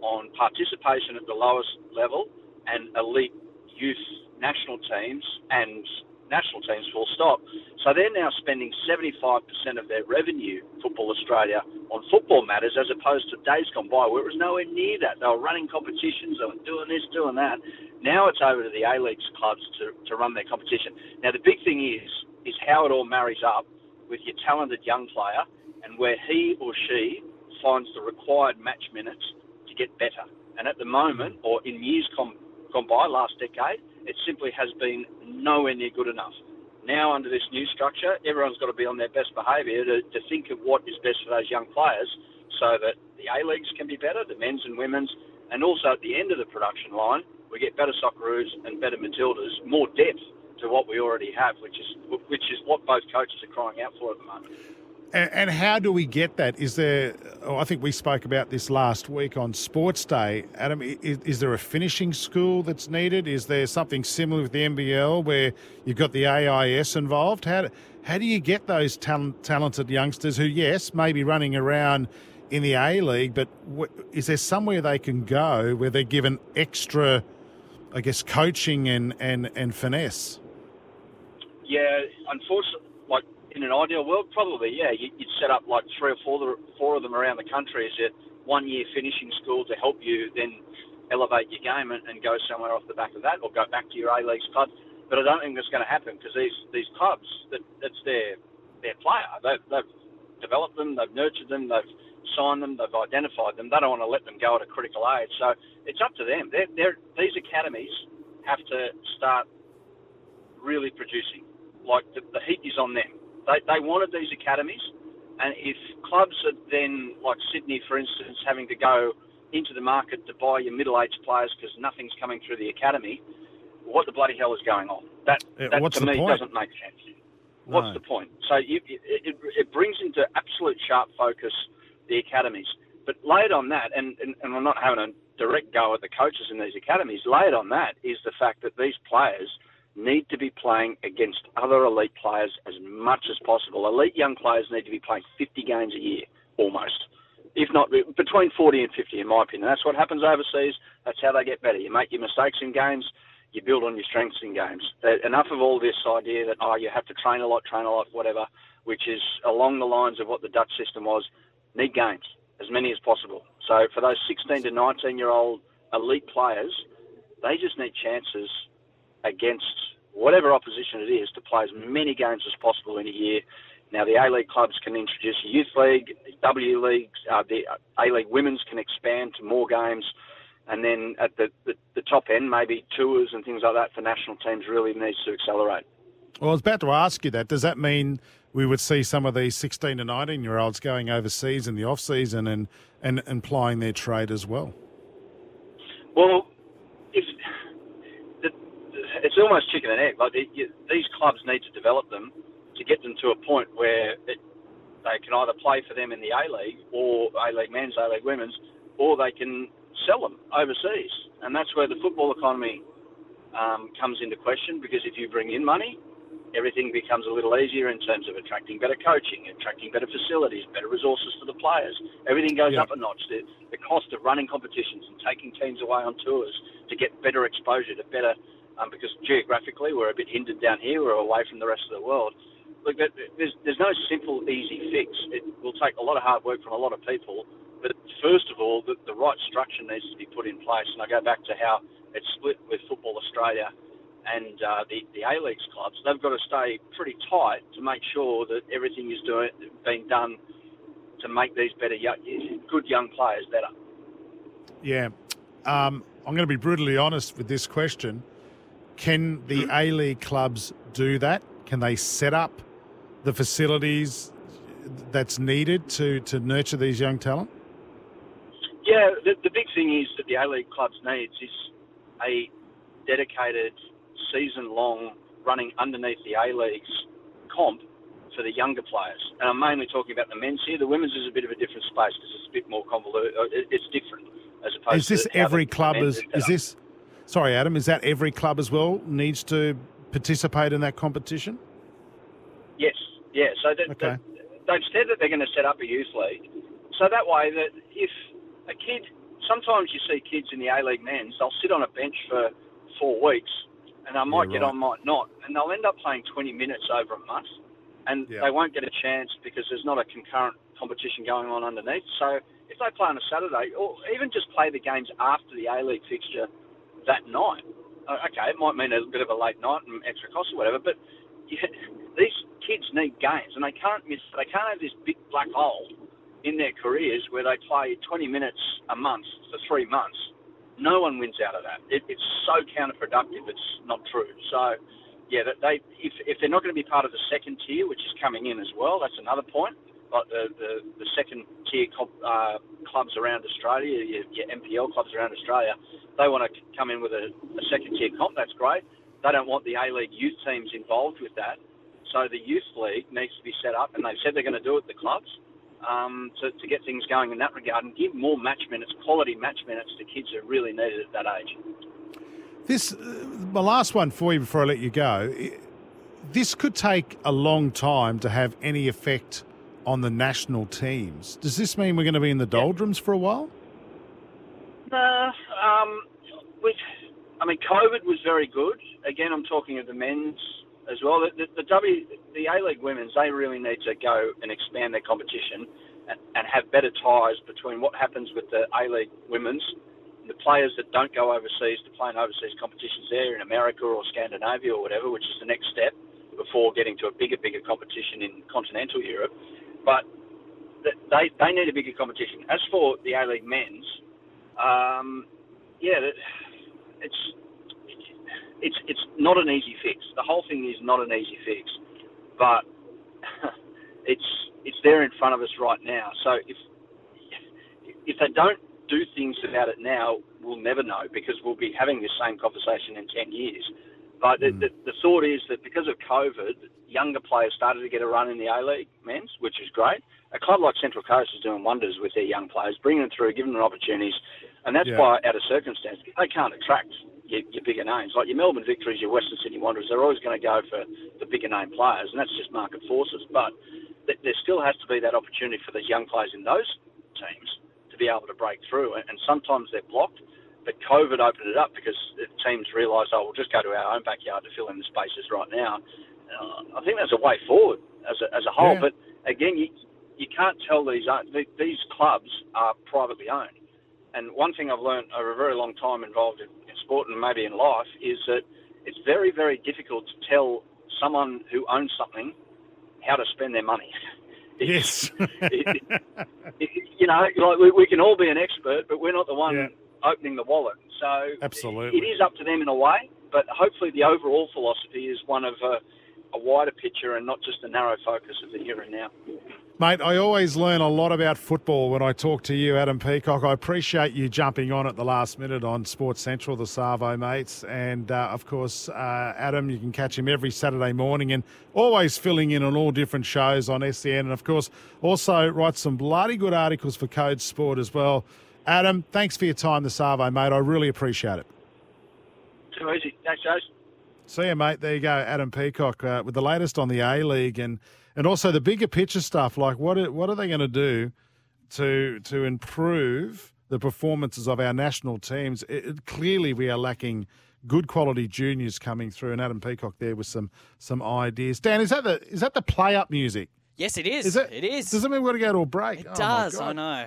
on participation at the lowest level and elite youth national teams and national teams full stop. So they're now spending 75% of their revenue, Football Australia, on football matters as opposed to days gone by where it was nowhere near that. They were running competitions, they were doing this, doing that. Now it's over to the A-Leagues clubs to, to run their competition. Now the big thing is, is how it all marries up with your talented young player and where he or she finds the required match minutes to get better. And at the moment, or in years gone by, last decade, it simply has been nowhere near good enough. Now, under this new structure, everyone's got to be on their best behaviour to, to think of what is best for those young players so that the A Leagues can be better, the men's and women's, and also at the end of the production line, we get better Socceroos and better Matildas, more depth to what we already have, which is which is what both coaches are crying out for at the moment. And, and how do we get that? Is there? Oh, I think we spoke about this last week on Sports Day. Adam, is, is there a finishing school that's needed? Is there something similar with the NBL where you've got the AIS involved? How how do you get those talent, talented youngsters who, yes, may be running around in the A League, but is there somewhere they can go where they're given extra, I guess, coaching and and, and finesse? Yeah, unfortunately, like in an ideal world, probably yeah, you- you'd set up like three or four four of them around the country as a one year finishing school to help you then elevate your game and, and go somewhere off the back of that, or go back to your A Leagues club. But I don't think that's going to happen because these these clubs that that's their their player. They've, they've developed them, they've nurtured them, they've signed them, they've identified them. They don't want to let them go at a critical age. So it's up to them. They're, they're, these academies have to start really producing. Like the, the heat is on them. They, they wanted these academies, and if clubs are then, like Sydney, for instance, having to go into the market to buy your middle-aged players because nothing's coming through the academy, what the bloody hell is going on? That, Yeah, that what's to the me point? doesn't make sense. What's No. the point? So you, it, it, it brings into absolute sharp focus the academies. But laid on that, and, and, and I'm not having a direct go at the coaches in these academies, laid on that is the fact that these players need to be playing against other elite players as much as possible. Elite young players need to be playing 50 games a year, almost. If not between 40 and 50, in my opinion. That's what happens overseas. That's how they get better. You make your mistakes in games, you build on your strengths in games. Uh, enough of all this idea that, oh, you have to train a lot, train a lot, whatever, which is along the lines of what the Dutch system was. Need games, as many as possible. So for those 16 to 19 year old elite players, they just need chances against whatever opposition it is to play as many games as possible in a year. Now, the A League clubs can introduce a youth league, W Leagues, uh, the A League women's can expand to more games, and then at the, the, the top end, maybe tours and things like that for national teams really needs to accelerate. Well, I was about to ask you that. Does that mean we would see some of these 16 to 19 year olds going overseas in the off season and, and, and plying their trade as well? Well, if it's almost chicken and egg. Like the, you, these clubs need to develop them to get them to a point where it, they can either play for them in the A League or A League men's, A League women's, or they can sell them overseas. And that's where the football economy um, comes into question because if you bring in money, everything becomes a little easier in terms of attracting better coaching, attracting better facilities, better resources for the players. Everything goes Yeah. up a notch. The, the cost of running competitions and taking teams away on tours to get better exposure, to better, um, because geographically we're a bit hindered down here, we're away from the rest of the world. Look, there's, there's no simple, easy fix. It will take a lot of hard work from a lot of people. But first of all, the, the right structure needs to be put in place. And I go back to how it's split with Football Australia and uh, the, the A-Leagues clubs. They've got to stay pretty tight to make sure that everything is doing, being done to make these better, good young players better. Yeah. Um, I'm going to be brutally honest with this question. Can the mm. A League clubs do that? Can they set up the facilities that's needed to, to nurture these young talent? Yeah, the, the big thing is that the A League clubs needs is a dedicated season-long running underneath the A Leagues comp for the younger players. And I'm mainly talking about the men's here. The women's is a bit of a different space because it's a bit more convoluted. It's different as opposed Is this every club is, is this sorry Adam, is that every club as well needs to participate in that competition? Yes, yeah. So that, Okay. that, they've said that they're going to set up a youth league. So that way, that if a kid, sometimes you see kids in the A League men's, they'll sit on a bench for four weeks, and they might Yeah, get right. on, might not, and they'll end up playing 20 minutes over a month, and Yeah. they won't get a chance because there's not a concurrent competition going on underneath. So if they play on a Saturday, or even just play the games after the A League fixture that night, uh, okay, it might mean a bit of a late night and extra cost or whatever, but yeah, these kids need games, and they can't miss. They can't have this big black hole in their careers where they play 20 minutes a month for three months. No one wins out of that. It, it's so counterproductive. It's not true. So yeah, they if if they're not going to be part of the second tier, which is coming in as well, that's another point. Like the the, the second tier comp, uh, clubs around Australia, your, your MPL clubs around Australia, they want to come in with a, a second tier comp. That's great. They don't want the A League youth teams involved with that. So the youth league needs to be set up, and they've said they're going to do it. The clubs um, to, to get things going in that regard and give more match minutes, quality match minutes to kids who really need it at that age. This, uh, my last one for you before I let you go. This could take a long time to have any effect on the national teams. Does this mean we're going to be in the doldrums for a while? No, um, I mean, COVID was very good. Again, I'm talking of the men's as well. The, the, the W, the A League women's, they really need to go and expand their competition and, and have better ties between what happens with the A League women's, the players that don't go overseas to play in overseas competitions there in America or Scandinavia or whatever, which is the next step before getting to a bigger, bigger competition in continental Europe. But they they need a bigger competition. As for the A League men's, um, yeah, it's it's it's not an easy fix. The whole thing is not an easy fix, but it's it's there in front of us right now. So if if they don't do things about it now, we'll never know because we'll be having this same conversation in ten years. But the, the, the thought is that because of COVID, younger players started to get a run in the A League men's, which is great. A club like Central Coast is doing wonders with their young players, bringing them through, giving them opportunities, and that's Yeah. why, out of circumstance, they can't attract your, your bigger names like your Melbourne Victories, your Western Sydney Wanderers. They're always going to go for the bigger name players, and that's just market forces. But th- there still has to be that opportunity for these young players in those teams to be able to break through, and, and sometimes they're blocked. But COVID opened it up because teams realised, oh, we'll just go to our own backyard to fill in the spaces right now. Uh, I think there's a way forward as a, as a whole. Yeah. But again, you you can't tell these uh, these clubs are privately owned. And one thing I've learned over a very long time involved in, in sport and maybe in life is that it's very very difficult to tell someone who owns something how to spend their money. Yes. It- it- you know, like we, we can all be an expert, but we're not the one opening the wallet. So Absolutely. it is up to them in a way, but hopefully the overall philosophy is one of a, a wider picture and not just a narrow focus of the here and now. Mate, I always learn a lot about football when I talk to you, Adam Peacock. I appreciate you jumping on at the last minute on Sports Central, the Savo mates. And uh, of course, uh, Adam, you can catch him every Saturday morning and always filling in on all different shows on SEN. And of course, also writes some bloody good articles for Code Sport as well. Adam, thanks for your time the Savo, mate. I really appreciate it. Too easy. Thanks, Jose. See you, mate. There you go, Adam Peacock uh, with the latest on the A League and and also the bigger picture stuff. Like what are, what are they going to do to to improve the performances of our national teams? It, it- clearly, we are lacking good quality juniors coming through. And Adam Peacock there with some some ideas. Dan, is that the is that the play up music? Yes, it is. Is it? It is. Does that mean we've got to go to a break? It Oh, does. I know.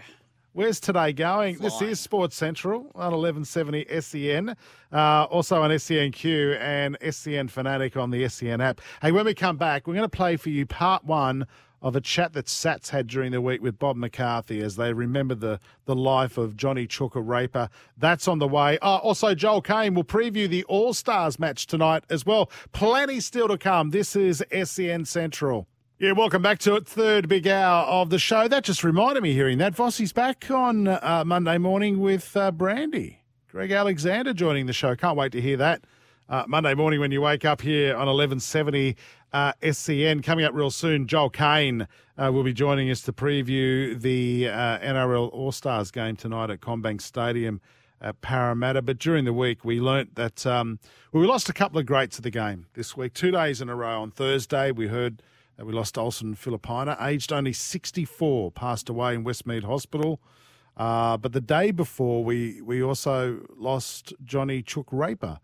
Where's today going? This is Sports Central on 1170 SEN, uh, also on SENQ and SEN Fanatic on the SEN app. Hey, when we come back, we're going to play for you part one of a chat that Sats had during the week with Bob McCarthy as they remember the, the life of Johnny Chooker Raper. That's on the way. Oh, also, Joel Caine will preview the All Stars match tonight as well. Plenty still to come. This is SEN Central. Yeah, welcome back to it. Third big hour of the show. That just reminded me hearing that. Vossi's back on uh, Monday morning with uh, Brandy. Greg Alexander joining the show. Can't wait to hear that. Uh, Monday morning when you wake up here on 1170 uh, SEN. Coming up real soon, Joel Caine uh, will be joining us to preview the uh, NRL All Stars game tonight at CommBank Stadium at Parramatta. But during the week, we learnt that um, well, we lost a couple of greats of the game this week. Two days in a row. On Thursday, we heard we lost Olsen Filipaina, aged only 64, passed away in Westmead Hospital. Uh, but the day before, we, we also lost Johnny Chook Raper,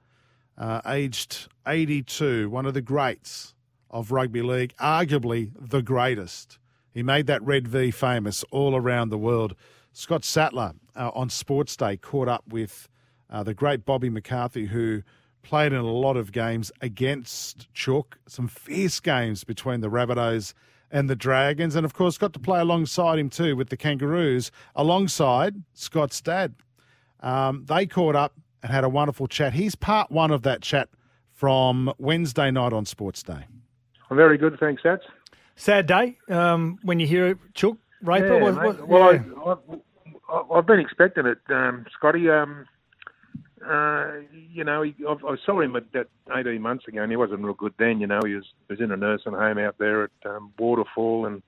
uh, aged 82, one of the greats of rugby league, arguably the greatest. He made that red V famous all around the world. Scott Sattler uh, on Sports Day caught up with uh, the great Bobby McCarthy, who played in a lot of games against Chook, some fierce games between the Rabbitohs and the Dragons, and of course got to play alongside him too with the Kangaroos, alongside Scott Stad. Um, they caught up and had a wonderful chat. Here's part one of that chat from Wednesday night on Sports Day? I'm very good, thanks, Sats. Sad day um, when you hear it, Chook, Raper. Yeah, what- what- well, yeah. I, I, I've been expecting it, um, Scotty. Um, uh, you know, he, I, I saw him at 18 months ago, and he wasn't real good then. You know, he was he was in a nursing home out there at um, Waterfall, and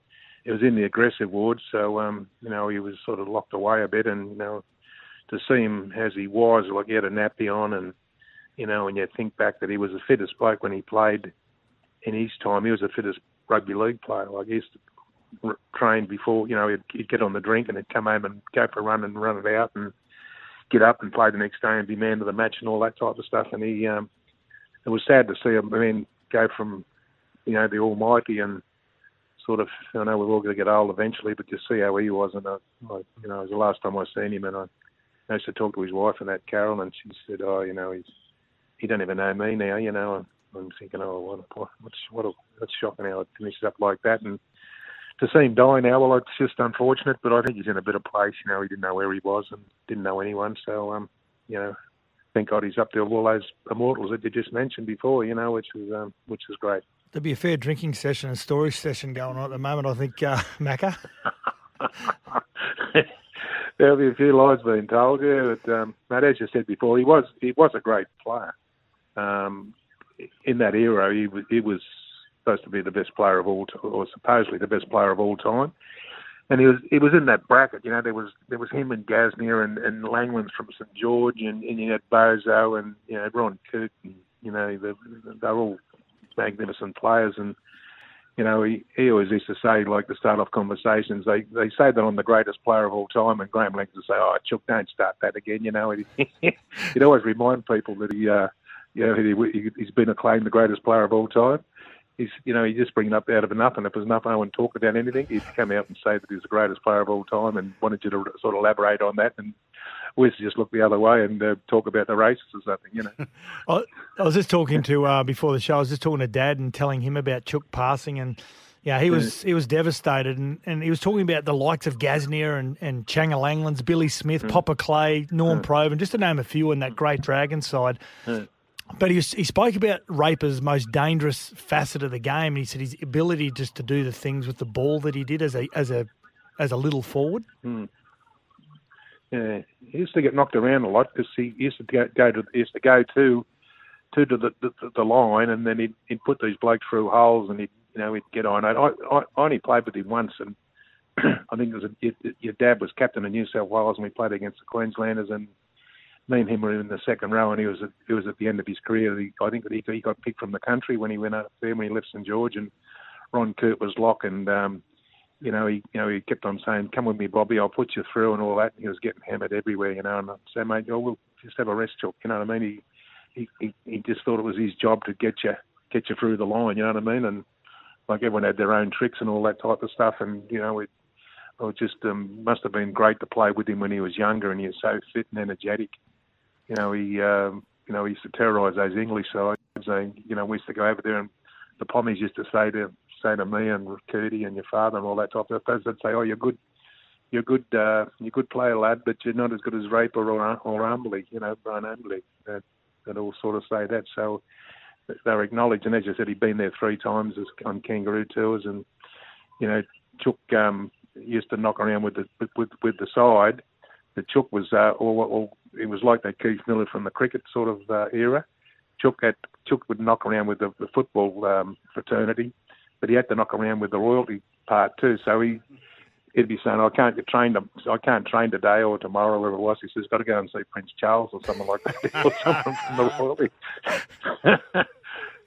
he was in the aggressive ward. So, um, you know, he was sort of locked away a bit, and you know, to see him as he was, like he had a nappy on, and you know, and you think back that he was the fittest bloke when he played in his time. He was the fittest rugby league player. Like he used to train before, you know, he'd, he'd get on the drink and he'd come home and go for a run and run it out and get up and play the next day and be man of the match and all that type of stuff. And he, um, it was sad to see him, I mean, go from, you know, the almighty and sort of, I know we're all going to get old eventually, but just see how he was. And, uh, like, you know, it was the last time I seen him and I, I used to talk to his wife and that Carol and she said, oh, you know, he's, he don't even know me now, you know. And I'm thinking, oh, what, what, what's, what a, that's shocking how it finishes up like that. And to see him die now, well, it's just unfortunate, but I think he's in a better place. You know, he didn't know where he was and didn't know anyone. So, um, you know, thank God he's up there with all those immortals that you just mentioned before, you know, which is, um, which is great. There'll be a fair drinking session and storage session going on at the moment, I think, uh, Macca. There'll be a few lies being told, yeah. But um, mate, as you said before, he was he was a great player. Um, in that era, he was he was supposed to be the best player of all, or supposedly the best player of all time. And he was he was in that bracket, you know. There was there was him and Gasnier and, and Langlands from St George, and, and you had Bozo and you know Ron Kirk, and you know they they're all magnificent players. And you know he, he always used to say like to start off conversations, they they say that I'm the greatest player of all time, and Graham Langlands would say, "Oh, Chuck, don't start that again." You know, he'd, he'd always remind people that he uh, you know he, he's been acclaimed the greatest player of all time he's you know he just bring it up out of nothing. If there's nothing I want to talk about anything, he'd come out and say that he's the greatest player of all time and wanted you to sort of elaborate on that. And we used to just look the other way and uh, talk about the races or something, you know. I, I was just talking to uh, before the show. I was just talking to Dad and telling him about Chook passing, and yeah, he was he was devastated, and, and he was talking about the likes of Gasnier and and Changa Langlands, Billy Smith, Poppa Clay, Norm Provan, just to name a few in that great Dragon side. But he, was, he spoke about Raper's most dangerous facet of the game, and he said his ability just to do the things with the ball that he did as a as a as a little forward. Hmm. Yeah, he used to get knocked around a lot because he used to go, to used to go to to the, the the line, and then he'd, he'd put these blokes through holes, and he'd you know he'd get on. I I, I only played with him once, and I think it was a, your, your dad was captain of New South Wales, and we played against the Queenslanders, and me and him were in the second row, and he was at, he was at the end of his career. He, I think that he, he got picked from the country when he went up there when he left St George, and Ron Kurt was lock, and um, you know he you know he kept on saying, "Come with me, Bobby, I'll put you through," and all that. And he was getting hammered everywhere, you know. And I'd say, "Mate, oh, we'll just have a rest, Chuck." You know what I mean? He, he he he just thought it was his job to get you get you through the line. You know what I mean? And like everyone had their own tricks and all that type of stuff, and you know it. It just um, must have been great to play with him when he was younger, and he was so fit and energetic you know, he, um, you know, he used to terrorise those English sides. And, you know, we used to go over there, and the Pommies used to say to say to me and Curdy and your father and all that type of stuff. They'd say, "Oh, you're good, you're good, uh, you're good player, lad, but you're not as good as Raper or or Umberley, you know, Brian Umberley." That that all sort of say that. So they're acknowledged, and as you said, he'd been there three times on kangaroo tours, and you know, Chook um, used to knock around with the with with the side. The Chook was, uh, or, or it was like that Keith Miller from the cricket sort of uh, era. Chook had Chook would knock around with the, the football um, fraternity, but he had to knock around with the royalty part too. So he he'd be saying, "I can't get trained. I can't train today or tomorrow, or whatever it was." He says, "Got to go and see Prince Charles or something like that, or someone from the royalty."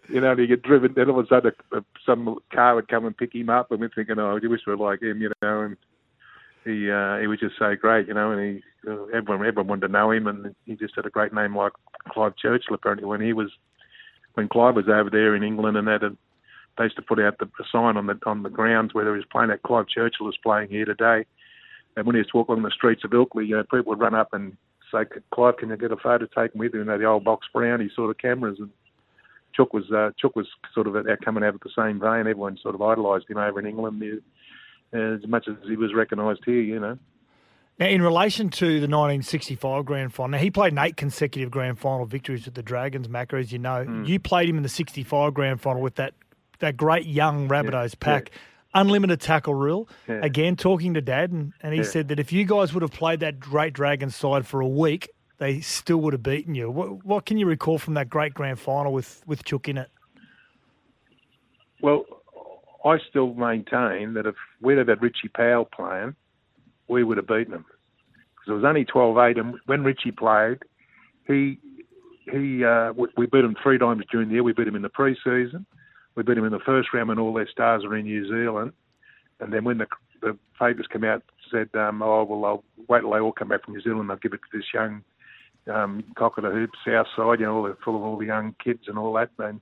you know, and he get driven. Then all of a sudden, a, some car would come and pick him up, and we're thinking, "Oh, I wish we were like him," you know. And he uh, he was just so great, you know. And he uh, everyone everyone wanted to know him, and he just had a great name like Clive Churchill. Apparently, when he was when Clive was over there in England, and that they used to put out the sign on the on the grounds where he was playing. That Clive Churchill is playing here today. And when he used to walk along the streets of Ilkley, you know, people would run up and say, "Clive, can you get a photo taken with you?" You know, the old box brownie sort of cameras and. Chook was uh, Chook was sort of coming out of the same vein. Everyone sort of idolised him over in England uh, as much as he was recognised here. You know. Now, in relation to the 1965 grand final, now he played in eight consecutive grand final victories with the Dragons, Macca, as you know. Mm. You played him in the 65 grand final with that, that great young Rabbitohs pack. Unlimited tackle rule. Yeah. Again, talking to Dad, and, and he Yeah. said that if you guys would have played that great Dragons side for a week, they still would have beaten you. What, what can you recall from that great grand final with, with Chook in it? Well, I still maintain that if we'd have had Richie Powell playing, we would have beaten them. Because it was only 12-8, and when Richie played, he he uh, we, beat him three times during the year. We beat him in the pre-season. We beat him in the first round when all their stars were in New Zealand. And then when the the favourites came out, said, um, "Oh well, I'll wait till they all come back from New Zealand. I'll give it to this young um, cock of the hoop, South Side. You know, all the, full of all the young kids and all that." And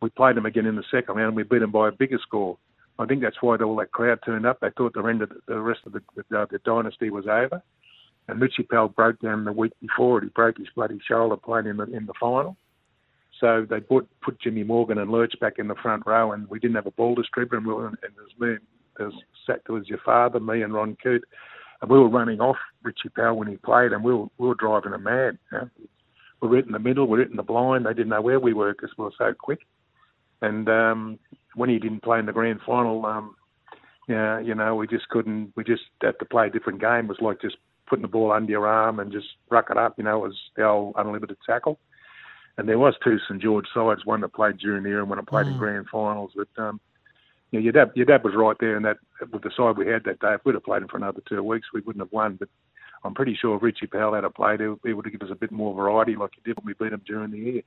we played them again in the second round. and We beat them by a bigger score. I think that's why all that crowd turned up. They thought the end of the, rest of the, the, uh, the dynasty was over. And Richie Powell broke down the week before it. He broke his bloody shoulder playing in the in the final. So they put put Jimmy Morgan and Lurch back in the front row, and we didn't have a ball distributor. And, we were, and there was me, there was Sack, there was your father, me, and Ron Coote, and we were running off Richie Powell when he played, and we were we were driving him mad. You know? We were in the middle, we were in the blind. They didn't know where we were because we were so quick. And um, when he didn't play in the grand final, um, yeah, you know, we just couldn't. We just had to play a different game. It was like just putting the ball under your arm and just ruck it up. You know, it was the old unlimited tackle. And there was two St George sides, one that played during the year and one that played in Mm. grand finals. But um, yeah, your dad, your dad was right there, and that with the side we had that day, if we'd have played him for another two weeks, we wouldn't have won. But I'm pretty sure if Richie Powell had a played, he would have given us a bit more variety, like he did when we beat him during the year.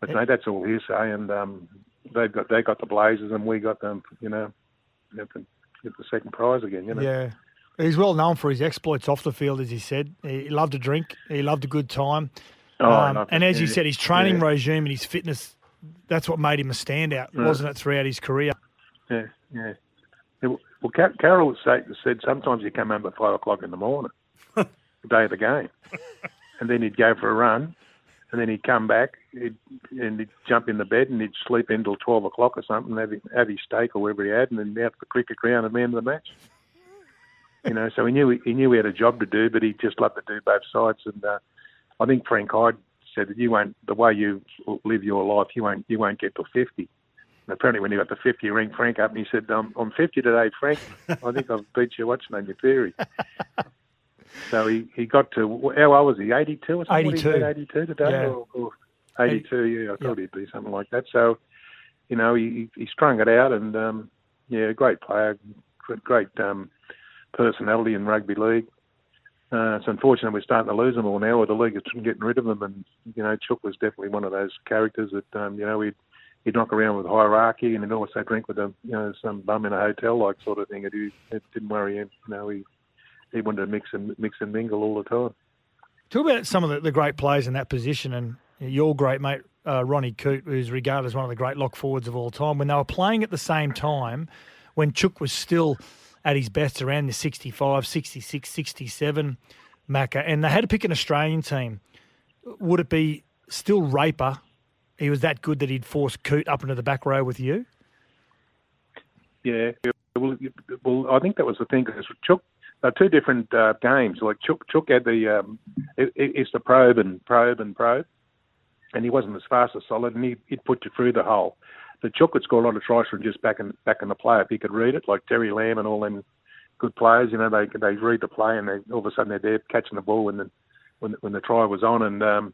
But no, that's all hearsay, and um, they got they got the Blazers, and we got them. You know, get the, get the second prize again. You know. Yeah. He's well known for his exploits off the field, as he said. He loved a drink. He loved a good time. Oh, Um, and as you said, his training Yeah. regime and his fitness, that's what made him a standout, Yeah. wasn't it, throughout his career? Yeah, yeah. Well, well, Ca- Carol said, said sometimes he'd come home at five o'clock in the morning, the day of the game, and then he'd go for a run, and then he'd come back, he'd, and he'd jump in the bed and he'd sleep until twelve o'clock or something, have, his- have his steak or whatever he had, and then out to the cricket ground at the end of the match. You know, so he knew he knew he had a job to do, but he just loved to do both sides. And uh, I think Frank Hyde said that you won't, the way you live your life, you won't, you won't get to fifty. And apparently, when he got to 50, he rang Frank up and he said, um, I'm 50 today, Frank. I think I've beat you What's on your theory. So he, he got to, how old was he, 82 or something? What 82. 82 today? Yeah. Or, or 82, yeah, I thought he'd be something like that. So, you know, he, he strung it out and, um, yeah, great player, great, um, personality in rugby league. Uh, it's unfortunate we're starting to lose them all now, or the league is getting rid of them. And you know, Chook was definitely one of those characters that um, you know he'd he'd knock around with hierarchy, and he'd also drink with a you know some bum in a hotel like sort of thing. It, it didn't worry him. You know, he he wanted to mix and mix and mingle all the time. Talk about some of the, the great players in that position, and your great mate uh, Ronnie Coote, who's regarded as one of the great lock forwards of all time. When they were playing at the same time, when Chook was still at his best around the 65, 66, 67 Macca, and they had to pick an Australian team, would it be still Raper? He was that good that he'd force Coote up into the back row with you? Yeah, well, well, I think that was the thing because Chook. They're two different uh, games. Like Chook, Chook had the um, it, it, it's the probe and probe and probe, and he wasn't as fast as solid, and he, he'd put you through the hole. The Chook would score a lot of tries from just back in back in the play if he could read it, like Terry Lamb and all them good players. You know, they they read the play and they all of a sudden they're there catching the ball when the when when the try was on. And um,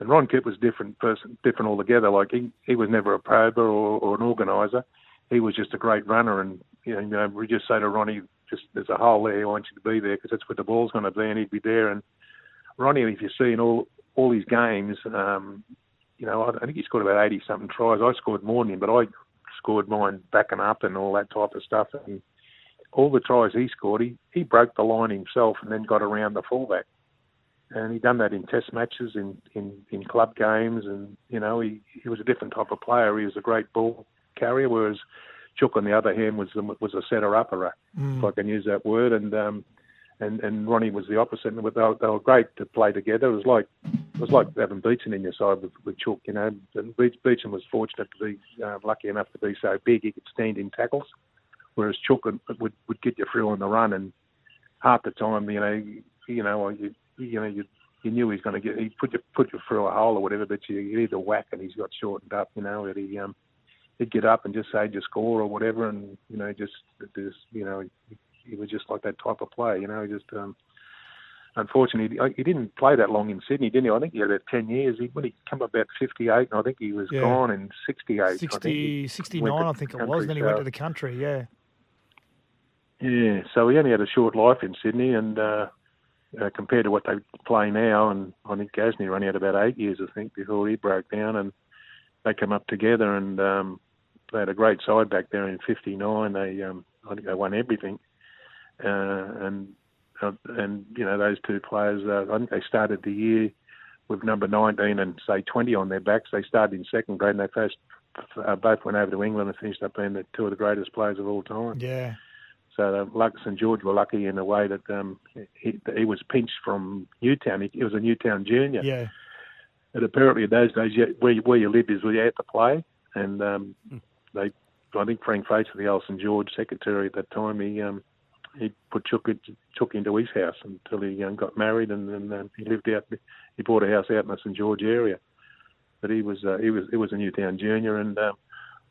and Ron Kitt was different person, different altogether. Like he he was never a prober or, or an organizer. He was just a great runner. And you know we just say to Ronnie, just there's a hole there. I want you to be there because that's where the ball's going to be, and he'd be there. And Ronnie, if you see in all all his games, um, you know, I, I think he scored about eighty something tries. I scored more than him, but I scored mine backing up and all that type of stuff. And all the tries he scored, he he broke the line himself and then got around the fullback. And he done that in Test matches, in in in club games, and you know he he was a different type of player. He was a great ball carrier, whereas Chook on the other hand was was a setter upper, Mm. if I can use that word. And um, and and Ronnie was the opposite. And they were, they were great to play together. It was like it was like having Beecham in your side with, with Chook. You know, and Beech, Beecham was fortunate to be uh, lucky enough to be so big he could stand in tackles, whereas Chook would would, get you through on the run and. half the time, you know, you know, you you know, you you knew he was going to get he put you put you through a hole or whatever, but you you either whack and he's got shortened up, you know, that he um he'd get up and just say just score or whatever, and you know, just just you know, he, was just like that type of player, you know, just um unfortunately, he, didn't play that long in Sydney, didn't he? I think he had about 10 years. He, when he came up about 58, and I think he was Yeah. gone in 68. I think 60, he 69, I think it was. Then he went to the country, yeah. Yeah, so he only had a short life in Sydney, and uh, uh, compared to what they play now, and I think Gasnier only had about eight years, I think, before he broke down, and they came up together, and um, they had a great side back there in '59. They, um, I think, they won everything, uh, and uh, and you know those two players, uh, I think they started the year with number 19 and say 20 on their backs. They started in second grade, and they first uh, both went over to England and finished up being the two of the greatest players of all time. Yeah. So uh, luck, St George were lucky in a way that um, he, he was pinched from Newtown. He, he was a Newtown junior. Yeah. And apparently in those days, you, where, you- where you lived is where you had to play. And um, they, I think Frank Facer, the old St George secretary at that time, he um, he put Chook, Chook into his house until he um, got married, and then um, he lived out. He bought a house out in the St George area. But he was uh, he was he was a Newtown junior, and um,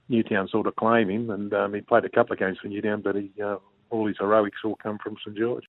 Newtown sort of claimed him, and um, he played a couple of games for Newtown, but he uh, all his heroics all come from St George.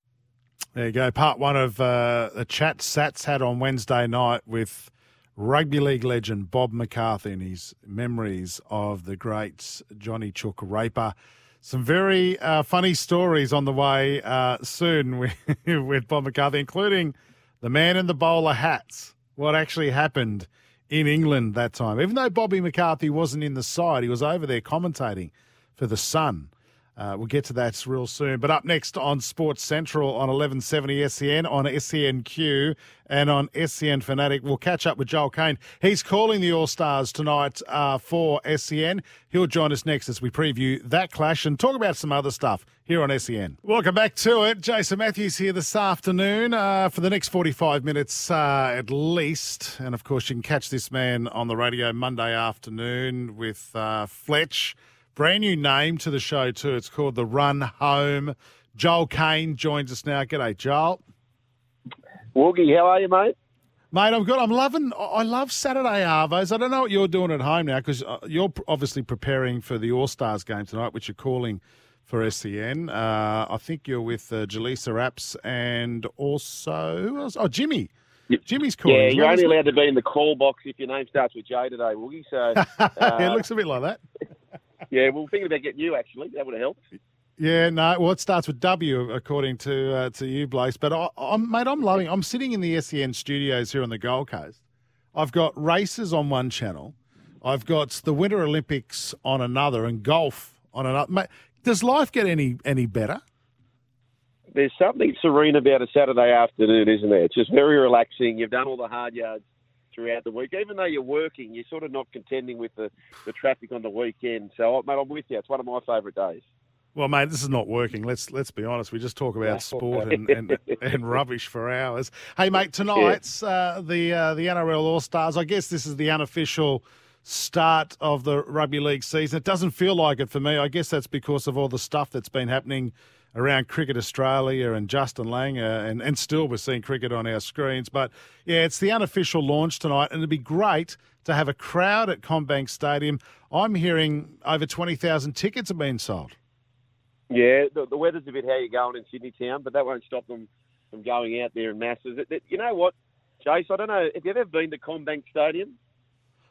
There you go. Part one of uh, a chat Sats had on Wednesday night with rugby league legend Bob McCarthy and his memories of the great Johnny Chook Raper. Some very uh, funny stories on the way uh, soon with, with Bob McCarthy, including the man in the bowler hats. What actually happened in England that time? Even though Bobby McCarthy wasn't in the side, he was over there commentating for the Sun. Uh, we'll get to that real soon. But up next on Sports Central on 1170 SEN, on SENQ, and on SEN Fanatic, we'll catch up with Joel Caine. He's calling the All Stars tonight uh, for SEN. He'll join us next as we preview that clash and talk about some other stuff here on SEN. Welcome back to it. Jason Matthews here this afternoon uh, for the next 45 minutes uh, at least. And of course, you can catch this man on the radio Monday afternoon with uh, Fletch. Brand new name to the show, too. It's called The Run Home. Joel Caine joins us now. G'day, Joel. Woogie, how are you, mate? Mate, I'm good. I'm loving. I love Saturday Arvos. I don't know what you're doing at home now because you're obviously preparing for the All Stars game tonight, which you're calling for SEN. Uh, I think you're with uh, Jaleesa Apps and also who else? Oh, Jimmy. Jimmy's calling. yeah, you're well, only allowed to be in the call box if your name starts with J today, Woogie. So, uh, yeah, it looks a bit like that. Yeah, we thinking about getting you actually. That would have helped. Yeah, no. Well, it starts with W, according to uh, to you, Blaze. But I, I'm, mate, I'm loving. I'm sitting in the SEN studios here on the Gold Coast. I've got races on one channel. I've got the Winter Olympics on another, and golf on another. Mate, does life get any any better? There's something serene about a Saturday afternoon, isn't there? It's just very relaxing. You've done all the hard yards throughout the week. Even though you're working, you're sort of not contending with the, the traffic on the weekend. So, mate, I'm with you. It's one of my favourite days. Well, mate, this is not working. Let's let's be honest. We just talk about sport and, and, and rubbish for hours. Hey, mate, tonight's uh, the uh, the NRL All Stars. I guess this is the unofficial start of the rugby league season. It doesn't feel like it for me. I guess that's because of all the stuff that's been happening around Cricket Australia and Justin Langer, and, and still we're seeing cricket on our screens. But yeah, it's the unofficial launch tonight, and it'd be great to have a crowd at CommBank Stadium. I'm hearing over 20,000 tickets have been sold. Yeah, the, the weather's a bit how you're going in Sydney town, but that won't stop them from going out there in masses. It, it- you know what, Chase? I don't know. Have you ever been to CommBank Stadium?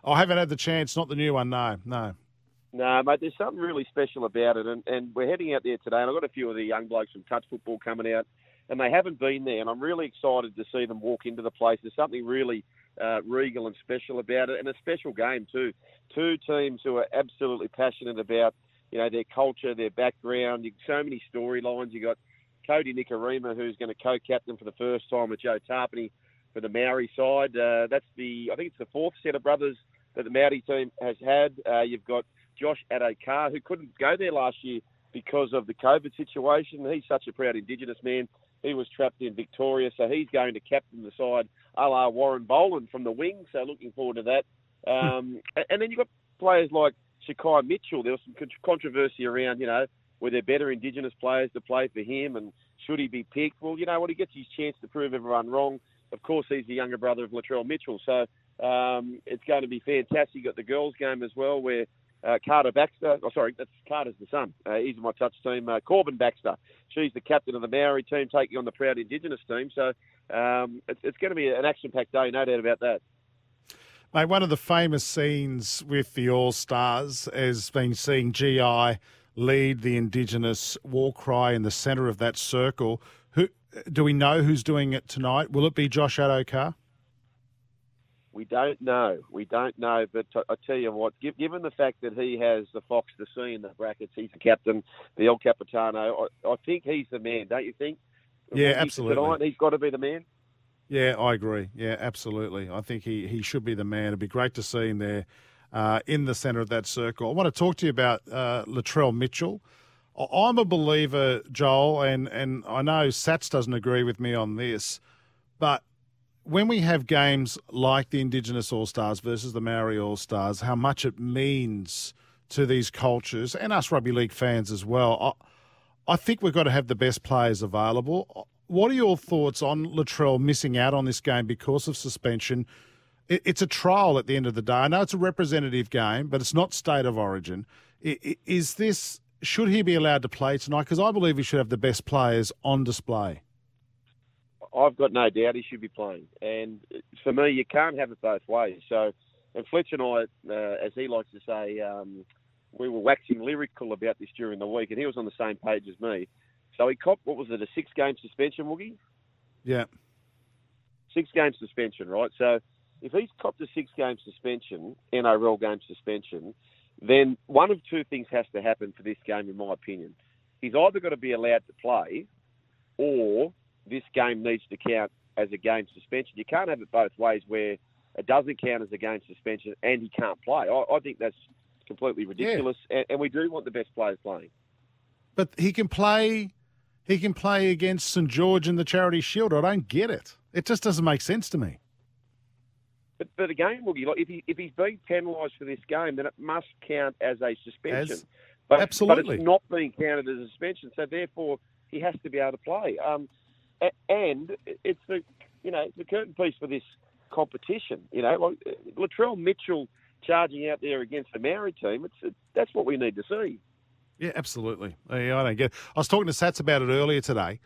I haven't had the chance, not the new one, no, no. No, mate, there's something really special about it, and, and we're heading out there today, and I've got a few of the young blokes from touch football coming out, and they haven't been there, and I'm really excited to see them walk into the place. There's something really uh, regal and special about it, and a special game too. Two teams who are absolutely passionate about, you know, their culture, their background. So many storylines. You've got Kodi Nikorima, who's going to co-captain for the first time with Joe Tapine for the Maori side. Uh, that's the, I think it's the fourth set of brothers that the Maori team has had. Uh, you've got Josh Addo-Carr, who couldn't go there last year because of the COVID situation. He's such a proud Indigenous man. He was trapped in Victoria, so he's going to captain the side, a la Warren Boland from the wing. So looking forward to that. Um, and- and then you've got players like Shaquai Mitchell. There was some controversy around, you know, were there better Indigenous players to play for him? And should he be picked? Well, you know what? He gets his chance to prove everyone wrong. Of course, he's the younger brother of Latrell Mitchell, so um, it's going to be fantastic. You got the girls' game as well, where uh, Carter Baxter. Oh, sorry, that's Carter's the son. Uh, he's in my touch team. Uh, Corbin Baxter. She's the captain of the Maori team, taking on the proud Indigenous team. So um, it's, it's going to be an action-packed day, no doubt about that. Mate, one of the famous scenes with the All Stars has been seeing GI lead the Indigenous war cry in the centre of that circle. Who do we know who's doing it tonight? Will it be Josh Addo-Carr? We don't know. We don't know. But t- I tell you what, gi- given the fact that he has the Fox to see in the brackets, he's the captain, the El Capitano. I, I think he's the man, don't you think? Yeah, He's- absolutely. Tonight, he's got to be the man. Yeah, I agree. Yeah, absolutely. I think he, he should be the man. It'd be great to see him there uh, in the centre of that circle. I want to talk to you about uh, Latrell Mitchell. I'm a believer, Joel, and, and I know Sats doesn't agree with me on this, but when we have games like the Indigenous All Stars versus the Maori All Stars, how much it means to these cultures and us rugby league fans as well. I, I think we've got to have the best players available. What are your thoughts on Latrell missing out on this game because of suspension? It, it's a trial at the end of the day. I know it's a representative game, but it's not state of origin. Is this should he be allowed to play tonight? Because I believe he should have the best players on display. I've got no doubt he should be playing. And for me, you can't have it both ways. So, and Fletcher and I, uh, as he likes to say, um, we were waxing lyrical about this during the week, and he was on the same page as me. So he copped, what was it, a six game suspension, Woogie? Yeah. Six game suspension, right? So if he's copped a six game suspension, NRL game suspension, then one of two things has to happen for this game, in my opinion. He's either got to be allowed to play, or this game needs to count as a game suspension. You can't have it both ways where it doesn't count as a game suspension and he can't play. I, I think that's completely ridiculous, and, and we do want the best players playing. But he can play. He can play against St George in the Charity Shield. I don't get it. It just doesn't make sense to me. But, but again, Woogie, like if he if he's being penalised for this game, then it must count as a suspension. As- but, absolutely. but it's not being counted as a suspension, so therefore he has to be able to play. Um, and it's the you know the curtain piece for this competition. You know, like Latrell Mitchell charging out there against the Maori team. It's it, that's what we need to see. Yeah, absolutely. Yeah, I don't get. It. I was talking to Sats about it earlier today,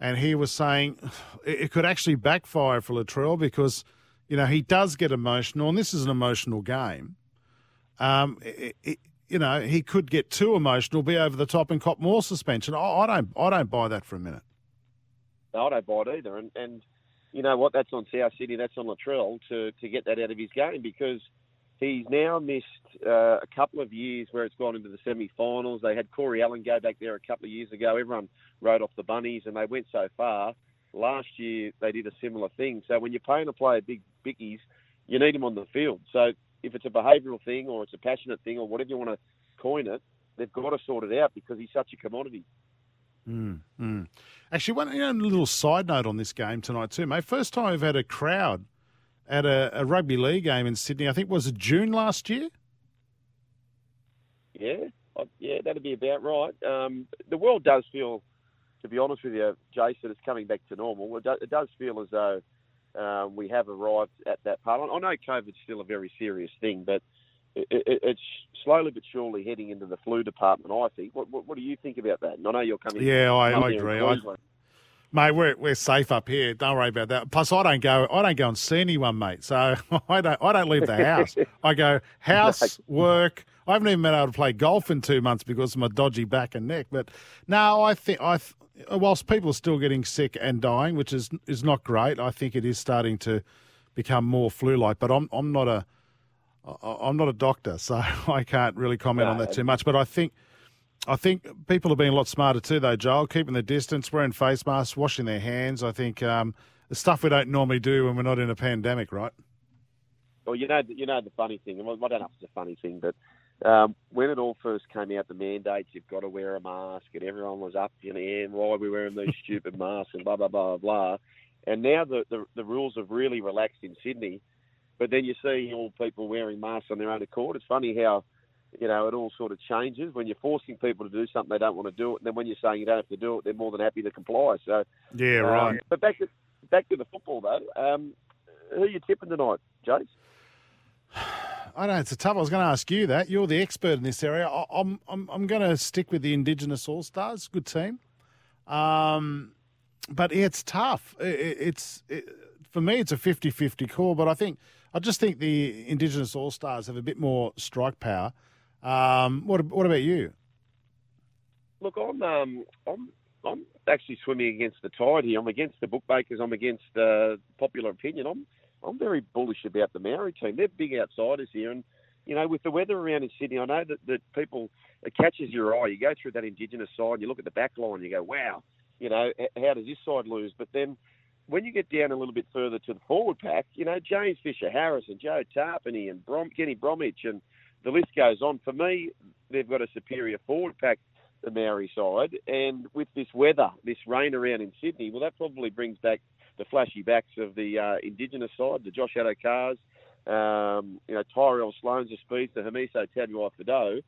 and he was saying it, it could actually backfire for Latrell because you know he does get emotional, and this is an emotional game. Um, it, it, you know, he could get too emotional, be over the top, and cop more suspension. I, I don't, I don't buy that for a minute. I don't buy it either. And, and you know what? That's on South City. That's on Latrell to, to get that out of his game because he's now missed uh, a couple of years where it's gone into the semi-finals. They had Corey Allen go back there a couple of years ago. Everyone wrote off the bunnies, and they went so far. Last year they did a similar thing. So when you're paying a player big bickies, you need him on the field. So if it's a behavioural thing or it's a passionate thing or whatever you want to coin it, they've got to sort it out because he's such a commodity. Mm, mm. Actually, one you know, a little side note on this game tonight too, mate. First time we've had a crowd at a, a rugby league game in Sydney. I think was it June last year. Yeah, yeah, that'd be about right. Um, the world does feel, to be honest with you, Jason, it's coming back to normal. It, it does feel as though um, we have arrived at that part. I know COVID's still a very serious thing, but it, it, it's slowly but surely heading into the flu department. I think. What, what, what do you think about that? And I know you're coming. Yeah, I, I agree. I, mate, we're we're safe up here. Don't worry about that. Plus, I don't go. I don't go and see anyone, mate. So I don't. I don't leave the house. I go house, work. I haven't even been able to play golf in two months because of my dodgy back and neck. But no, I think I. th- Whilst people are still getting sick and dying, which is is not great, I think it is starting to become more flu-like. But I'm I'm not a I'm not a doctor, so I can't really comment on that too much. But I think I think people are being a lot smarter too, though, Joel, keeping the distance, wearing face masks, washing their hands. I think um, the stuff we don't normally do when we're not in a pandemic, right? Well, you know, you know the funny thing. and I don't know if it's a funny thing, but um, when it all first came out, the mandates you've got to wear a mask, and everyone was up in the air, why are we wearing these stupid masks, and blah blah blah blah. And now the, the the rules have really relaxed in Sydney, but then you see all people wearing masks on their own accord. It's funny how you know, it all sort of changes when you're forcing people to do something they don't want to do it, and then when you're saying you don't have to do it, they're more than happy to comply. So Yeah, um, right. But back to back to the football though. Um, who are you tipping tonight, Jace? I know it's a tough. I was going to ask you that. You're the expert in this area. I, I'm I'm I'm going to stick with the Indigenous All Stars. Good team. Um, but it's tough. It, it- it's it, for me, it's a 50-50 call. But I think I just think the Indigenous All Stars have a bit more strike power. Um, what what about you? Look, I'm um, I'm I'm actually swimming against the tide here. I'm against the bookmakers. I'm against uh, popular opinion. I'm I'm very bullish about the Maori team. They're big outsiders here, and you know, with the weather around in Sydney, I know that, that people it catches your eye. You go through that Indigenous side, and you look at the back line, you go, wow, you know, how does this side lose? But then when you get down a little bit further to the forward pack, you know, James Fisher Harris and Joe Tapine and Brom, Kenny Bromwich, and the list goes on. For me, they've got a superior forward pack, the Maori side. And with this weather, this rain around in Sydney, well, that probably brings back the flashy backs of the uh, Indigenous side, the Josh Addo-Carrs, um, you know, Tyrell Sloan's the speeds, the Hamiso Tabuai-Fidow.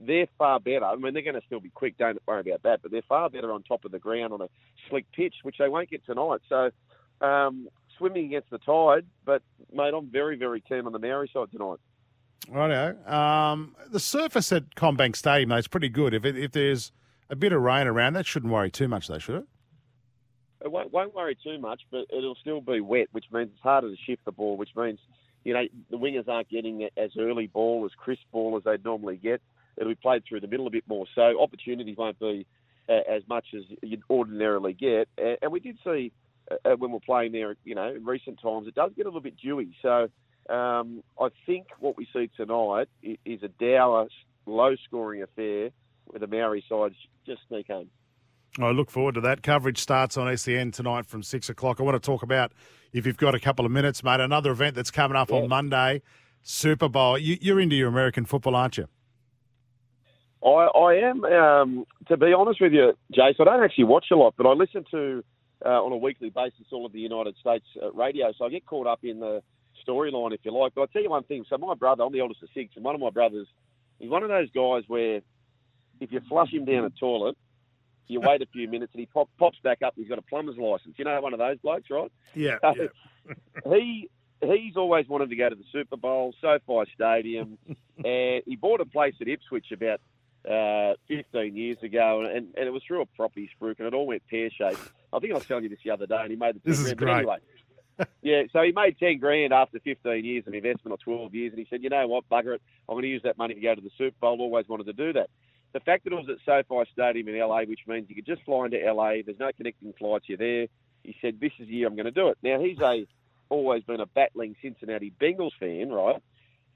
They're far better. I mean, they're going to still be quick. Don't worry about that. But they're far better on top of the ground on a slick pitch, which they won't get tonight. So, um, swimming against the tide. But mate, I'm very, very keen on the Maori side tonight. Righto. Um, the surface at CommBank Stadium though is pretty good. If it, if there's a bit of rain around, that shouldn't worry too much, though, should it? It won't, won't worry too much, but it'll still be wet, which means it's harder to shift the ball, which means, you know, the wingers aren't getting as early ball, as crisp ball as they'd normally get. It'll be played through the middle a bit more. So opportunities won't be uh, as much as you'd ordinarily get. Uh, and we did see uh, when we're playing there, you know, in recent times, it does get a little bit dewy. So um, I think what we see tonight is a dour, low-scoring affair where the Maori sides just sneak home. I look forward to that. Coverage starts on SEN tonight from six o'clock. I want to talk about, if you've got a couple of minutes, mate, another event that's coming up on Monday, Super Bowl. You, you're into your American football, aren't you? I, I am, um, to be honest with you, Jace. I don't actually watch a lot, but I listen to uh, on a weekly basis all of the United States uh, radio, so I get caught up in the storyline, if you like. But I'll tell you one thing. So my brother, I'm the oldest of six, and one of my brothers, he's one of those guys where if you flush him down a toilet, you wait a few minutes and he pop, pops back up. He's got a plumber's license. You know, one of those blokes, right? Yeah. So he he's always wanted to go to the Super Bowl, SoFi Stadium, and he bought a place at Ipswich about uh, 15 years ago, and, and it was through a property spruik, and it all went pear shaped. I think I was telling you this the other day, and he made the 10 This is grand. Great. anyway, yeah, so he made 10 grand after 15 years of investment or 12 years, and he said, you know what, bugger it, I'm going to use that money to go to the Super Bowl. Always wanted to do that. The fact that it was at SoFi Stadium in LA, which means you could just fly into LA, there's no connecting flights, you're there. He said, this is the year I'm going to do it. Now, he's a always been a battling Cincinnati Bengals fan, right?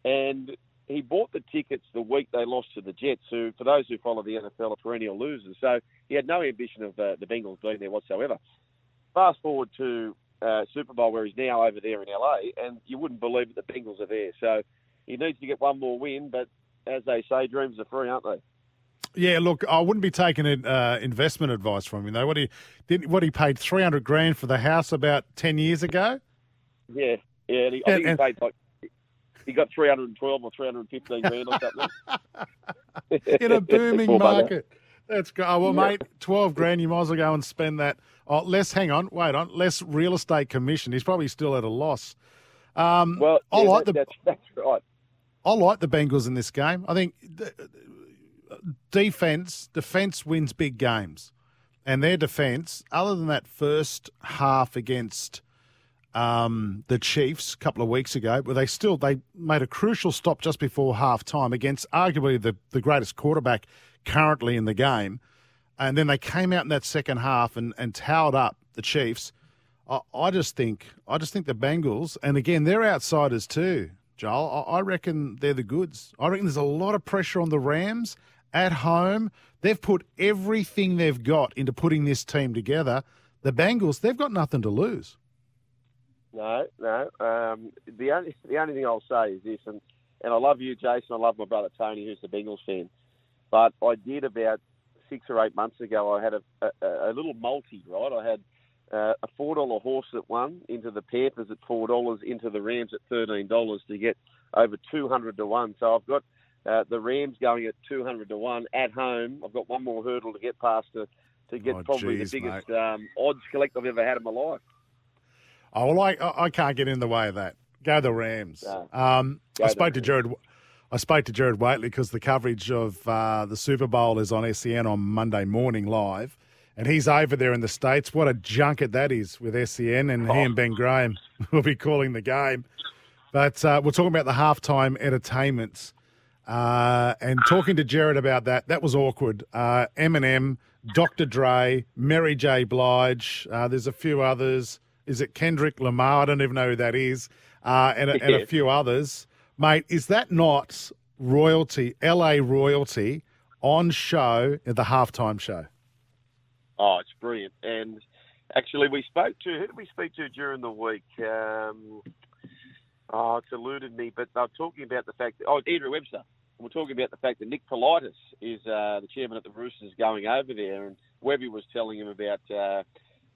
And he bought the tickets the week they lost to the Jets, who, for those who follow the NFL, are perennial losers. So he had no ambition of uh, the Bengals being there whatsoever. Fast forward to uh, Super Bowl, where he's now over there in LA, and you wouldn't believe that the Bengals are there. So he needs to get one more win, but as they say, dreams are free, aren't they? Yeah, look, I wouldn't be taking uh, investment advice from him though. What he did, what he paid three hundred grand for the house about ten years ago. Yeah, yeah. And he, I think and- he paid like he got three hundred and twelve or three hundred and fifteen grand or something. in a booming market. That's good. Oh, well, Yeah. mate, twelve grand. You might as well go and spend that. Oh, less. Hang on, wait on. Less real estate commission. He's probably still at a loss. Um, Well, I yeah, like that- the that's, that's right. I like the Bengals in this game. I think defense defense wins big games, and their defense, other than that first half against um, the Chiefs a couple of weeks ago, where they still they made a crucial stop just before half time against arguably the, the greatest quarterback currently in the game, and then they came out in that second half and, and towered up the Chiefs. I, I just think I just think the Bengals, and again they're outsiders too. Joel, I, I reckon they're the goods. I reckon there's a lot of pressure on the Rams at home. They've put everything they've got into putting this team together. The Bengals, they've got nothing to lose. No, no. Um, the only the only thing I'll say is this, and, and I love you, Jason. I love my brother Tony, who's a Bengals fan. But I did about six or eight months ago. I had a, a, a little multi, right? I had uh, a four dollar horse that won into the Panthers at four dollars, into the Rams at thirteen dollars to get over two hundred to one. So I've got Uh, the Rams going at 200 to 1 at home. I've got one more hurdle to get past to, to get Oh, probably geez, the biggest um, odds collect I've ever had in my life. Oh, well, I, I can't get in the way of that. Go the Rams. No. Um, Go I spoke to Gerard. I spoke to Gerard Whateley because the coverage of uh, the Super Bowl is on SEN on Monday morning live, and he's over there in the states. What a junket that is with SEN, and he and Ben Graham will be calling the game. But uh, we're talking about the halftime entertainments, uh, and talking to Gerard about that. That was awkward. Uh, Eminem, Dr. Dre, Mary J. Blige. Uh, there's a few others. Is it Kendrick Lamar? I don't even know who that is, uh, and, a, and a few others. Mate, is that not royalty, LA royalty, on show at the halftime show? Oh, it's brilliant. And actually, we spoke to who did we speak to during the week? Um, oh, it's eluded me, but they're talking about the fact that oh, Andrew Webster. We're talking about the fact that Nick Politis is uh, the chairman at the Roosters going over there, and Webby was telling him about uh,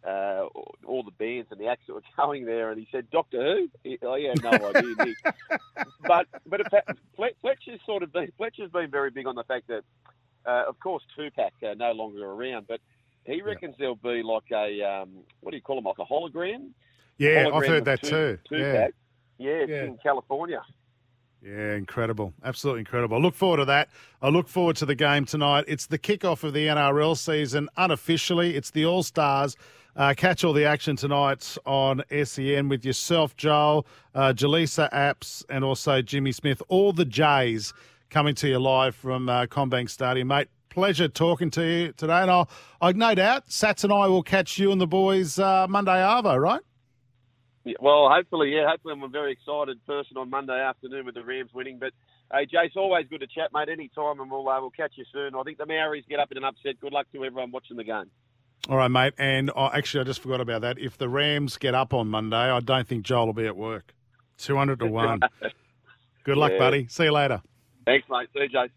uh, all the bands and the acts that were going there, and he said, "Doctor Who?" He, oh, yeah, no idea. Nick. but but Fletcher's sort of been, Fletcher's been very big on the fact that, uh, of course, Tupac uh, no longer around, but he reckons there'll be like a um, what do you call them, like a hologram? Yeah, I've heard that too. Tupac. Yeah, it's Yeah. in California. Yeah, incredible. Absolutely incredible. I look forward to that. I look forward to the game tonight. It's the kickoff of the NRL season unofficially. It's the All Stars. Uh, catch all the action tonight on SEN with yourself, Joel, uh, Jaleesa Apps, and also Jimmy Smith. All the Jays coming to you live from uh, CommBank Stadium, mate. Pleasure talking to you today, and I'll, I no doubt Sats and I will catch you and the boys uh, Monday Arvo, right? Yeah, well, hopefully, yeah, hopefully I'm a very excited person on Monday afternoon with the Rams winning. But hey, Jace, always good to chat, mate. Any time, and we'll uh, we'll catch you soon. I think the Maoris get up in an upset. Good luck to everyone watching the game. All right, mate. And uh, actually, I just forgot about that. If the Rams get up on Monday, I don't think Joel will be at work. 200 to 1. Good luck, Yeah. buddy. See you later. Thanks, mate. See you, Jace.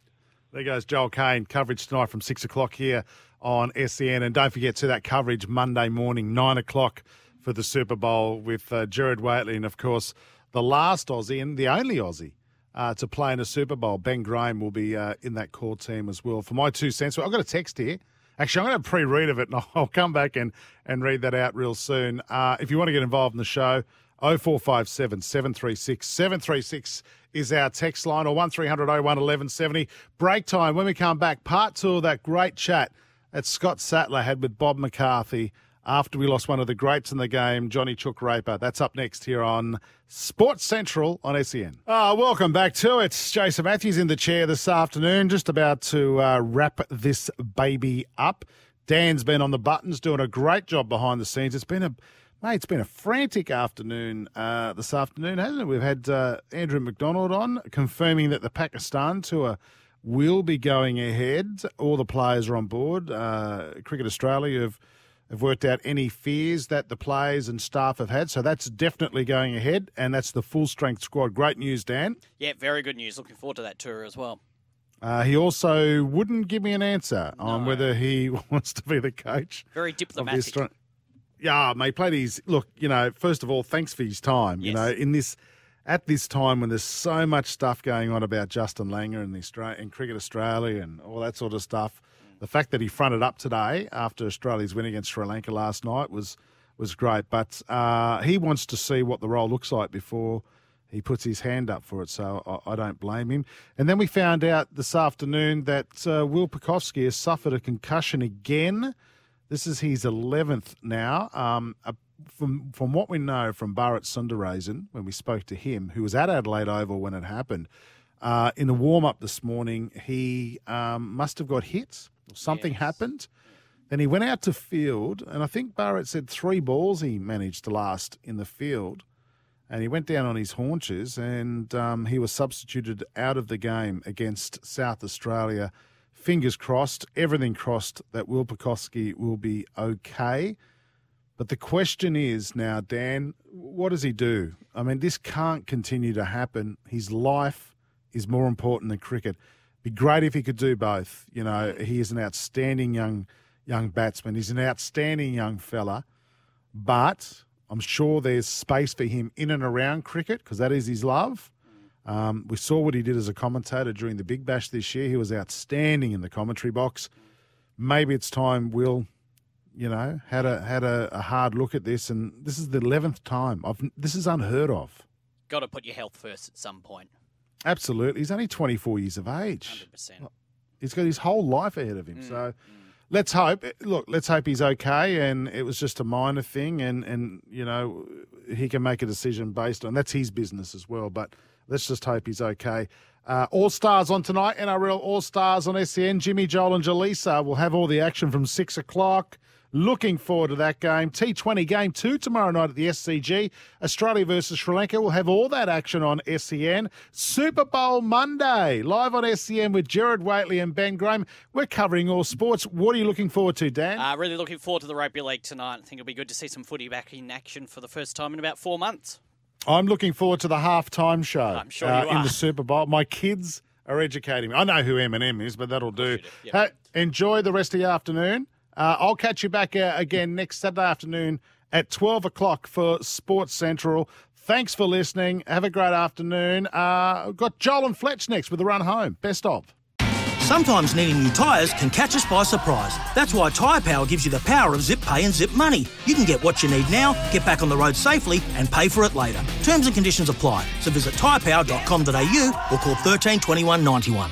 There goes Joel Caine. Coverage tonight from 6 o'clock here on SEN. And don't forget to that coverage Monday morning, 9 o'clock for the Super Bowl with uh, Gerard Whateley. And, of course, the last Aussie and the only Aussie uh, to play in a Super Bowl, Ben Graham, will be uh, in that core team as well. For my two cents, well, I've got a text here. Actually, I'm going to pre-read of it, and I'll come back and, and read that out real soon. Uh, if you want to get involved in the show, 0457 736 736 is our text line, or 1300 01 1170. Break time. When we come back, part two of that great chat that Scott Sattler had with Bob McCarthy after we lost one of the greats in the game, Johnny Chook Raper. That's up next here on Sports Central on SEN. Ah, welcome back to it. Jason Matthews in the chair this afternoon, just about to uh, wrap this baby up. Dan's been on the buttons, doing a great job behind the scenes. It's been a mate, it's been a frantic afternoon uh, this afternoon, hasn't it? We've had uh, Andrew McDonald on confirming that the Pakistan tour will be going ahead. All the players are on board. Uh, Cricket Australia have have worked out any fears that the players and staff have had. So that's definitely going ahead, and that's the full strength squad. Great news, Dan. Yeah, very good news. Looking forward to that tour as well. Uh, he also wouldn't give me an answer on whether he wants to be the coach. Very diplomatic. Yeah, mate, played his look. You know, first of all, thanks for his time. You know, in this at this time when there's so much stuff going on about Justin Langer and the Australia and Cricket Australia and all that sort of stuff, the fact that he fronted up today after Australia's win against Sri Lanka last night was was great. But uh, he wants to see what the role looks like before he puts his hand up for it. So I, I don't blame him. And then we found out this afternoon that uh, Will Pucovski has suffered a concussion again. This is his 11th now. Um, uh, from from what we know from Bharat Sundaresan, when we spoke to him, who was at Adelaide Oval when it happened, uh, in the warm up this morning, he um, must have got hit. Something happened. Then he went out to field, and I think Bharat said three balls he managed to last in the field. And he went down on his haunches, and um, he was substituted out of the game against South Australia. Fingers crossed, everything crossed that Will Pucovski will be okay. But the question is now, Dan, what does he do? I mean, this can't continue to happen. His life is more important than cricket. Be great if he could do both. You know, he is an outstanding young young batsman. He's an outstanding young fella, but I'm sure there's space for him in and around cricket because that is his love. Um, we saw what he did as a commentator during the Big Bash this year. He was outstanding in the commentary box. Maybe it's time we'll, you know, had a had a, a hard look at this, and this is the eleventh time. I've this is unheard of. Got to put your health first at some point. Absolutely, he's only twenty four years of age. 100%. He's got his whole life ahead of him. Mm, So let's hope. Look, let's hope he's okay, and it was just a minor thing, and and you know he can make a decision based on that's his business as well. But let's just hope he's okay. Uh, all Stars on tonight, NRL All Stars on SEN. Jimmy, Joel, and Jaleesa will have all the action from six o'clock. Looking forward to that game. T20 game two tomorrow night at the SCG. Australia versus Sri Lanka. We'll have all that action on SEN. Super Bowl Monday, live on SEN with Gerard Whateley and Ben Graham. We're covering all sports. What are you looking forward to, Dan? Uh, really looking forward to the rugby league tonight. I think it'll be good to see some footy back in action for the first time in about four months. I'm looking forward to the halftime show I'm sure uh, you in the Super Bowl. My kids are educating me. I know who Eminem is, but that'll do. Hey, enjoy the rest of the afternoon. Uh, I'll catch you back uh, again next Saturday afternoon at 12 o'clock for Sports Central. Thanks for listening. Have a great afternoon. Uh, got Joel and Fletch next with the run home. Best of. Sometimes needing new tyres can catch us by surprise. That's why Tyre Power gives you the power of zip pay and zip money. You can get what you need now, get back on the road safely, and pay for it later. Terms and conditions apply. So visit tyrepower.com.au or call 13 21 91.